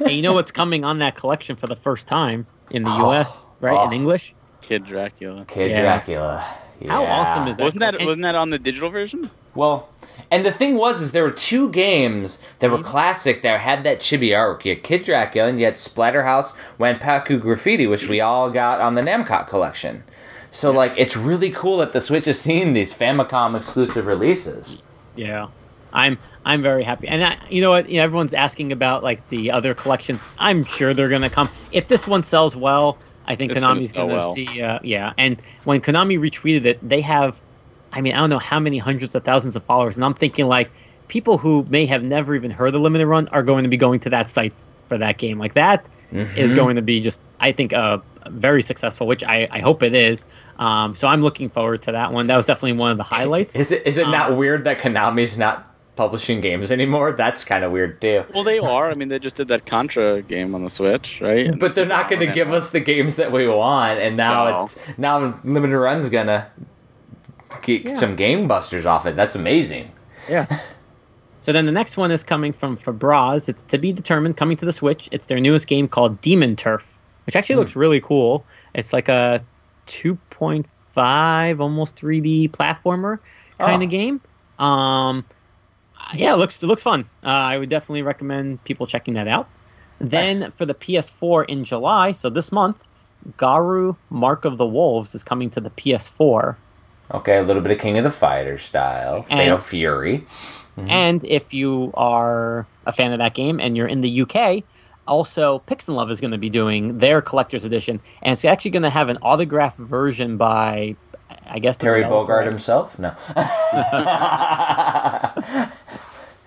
and you know what's coming on that collection for the first time in the Oh, U.S. right oh. in English? Kid Dracula. Kid Yeah. Dracula. How awesome is that? Wasn't that wasn't that on the digital version? Well, and the thing was, is there were two games that Mm-hmm. were classic that had that chibi artwork. You had Kid Dracula and you had Splatterhouse Wanpaku Graffiti, which we all got on the Namcot collection. So, like, it's really cool that the Switch is seeing these Famicom exclusive releases. Yeah, I'm I'm very happy. And I, you know what? You know, everyone's asking about like the other collections. I'm sure they're gonna come. If this one sells well, I think It's Konami's gonna well. see. Uh, yeah, and when Konami retweeted it, they have I mean, I don't know how many hundreds of thousands of followers, and I'm thinking like people who may have never even heard the limited run are going to be going to that site for that game. Like that is Mhm. going to be just, I think, uh, very successful, which I, I hope it is. Um, so I'm looking forward to that one. That was definitely one of the highlights. Is it is it not Um, weird that Konami's not publishing games anymore? That's kind of weird too. Well, they are. I mean, they just did that Contra game on the Switch, right? And But they're not going to give us the games that we want, and now No. it's now limited run's gonna get Yeah. some game busters off it. That's amazing. Yeah. So then the next one is coming from Fabraz. It's to be determined, coming to the Switch. It's their newest game called Demon Turf, which actually looks really cool. It's like a 2.5, almost 3D platformer kind Oh. of game. Um, yeah, it looks it looks fun. Uh, I would definitely recommend people checking that out. Then for the PS4 in July, so this month, Garou Mark of the Wolves is coming to the PS4. Okay, a little bit of King of the Fighter style, Fatal And- Fury. And if you are a fan of that game and you're in the UK, also Pixel Love is going to be doing their collector's edition, and it's actually going to have an autographed version by, I guess, Terry. Bogard himself? No.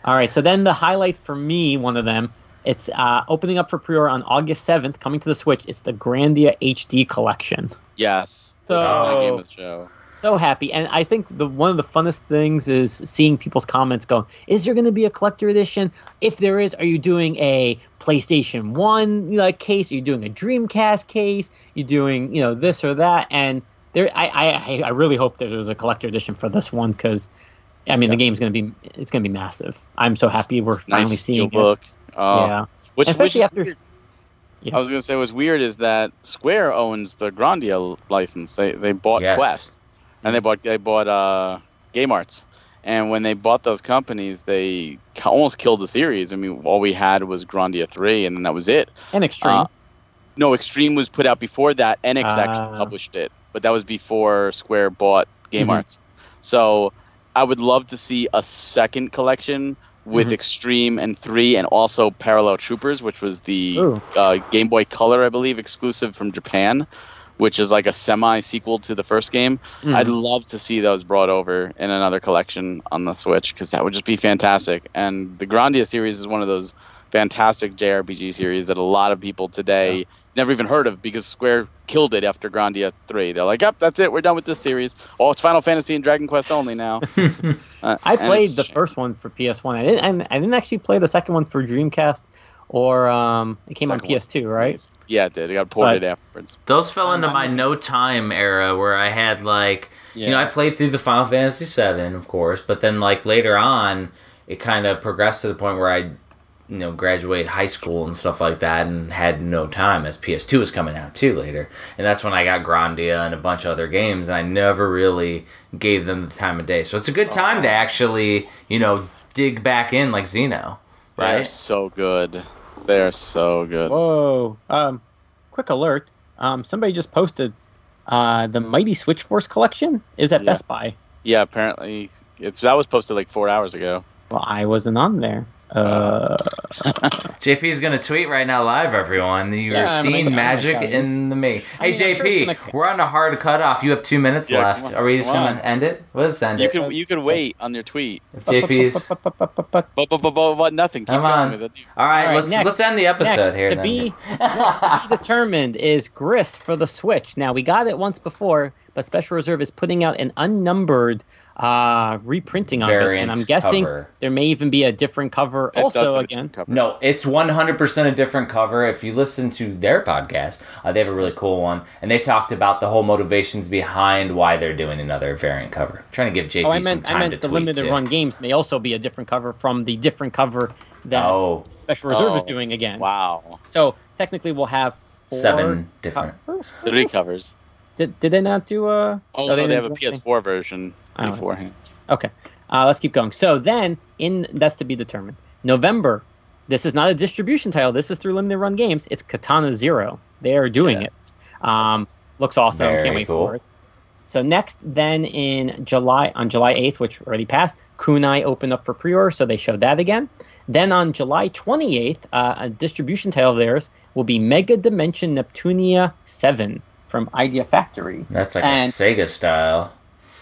All right, so then the highlight for me, one of them, it's uh, opening up for pre-order on August 7th, coming to the Switch. It's the Grandia HD collection. Yes. This is my So- game of the show. so happy and i think the one of the funnest things is seeing people's comments going is there going to be a collector edition if there is are you doing a playstation 1 like case are you doing a dreamcast case you're doing you know this or that and there i i, I really hope that there's a collector edition for this one because i mean the game's going to be it's going to be massive i'm so happy we're It's finally nice seeing steelbook. it Uh, yeah Which, Especially which after- Yeah. I was gonna say what's weird is that Square owns the Grandia license. They they bought Yes. Quest, and they bought they bought uh, Game Arts. And when they bought those companies, they almost killed the series. I mean, all we had was Grandia three, and then that was it. and extreme Uh, No, Extreme was put out before that. Enix Ah. actually published it, but that was before Square bought Game Mhm. Arts. So I would love to see a second collection with Mhm. Extreme and three, and also Parallel Troopers, which was the uh, Game Boy Color, I believe, exclusive from Japan, which is like a semi sequel to the first game. Mhm. I'd love to see those brought over in another collection on the Switch because that would just be fantastic. And the Grandia series is one of those fantastic JRPG series that a lot of people today never even heard of because Square killed it after Grandia 3. They're like, yep, that's it. We're done with this series. Oh, it's Final Fantasy and Dragon Quest only now. Uh, I played the first one for PS1. I didn't. and I didn't actually play the second one for Dreamcast, or um, it came on Second one. PS2, right? Yeah, it did. It got ported afterwards. Those fell into my no time era where I had like you know I played through the Final Fantasy 7, of course, but then like later on, it kind of progressed to the point where I you know graduate high school and stuff like that, and had no time as PS2 was coming out too later, and that's when I got Grandia and a bunch of other games, and I never really gave them the time of day. So it's a good time to actually you know dig back in like Xeno, They're right? so good. They're so good. Whoa! Um, quick alert! Um, somebody just posted uh, the Mighty Switch Force collection is at Yeah. Best Buy. Yeah, apparently it's that was posted like four hours ago. Well, I wasn't on there. Uh, JP's gonna tweet right now live, everyone. You're I'm seeing gonna- magic gonna tell you. in the me. Hey I'm sure JP, it's gonna- we're on a hard cutoff. You have two minutes Yeah, left. on, Are we just gonna on. end it? Let's end You it. could you could wait on your tweet. If JP's But but but but, but nothing. Keep Come on. all right. All right, let's next- let's end the episode next, here. to then. be, to be determined is Gris for the Switch. Now we got it once before, but Special Reserve is putting out an unnumbered uh, reprinting of it, and I'm guessing cover. there may even be a different cover. It also, again, cover. No, it's 100% a different cover. If you listen to their podcast, uh, they have a really cool one, and they talked about the whole motivations behind why they're doing another variant cover. trying to give JP Oh, I some meant time I meant to the tweet limited too. run games may also be a different cover from the different cover that Oh, Special Reserve is Oh, doing again. Wow. So technically, we'll have four seven different. covers Three covers. Did, did they not do a? Oh, oh, no, they didn't have a? PS4 version Oh. Beforehand. Okay, uh, let's keep going. So then, in that's to be determined. November. This is not a distribution title. This is through limited run games. It's Katana Zero. They are doing Yes. it. Um, looks awesome. Very Can't wait cool. for it. So next, then in July, on July 8th, which already passed, Kunai opened up for pre-order, so they showed that again. Then on July 28th, uh, a distribution title of theirs will be Mega Dimension Neptunia 7 from Idea Factory. That's like And- a Sega style.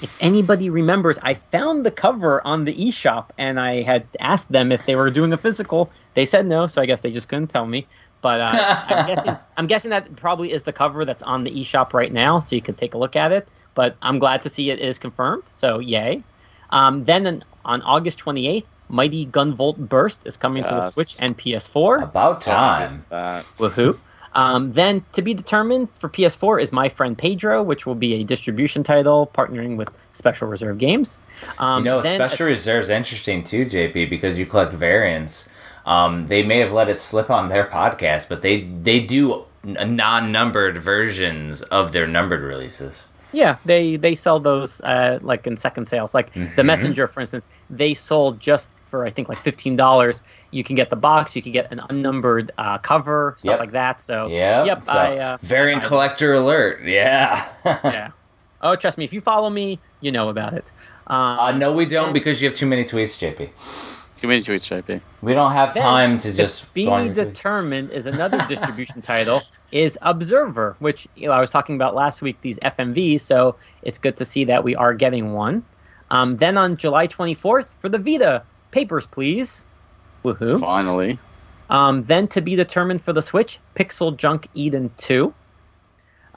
If anybody remembers, I found the cover on the eShop and I had asked them if they were doing a physical. They said no, so I guess they just couldn't tell me. But uh, I'm guessing I'm guessing that probably is the cover that's on the eShop right now, so you can take a look at it. But I'm glad to see it is confirmed, so yay. Um, then on August 28th, Mighty Gunvolt Burst is coming to the Switch and PS4. About time. That. Woohoo. Um, then to be determined for PS4 is My Friend Pedro, which will be a distribution title partnering with Special Reserve Games. Um, you know, Special Reserve's interesting too, JP, because you collect variants. Um, they may have let it slip on their podcast, but they they do non-numbered versions of their numbered releases. Yeah, they they sell those uh, like in second sales. Like the Mhm. Messenger, for instance, they sold just for I think like fifteen dollars. You can get the box, you can get an unnumbered uh, cover, stuff Yep. like that. So Yep. yep, so, I, uh, variant I- collector alert. Yeah. yeah. Oh, trust me, if you follow me, you know about it. Um, uh, no, we don't because you have too many tweets, JP. Too many tweets, JP. We don't have Then, time to to just be go on your tweets. determined is another distribution title is Observer, which you know I was talking about last week. These FMVs, so it's good to see that we are getting one. Um, then on July 24th for the Vita, Papers Please, woohoo! Finally. Um, then to be determined for the Switch, Pixel Junk Eden 2.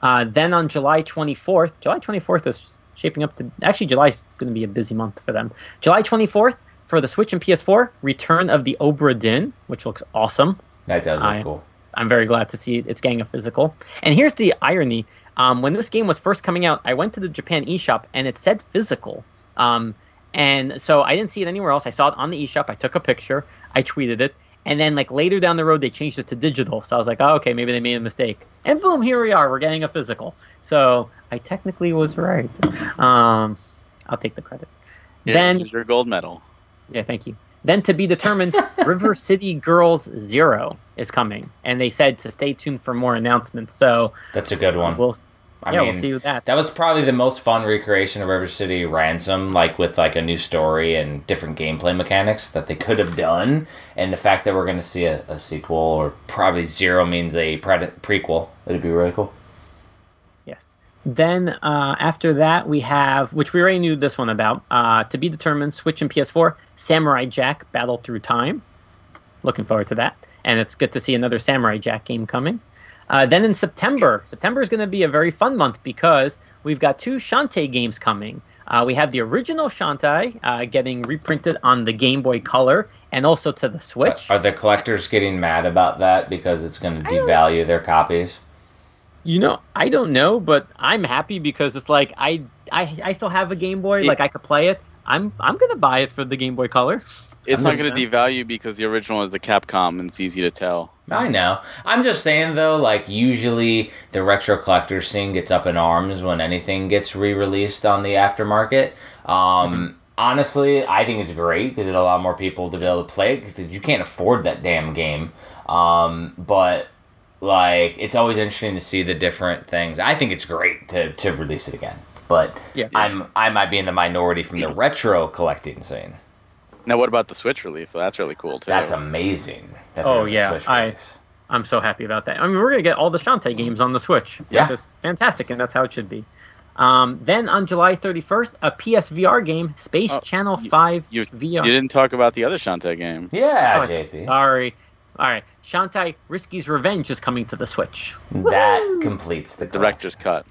Uh, then on July 24th, July 24th is shaping up to actually July is going to be a busy month for them. July 24th for the Switch and PS4, Return of the Obra Dinn, which looks awesome. That does look I- cool. I'm very glad to see it's getting a physical. And here's the irony: um, when this game was first coming out, I went to the Japan eShop and it said physical. Um, and so I didn't see it anywhere else. I saw it on the eShop. I took a picture. I tweeted it. And then, like later down the road, they changed it to digital. So I was like, oh, okay, maybe they made a mistake. And boom, here we are. We're getting a physical. So I technically was right. Um, I'll take the credit. Here's Then your gold medal. yeah, thank you. Then to be determined, River City Girls Zero is coming, and they said to stay tuned for more announcements. So That's a good one. we'll I yeah, mean, we'll see with that. That was probably the most fun recreation of River City Ransom, like with like a new story and different gameplay mechanics that they could have done. And the fact that we're going to see a, a sequel, or probably zero means a pre- prequel, it'd be really cool. Yes. Then uh, after that, we have, which we already knew this one about, uh, to be determined, Switch and PS4, Samurai Jack Battle Through Time. Looking forward to that. And it's good to see another Samurai Jack game coming. Uh, then in September, September is going to be a very fun month because we've got two Shantae games coming. Uh, we have the original Shantae uh, getting reprinted on the Game Boy Color and also to the Switch. Are the collectors getting mad about that because it's going to devalue their copies? You know, I don't know, but I'm happy because it's like I I, I still have a Game Boy, like I could play it. I'm I'm gonna buy it for the Game Boy Color. It's I'm not going to devalue because the original is the Capcom and it's easy to tell. I know. I'm just saying though, like usually the retro collector scene gets up in arms when anything gets re-released on the aftermarket. Um, Honestly, I think it's great because it allows more people to be able to play it because you can't afford that damn game. Um, but like, it's always interesting to see the different things. I think it's great to, to release it again. But Yeah. I'm I might be in the minority from the retro collecting scene. Now, what about the Switch release? So that's really cool too. That's amazing. that Oh, yeah, I I'm so happy about that. I mean, we're gonna get all the Shantae games on the Switch. Yeah. which is fantastic, and that's how it should be. Um, then on July 31st, a PSVR game, Space Oh, Channel you- 5 you, VR. you didn't talk about the other Shantae game. Yeah, Oh, JP. Sorry. All right, Shantae Risky's Revenge is coming to the Switch. That completes the Director's cut.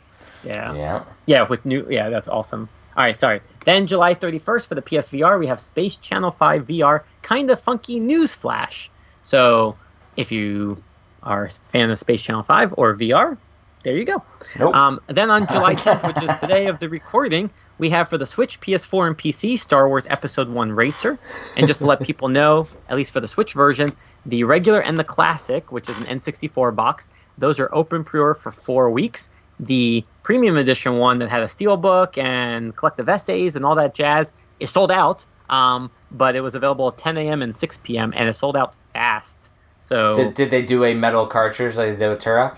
Yeah. Yeah. Yeah, with new. Yeah, that's awesome. All right, sorry. Then July 31st for the PSVR, we have Space Channel 5 VR, kind of funky news flash. So if you are a fan of Space Channel 5 or VR, there you go. Nope. Um, then on July 10th, which is today of the recording, we have for the Switch, PS4, and PC Star Wars Episode 1 Racer. And just to let people know, at least for the Switch version, the regular and the classic, which is an N64 box, those are open pre order for four weeks. The premium edition one that had a steelbook and collective essays and all that jazz is sold out, um, but it was available at 10 a.m. and 6 p.m. and it sold out fast. So, Did, did they do a metal cartridge like they did with Turok?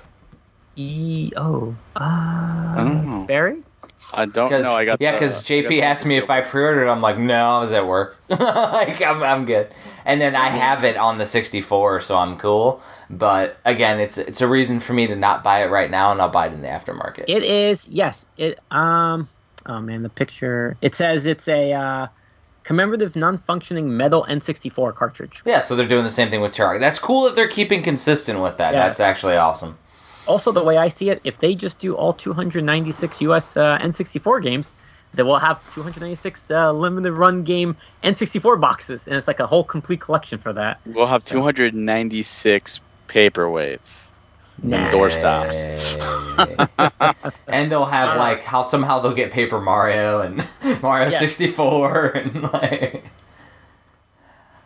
E O. Uh, Oh. Barry? I don't know. I got yeah, because JP asked me if I pre-ordered. I'm like, no, I was at work. like, I'm, I'm good. And then I have it on the 64, so I'm cool. But again, it's it's a reason for me to not buy it right now, and I'll buy it in the aftermarket. It is yes. It um. Oh man, the picture. It says it's a uh, commemorative non-functioning metal N64 cartridge. Yeah, so they're doing the same thing with Turok. That's cool that they're keeping consistent with that. Yeah. That's actually awesome. Also, the way I see it, if they just do all 296 US uh, N64 games, they will have 296 uh, limited run game N64 boxes, and it's like a whole complete collection for that. We'll have 296 paperweights. And doorstops. Yay. and they'll have like how somehow they'll get Paper Mario and Mario Yes. 64 and like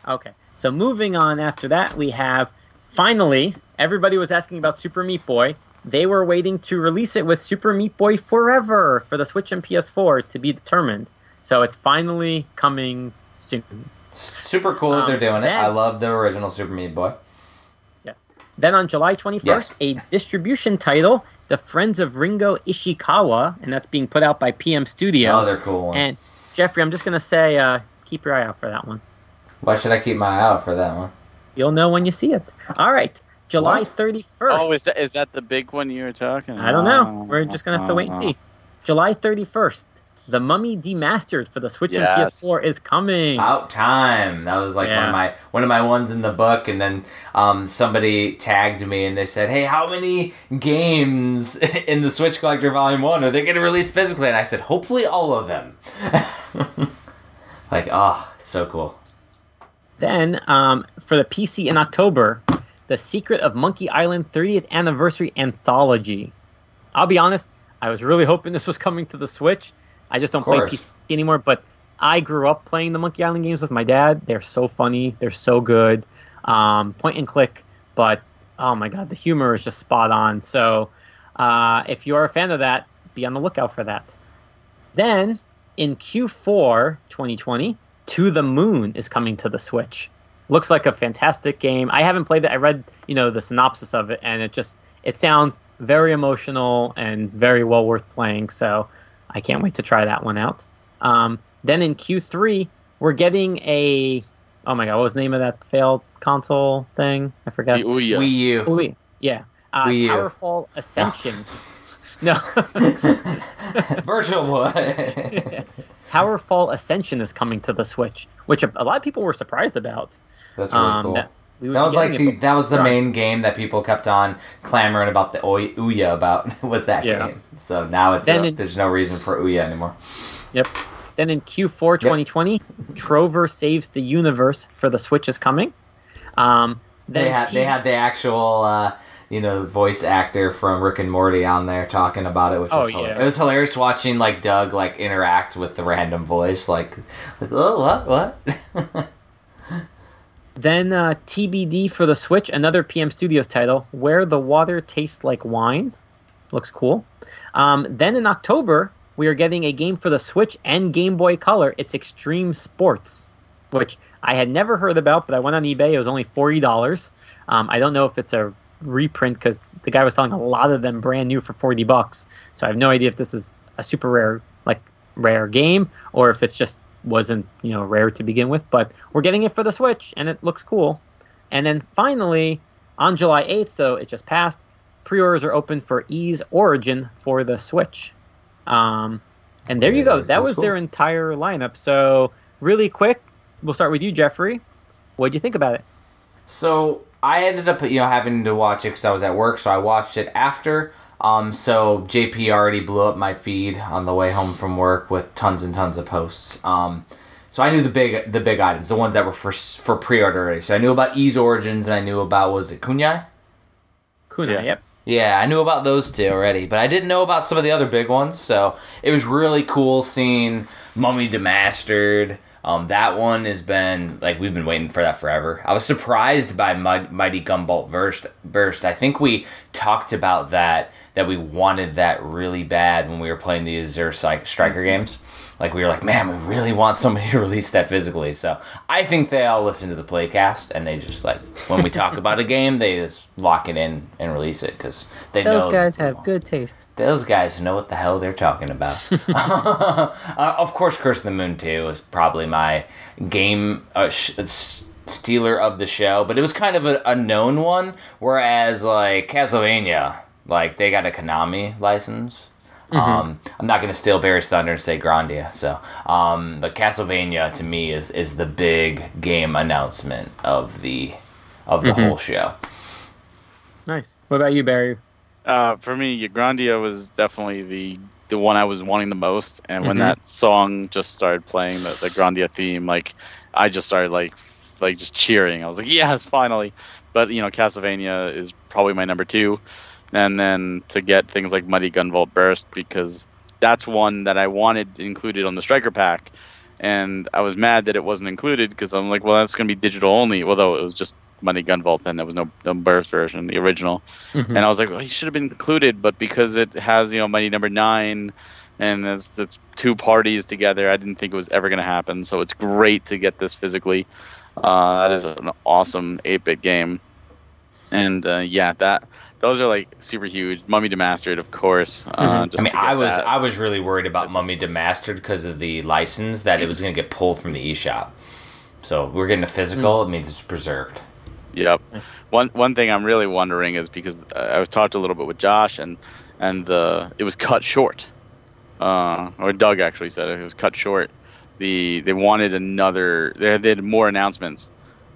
Okay, so moving on after that, we have finally everybody was asking about Super Meat Boy. They were waiting to release it with Super Meat Boy Forever for the Switch and PS4 to be determined. So it's finally coming soon. super cool that Um, they're doing it. I love the original Super Meat Boy. Yes. Then on July 21st, Yes. a distribution title, The Friends of Ringo Ishikawa, and that's being put out by PM Studios. Oh, they're cool. and Jeffrey, I'm just going to say, uh, keep your eye out for that one. Why should I keep my eye out for that one? You'll know when you see it. All right, July What? 31st. Oh, is that is that the big one you were talking? About? I don't know. We're just going to have to wait and see. July 31st, The Mummy Demastered for the Switch and PS4 is coming. About time. That was like one of my one of my ones in the book, and then um, somebody tagged me and they said, "Hey, how many games in the Switch Collector Volume One are they going to release physically?" And I said, "Hopefully, all of them." like, oh, it's so cool. Then, um, for the PC in October, The Secret of Monkey Island 30th Anniversary Anthology. I'll be honest, I was really hoping this was coming to the Switch. I just don't play. PC anymore, but I grew up playing the Monkey Island games with my dad. They're so funny, they're so good. Um, point and click, but oh my god, the humor is just spot on. So, uh, if you're a fan of that, be on the lookout for that. Then, in Q4 2020, To the Moon is coming to the Switch. Looks like a fantastic game. I haven't played it. I read, you know, the synopsis of it, and it just it sounds very emotional and very well worth playing. So I can't wait to try that one out. Um, then in Q3, we're getting a oh my god, what was the name of that failed console thing? I forgot. The Ouya. Wii U. Oh, yeah, uh, Wii U. Towerfall Ascension. no, Virtual Boy. Towerfall Ascension is coming to the Switch, which a, a lot of people were surprised about. That's really Um, cool. that we That was like the that was the main game that people kept on clamoring about the Ouya about was that Yeah. game. So now it's Then it- there's no reason for Ouya anymore. Yep. Then in Q4 2020, Trover Saves the Universe for the Switch is coming. Um, They had they had the actual uh, you know voice actor from Rick and Morty on there talking about it, which Oh, was hilarious. yeah. it was hilarious watching like Doug like interact with the random voice like like oh what what Then uh, TBD for the Switch, another PM Studios title, Where the Water Tastes Like Wine. Looks cool. Um, then in October, we are getting a game for the Switch and Game Boy Color. It's Extreme Sports, which I had never heard about, but I went on eBay. It was only $40. Um, I don't know if it's a reprint because the guy was selling a lot of them brand new for 40 bucks. So I have no idea if this is a super rare, like, rare game or if it's just wasn't you know rare to begin with but we're getting it for the switch and it looks cool. And then finally on july 8th so it just passed pre-orders are open for Ys Origin for the switch. Um, and there you go. Yeah, that that's was their entire lineup. So really quick we'll start with you jeffrey. What'd you think about it? So I ended up, you know, having to watch it because I was at work, so I watched it after. Um, so JP already blew up my feed on the way home from work with tons and tons of posts. Um, so I knew the big, the big items, the ones that were for for pre-order already. So I knew about Ys Origins, and I knew about was it Kunai? kuna Yeah. yep Yeah, I knew about those two already, but I didn't know about some of the other big ones. So it was really cool seeing Mummy Demastered. Um, that one has been like we've been waiting for that forever. I was surprised by Mighty Gunvolt Burst. Burst. I think we talked about that that we wanted that really bad when we were playing the Azure Striker games. Like we were like, man, we really want somebody to release that physically. So I think they all listen to the playcast and they just like when we talk about a game, they just lock it in and release it because they those know those guys have good taste those guys know what the hell they're talking about. uh, of course, Curse of the Moon 2 was probably my game uh, sh- stealer of the show, but it was kind of a, a known one. Whereas, like, Castlevania, like, they got a Konami license. Um, I'm not going to steal Barry's thunder and say Grandia. So, um, but Castlevania to me is is the big game announcement of the of the Mhm. whole show. Nice. What about you, Barry? Uh, for me, Grandia was definitely the the one I was wanting the most. And when Mhm. that song just started playing, the, the Grandia theme, like I just started like like just cheering. I was like, yes, finally. But you know, Castlevania is probably my number two, and then to get things like Mighty Gunvolt Burst because that's one that I wanted included on the Striker pack. And I was mad that it wasn't included because I'm like, well, that's going to be digital only. Although it was just Mighty Gunvolt, then there was no, no burst version, the original. And I was like, well, he should have been included, but because it has, you know, Mighty Number Nine, and there's the two parties together, I didn't think it was ever going to happen. So it's great to get this physically. Uh, that is an awesome 8-bit game, and uh, yeah, that those are like super huge. Mummy Demastered, of course. Uh, just I mean, to get I was that. I was really worried about That's Mummy Demastered because of the license that it was going to get pulled from the eShop. So we're getting a physical. It means it's preserved. Yep. One one thing I'm really wondering is because uh, I was talked a little bit with Josh and and the it was cut short. Uh, or Doug actually said it, it was cut short. The they wanted another. They had, they had more announcements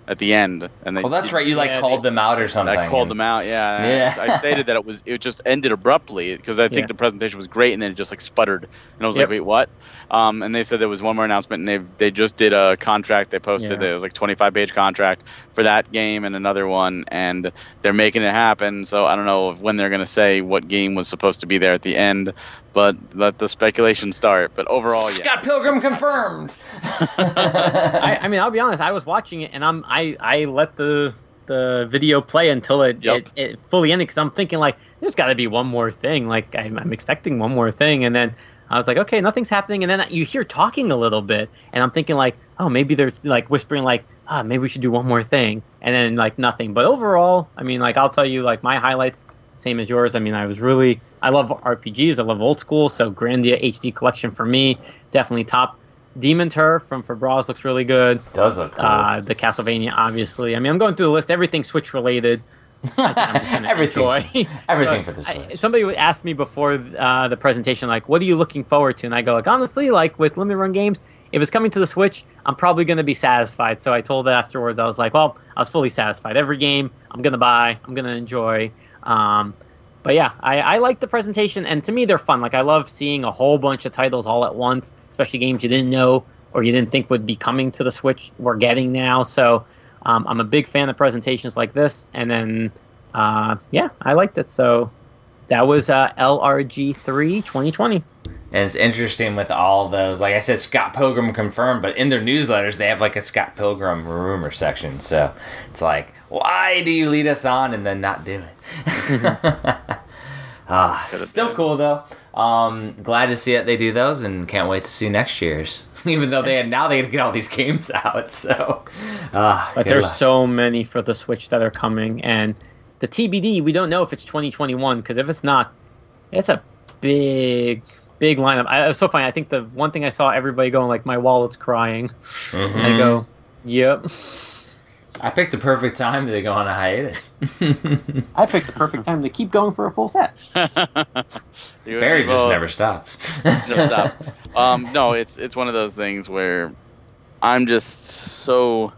at the end, and they. Well, that's right. You like Yeah, called they- them out or something. I called them out. Yeah. Yeah. I, I stated that it was it just ended abruptly because I think Yeah. the presentation was great and then it just like sputtered and I was Yep. like, wait, what? Um, and they said there was one more announcement and they they just did a contract. They posted Yeah. it was like 25 page contract for that game and another one and they're making it happen. So I don't know when they're gonna say what game was supposed to be there at the end, but let the speculation start. But overall, yeah. Scott Pilgrim confirmed. I, I mean, I'll be honest. I was watching it, and I'm I I let the the video play until it Yep. it, it fully ended because I'm thinking like there's got to be one more thing. Like I'm, I'm expecting one more thing, and then I was like, okay, nothing's happening, and then you hear talking a little bit, and I'm thinking like, oh, maybe they're like whispering like, ah, maybe we should do one more thing, and then like nothing. But overall, I mean, like I'll tell you like my highlights, same as yours. I mean, I was really I love RPGs. I love old school, so Grandia HD collection for me definitely top. Demon Turf from Fabraz looks really good. Does look cool. Uh, the Castlevania, obviously. I mean, I'm going through the list. Everything Switch related. I think I'm Everything. enjoy. Everything So, for the I- Switch. somebody would ask me before uh, the presentation, like, "What are you looking forward to?" And I go, like, honestly, like with limited run games, if it's coming to the Switch, I'm probably going to be satisfied. So I told afterwards, I was like, "Well, I was fully satisfied. Every game I'm going to buy, I'm going to enjoy." Um, but yeah, I, I like the presentation, and to me, they're fun. Like I love seeing a whole bunch of titles all at once, especially games you didn't know or you didn't think would be coming to the Switch. We're getting now, so um, I'm a big fan of presentations like this. And then, uh, yeah, I liked it. So that was uh, LRG3 2020. And it's interesting with all those. Like I said, Scott Pilgrim confirmed, but in their newsletters, they have like a Scott Pilgrim rumor section. So it's like, why do you lead us on and then not do it? ah, still cool though. Um, glad to see that They do those, and can't wait to see next year's. Even though they had now they get all these games out. So, ah, But there's luck. so many for the Switch that are coming. And the TBD, we don't know if it's 2021, because if it's not, it's a big, big lineup. I, it was so funny. I think the one thing I saw everybody going, like, my wallet's crying. Mhm. And I go, yep. I picked the perfect time to go on a hiatus. I picked the perfect time to keep going for a full set. Barry just well, never stops. never stops. Um, no, it's it's one of those things where I'm just so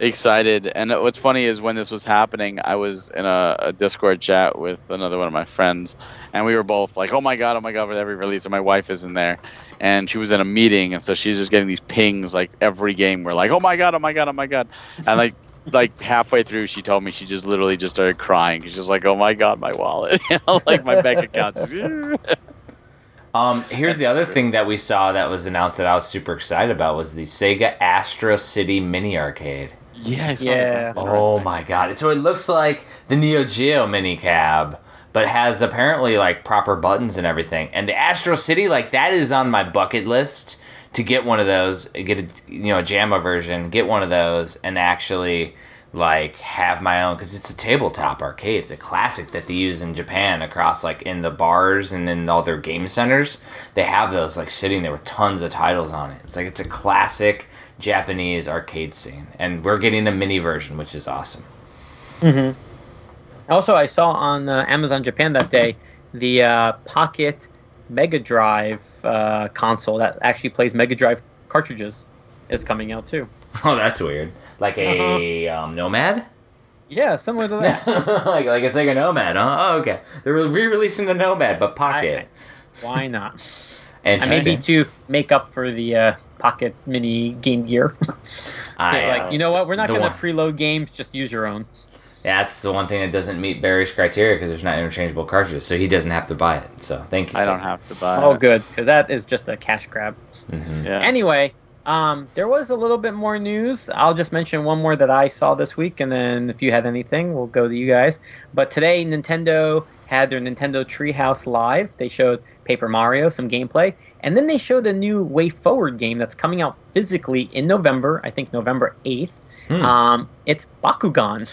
excited. And what's funny is when this was happening, I was in a, a Discord chat with another one of my friends, and we were both like, "Oh my god, oh my god!" with every release, and my wife is in there, and she was in a meeting, and so she's just getting these pings like every game. We're like, "Oh my god, oh my god, oh my god," and like. Like halfway through, she told me she just literally just started crying. She's just like, "Oh my god, my wallet!" you know, like my bank account. Just, Um, here's the other thing that we saw that was announced that I was super excited about was the Sega Astro City Mini Arcade. yeah, I saw Yeah. that. Oh my god! So it looks like the Neo Geo mini cab, but has apparently like proper buttons and everything. And the Astro City, like that is on my bucket list to get one of those, get a you know a JAMMA version, get one of those, and actually like have my own because it's a tabletop arcade. It's a classic that they use in Japan across like in the bars and in all their game centers. They have those like sitting there with tons of titles on it. It's like it's a classic Japanese arcade scene, and we're getting a mini version, which is awesome. Also, I saw on uh, Amazon Japan that day the uh, Pocket Mega Drive uh, console that actually plays Mega Drive cartridges is coming out too. Oh, that's weird. Like a um, Nomad? Yeah, similar to that. like like it's like a Nomad, huh? Oh, okay. They're re-releasing the Nomad, but Pocket. Why not? and And maybe to make up for the uh, Pocket Mini Game Gear. I, it's like, uh, you know what? We're not going to one- preload games. Just use your own. Yeah, That's the one thing that doesn't meet Barry's criteria because there's not interchangeable cartridges, so he doesn't have to buy it. So thank you. I sir. don't have to buy. oh, it. good, because that is just a cash grab. Mhm. Yeah. Anyway, um, there was a little bit more news. I'll just mention one more that I saw this week, and then if you had anything, we'll go to you guys. But today, Nintendo had their Nintendo Treehouse Live. They showed Paper Mario, some gameplay, and then they showed a new WayForward game that's coming out physically in November. I think November eighth. Hmm. Um, it's Bakugan.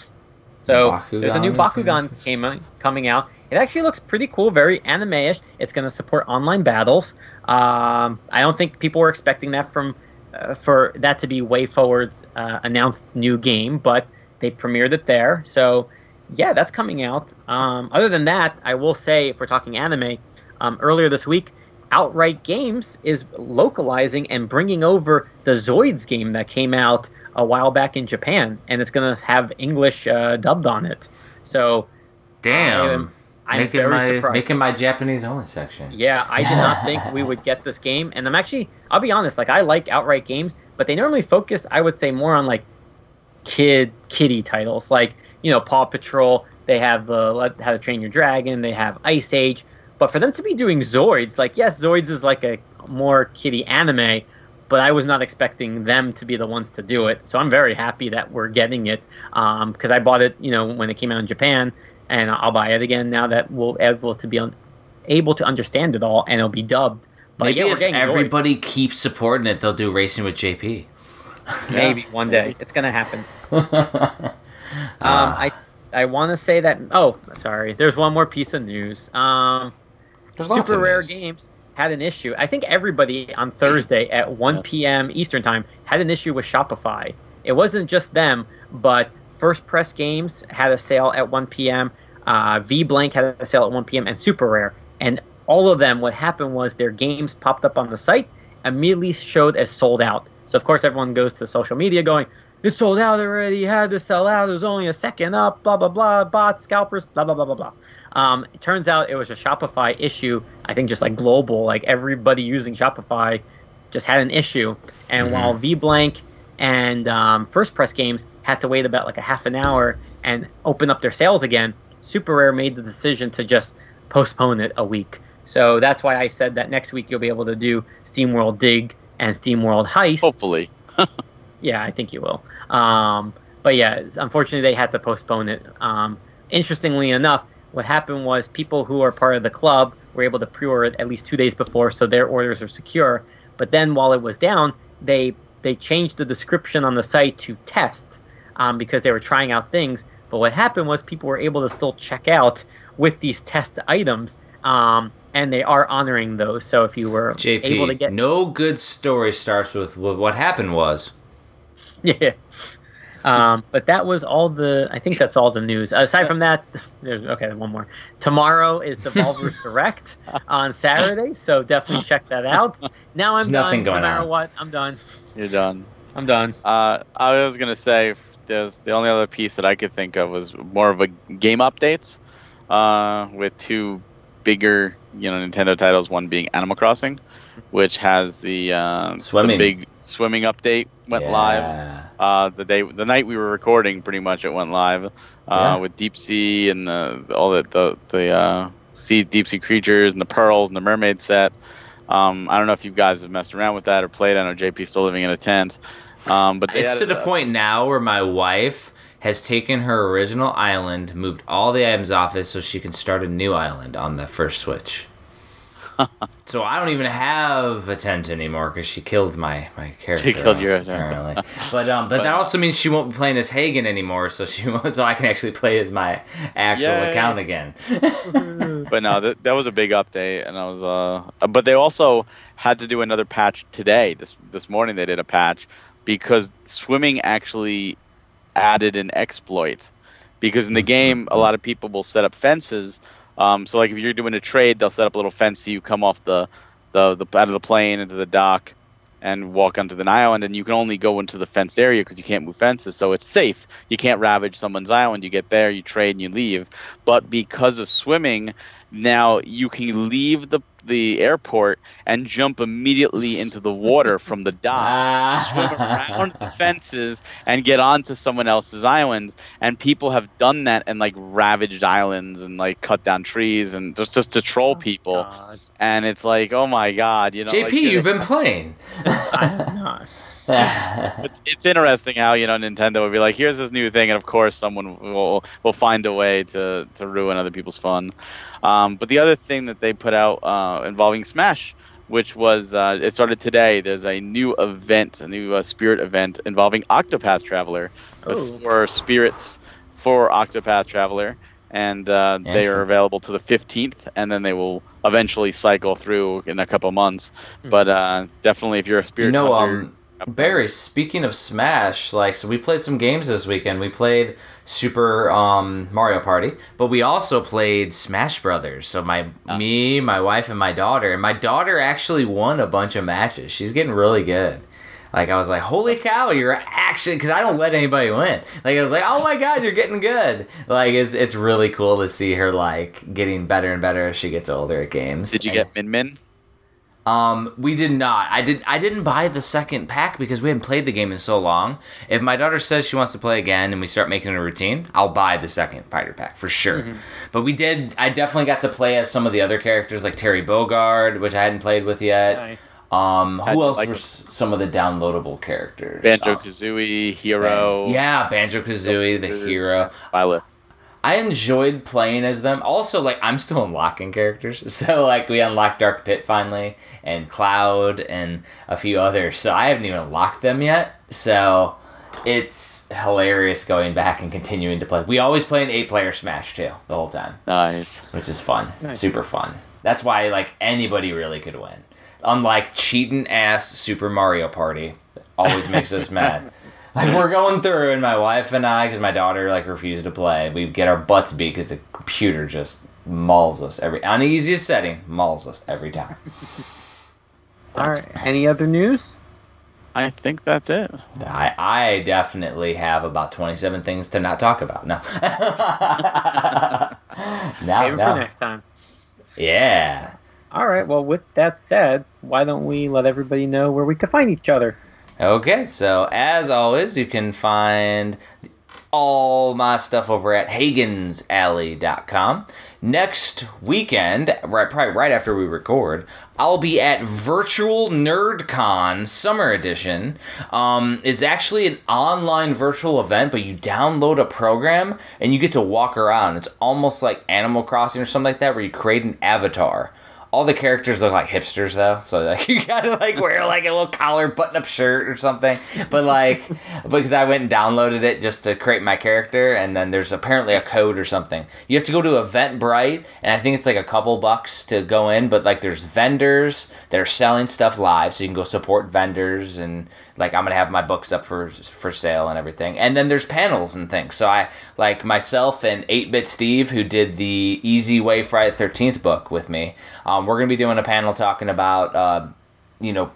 So there's a new Bakugan, Bakugan came coming out. It actually looks pretty cool, very anime-ish. It's going to support online battles. Um, I don't think people were expecting that from uh, for that to be WayForward's uh, announced new game, but they premiered it there. So yeah, that's coming out. Um, other than that, I will say if we're talking anime, um, earlier this week, Outright Games is localizing and bringing over the Zoids game that came out a while back in Japan, and it's going to have English uh, dubbed on it. So Damn. I'm making very my surprised. making my Japanese only section. Yeah, I did not think we would get this game, and I'm actually, I'll be honest, like I like outright games, but they normally focus, I would say, more on like kid kiddie titles, like you know Paw Patrol. They have the How to Train Your Dragon. They have Ice Age, but for them to be doing Zoids, like yes, Zoids is like a more kiddie anime, but I was not expecting them to be the ones to do it. So I'm very happy that we're getting it um, because I bought it, you know, when it came out in Japan, and I'll buy it again now that we'll able to be able to understand it all, and it'll be dubbed. But Maybe yeah, if getting Zoids. everybody keeps supporting it, they'll do racing with JP. Maybe one day it's gonna happen. Um, Ah. I I want to say that. Oh, sorry. There's one more piece of news. Um, There's lots Super of Rare news. Games had an issue. I think everybody on Thursday at 1 p.m. Eastern Time had an issue with Shopify. It wasn't just them, but First Press Games had a sale at 1 p.m. Uh, VBlank had a sale at 1 p.m. and Super Rare. And all of them, what happened was their games popped up on the site, immediately showed as sold out. So of course everyone goes to social media going, "It's sold out already. Had to sell out. It was only a second up. Blah blah blah. Bots, scalpers. Blah blah blah blah blah." Um, it turns out it was a Shopify issue. I think just like global, like everybody using Shopify just had an issue. And Mhm. while VBlank and um, First Press Games had to wait about like a half an hour and open up their sales again, Super Rare made the decision to just postpone it a week. So that's why I said that next week you'll be able to do SteamWorld Dig and SteamWorld Heist. Hopefully. Yeah, I think you will. Um, but yeah, unfortunately, they had to postpone it. Um, interestingly enough, what happened was people who are part of the club were able to pre-order it at least two days before, so their orders are secure. But then, while it was down, they they changed the description on the site to test um, because they were trying out things. But what happened was people were able to still check out with these test items, um, and they are honoring those. So if you were JP, able to get no good story starts with well, what happened was. Yeah. Um, but that was all the. I think that's all the news. Aside from that, okay. One more. Tomorrow is Devolver's Direct on Saturday, so definitely check that out. Now I'm There's nothing done. going no matter on. what, I'm done. You're done. I'm done. Uh, I was gonna say there's the only other piece that I could think of was more of a game updates, uh, with two bigger you know Nintendo titles. One being Animal Crossing, which has the, uh, the Swimming. big swimming update went live. Uh, the day the night we were recording, pretty much it went live. Uh, Yeah. with deep sea and the all the the, the uh, sea deep sea creatures and the pearls and the mermaid set. Um, I don't know if you guys have messed around with that or played. I know JP's still living in a tent. Um, but It's to the point now where my wife has taken her original island, moved all the items off it so she can start a new island on the first Switch. so I don't even have a tent anymore because she killed my my character. She killed off, your- apparently. but um, but that also means she won't be playing as Hagen anymore, so she won't, so I can actually play as my actual Yay. account again. but no, that, that was a big update, and I was uh. But they also had to do another patch today. This this morning they did a patch because swimming actually added an exploit. Because in the game, a lot of people will set up fences Um, so like if you're doing a trade, they'll set up a little fence so you come off the, the, the out of the plane into the dock and walk onto the island, and you can only go into the fenced area because you can't move fences, so it's safe. You can't ravage someone's island. You get there, you trade, and you leave. But because of swimming, now you can leave the the airport and jump immediately into the water from the dock, ah. swim around the fences, and get onto someone else's island. And people have done that and like ravaged islands and like cut down trees and just just to troll oh, people. God. And it's like, oh my god, you know. JP, like, you've been playing. I'm not. it's, it's interesting how you know Nintendo would be like, here's this new thing, and of course someone will will find a way to to ruin other people's fun. Um, but the other thing that they put out uh, involving Smash, which was uh, it started today. There's a new event, a new uh, spirit event involving Octopath Traveler, with Oh. four spirits for Octopath Traveler, and uh, they are available to the 15th, and then they will eventually cycle through in a couple months. But uh, definitely, if you're a spirit You know, hunter, um, Barry, speaking of Smash, like, so we played some games this weekend. We played Super um, Mario Party, but we also played Smash Brothers. So my, me, my wife, and my daughter, and my daughter actually won a bunch of matches. She's getting really good. Like I was like, holy cow, you're actually because I don't let anybody win. Like I was like, oh my god, you're getting good. Like it's it's really cool to see her like getting better and better as she gets older at games. Did you get Min Min? Um, we did not. I did. I didn't buy the second pack because we hadn't played the game in so long. If my daughter says she wants to play again and we start making a routine, I'll buy the second fighter pack for sure. But we did. I definitely got to play as some of the other characters like Terry Bogard, which I hadn't played with yet. Nice. Um, who you else like were him? some of the downloadable characters? Banjo Um, Kazooie, Hero, Yeah, Banjo Kazooie, the hero. Violet. I enjoyed playing as them. Also, like I'm still unlocking characters, so like we unlocked Dark Pit finally, and Cloud, and a few others. So I haven't even unlocked them yet. So it's hilarious going back and continuing to play. We always play an eight-player Smash too, the whole time, Nice. which is fun, Nice. super fun. That's why like anybody really could win. Unlike cheating ass Super Mario Party, always makes us mad. Like we're going through, and my wife and I, because my daughter like refused to play, we get our butts beat because the computer just mauls us every on the easiest setting, mauls us every time. All right. Any other news? I think that's it. I I definitely have about twenty seven things to not talk about. No, no, Save it for next time. Yeah. All right. Well, with that said, why don't we let everybody know where we can find each other? Okay, so as always, you can find all my stuff over at HagensAlley.com. Next weekend, right, probably right after we record, I'll be at Virtual NerdCon Summer Edition. Um, it's actually an online virtual event, but you download a program and you get to walk around. It's almost like Animal Crossing or something like that, where you create an avatar all the characters look like hipsters though, so like you gotta like wear like a little collar button up shirt or something. But like because I went and downloaded it just to create my character, and then there's apparently a code or something. You have to go to Eventbrite, and I think it's like a couple bucks to go in. But like there's vendors that are selling stuff live, so you can go support vendors and like I'm gonna have my books up for for sale and everything. And then there's panels and things. So I like myself and 8-Bit Steve who did the Easy Way Friday 13th book with me. Um, we're gonna be doing a panel talking about uh, you know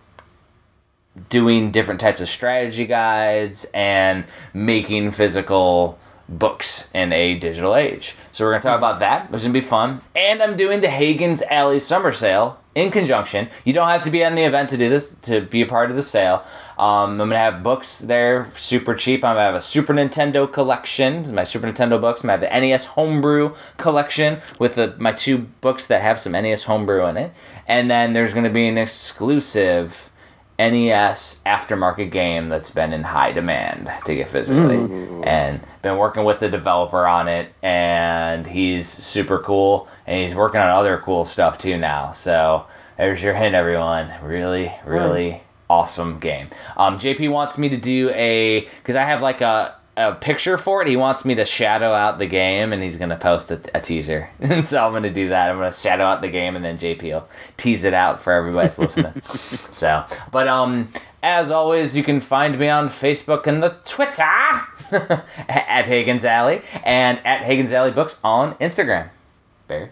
doing different types of strategy guides and making physical books in a digital age. So we're gonna talk about that, which is gonna be fun. And I'm doing the Hagen's Alley Summer Sale in conjunction. You don't have to be on the event to do this to be a part of the sale. Um, I'm gonna have books there super cheap. I'm gonna have a Super Nintendo collection, my Super Nintendo books. I'm gonna have the NES Homebrew collection with the, my two books that have some NES Homebrew in it. And then there's gonna be an exclusive NES aftermarket game that's been in high demand to get physically. And been working with the developer on it and he's super cool and he's working on other cool stuff too now. So there's your hint everyone. Really, really Nice. Awesome game. Um JP wants me to do a cuz I have like a a picture for it. He wants me to shadow out the game, and he's gonna post a, a teaser. and so I'm gonna do that. I'm gonna shadow out the game, and then JP will tease it out for everybody that's listening. so, but um, as always, you can find me on Facebook and the Twitter at Hagen's Alley and at Hagen's Alley Books on Instagram. Barry.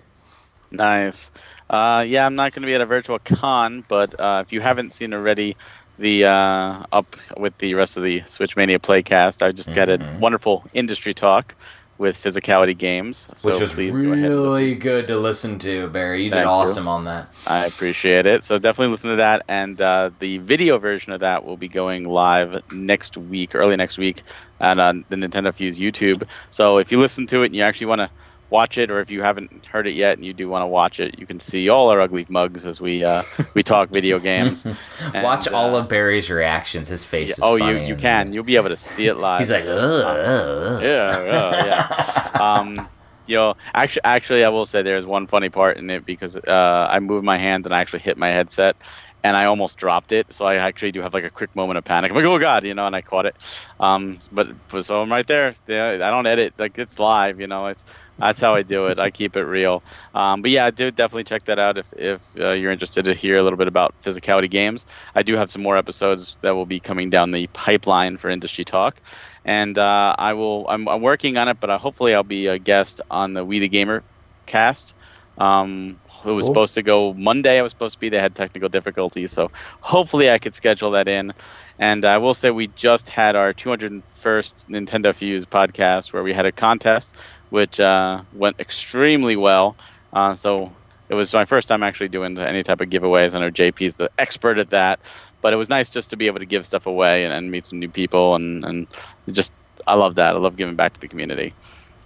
Nice. Uh, yeah, I'm not going to be at a virtual con, but uh, if you haven't seen already, the uh, up with the rest of the Switch Mania Playcast, I just got a Mhm. wonderful industry talk with Physicality Games. So Which was please go ahead and listen. really good to listen to, Barry. You did Thank you. awesome on that. I appreciate it. So definitely listen to that, and uh, the video version of that will be going live next week, early next week, at uh, the Nintendo Fuse YouTube. So if you listen to it and you actually want to watch it, or if you haven't heard it yet and you do want to watch it, you can see all our ugly mugs as we uh, we talk video games. And, Watch all uh, of Barry's reactions. His face yeah, is oh, you you can. You'll be able to see it live. He's like, ugh, ugh. yeah, yeah, yeah. um, you know, actually, actually, I will say there's one funny part in it because uh, I moved my hand and I actually hit my headset, and I almost dropped it. So I actually do have like a quick moment of panic. I'm like, oh god, you know, and I caught it. Um, but so I'm right there. I don't edit. Like it's live. You know, it's that's how I do it. I keep it real. Um, but yeah, I do definitely check that out if if uh, you're interested to hear a little bit about physicality games. I do have some more episodes that will be coming down the pipeline for industry talk and uh, I will. I'm, I'm working on it, but uh, hopefully I'll be a guest on the We the Gamer cast. Um, it was Cool. supposed to go Monday. I was supposed to be. They had technical difficulties, so hopefully I could schedule that in. And I will say we just had our 201st Nintendo Fuse podcast where we had a contest, which uh, went extremely well. Uh, so it was my first time actually doing any type of giveaways. I know JP's the expert at that, but it was nice just to be able to give stuff away and, and meet some new people and, and just I love that. I love giving back to the community.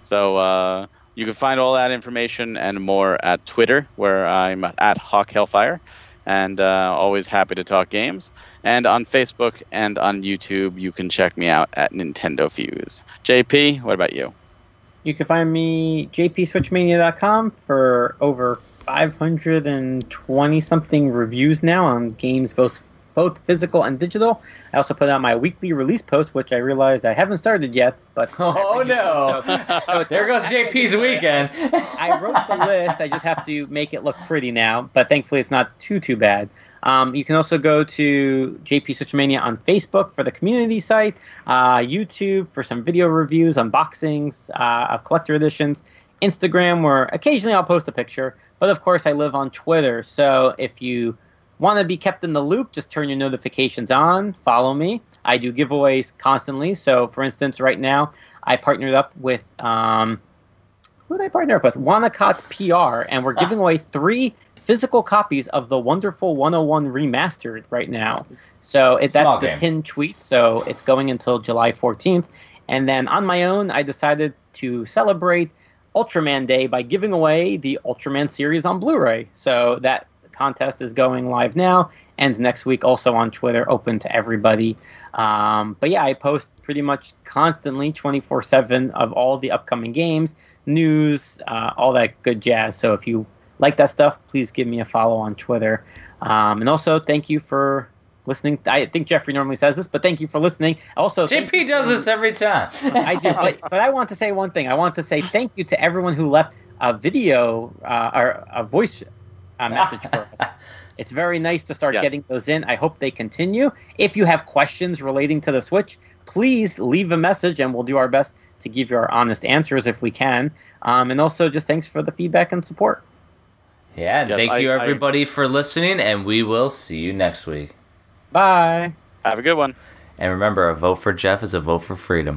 So uh, you can find all that information and more at Twitter, where I'm at Hawk Hellfire, and uh, always happy to talk games. And on Facebook and on YouTube, you can check me out at Nintendo Fuse. JP, what about you? You can find me jpswitchmania.com for over 520 something reviews now on games both both physical and digital. I also put out my weekly release post, which I realized I haven't started yet. But Oh no! So- so there goes JP's weekend. I wrote the list. I just have to make it look pretty now, but thankfully it's not too too bad. Um, you can also go to JP Switchmania on Facebook for the community site, uh, YouTube for some video reviews, unboxings uh, of collector editions, Instagram where occasionally I'll post a picture, but of course I live on Twitter. So if you want to be kept in the loop, just turn your notifications on, follow me. I do giveaways constantly. So for instance, right now I partnered up with. Um, who did I partner up with? Wonacott PR, and we're giving away three physical copies of the Wonderful 101 Remastered right now. So it, that's the game. pinned tweet, so it's going until July 14th. And then on my own, I decided to celebrate Ultraman Day by giving away the Ultraman series on Blu-ray. So that contest is going live now, ends next week, also on Twitter, open to everybody. Um, but yeah, I post pretty much constantly, 24 7 of all the upcoming games, news, uh, all that good jazz. So if you like that stuff, please give me a follow on Twitter. Um, and also, thank you for listening. I think Jeffrey normally says this, but thank you for listening. Also, JP does this every time. I do, but, but I want to say one thing. I want to say thank you to everyone who left a video uh, or a voice uh, message for us. It's very nice to start Yes. getting those in. I hope they continue. If you have questions relating to the Switch, please leave a message and we'll do our best to give you our honest answers if we can. Um, and also, just thanks for the feedback and support. Yeah, and Yes, thank I- you I- everybody for listening, and we will see you next week. Bye. Have a good one. And remember, a vote for Jeff is a vote for freedom.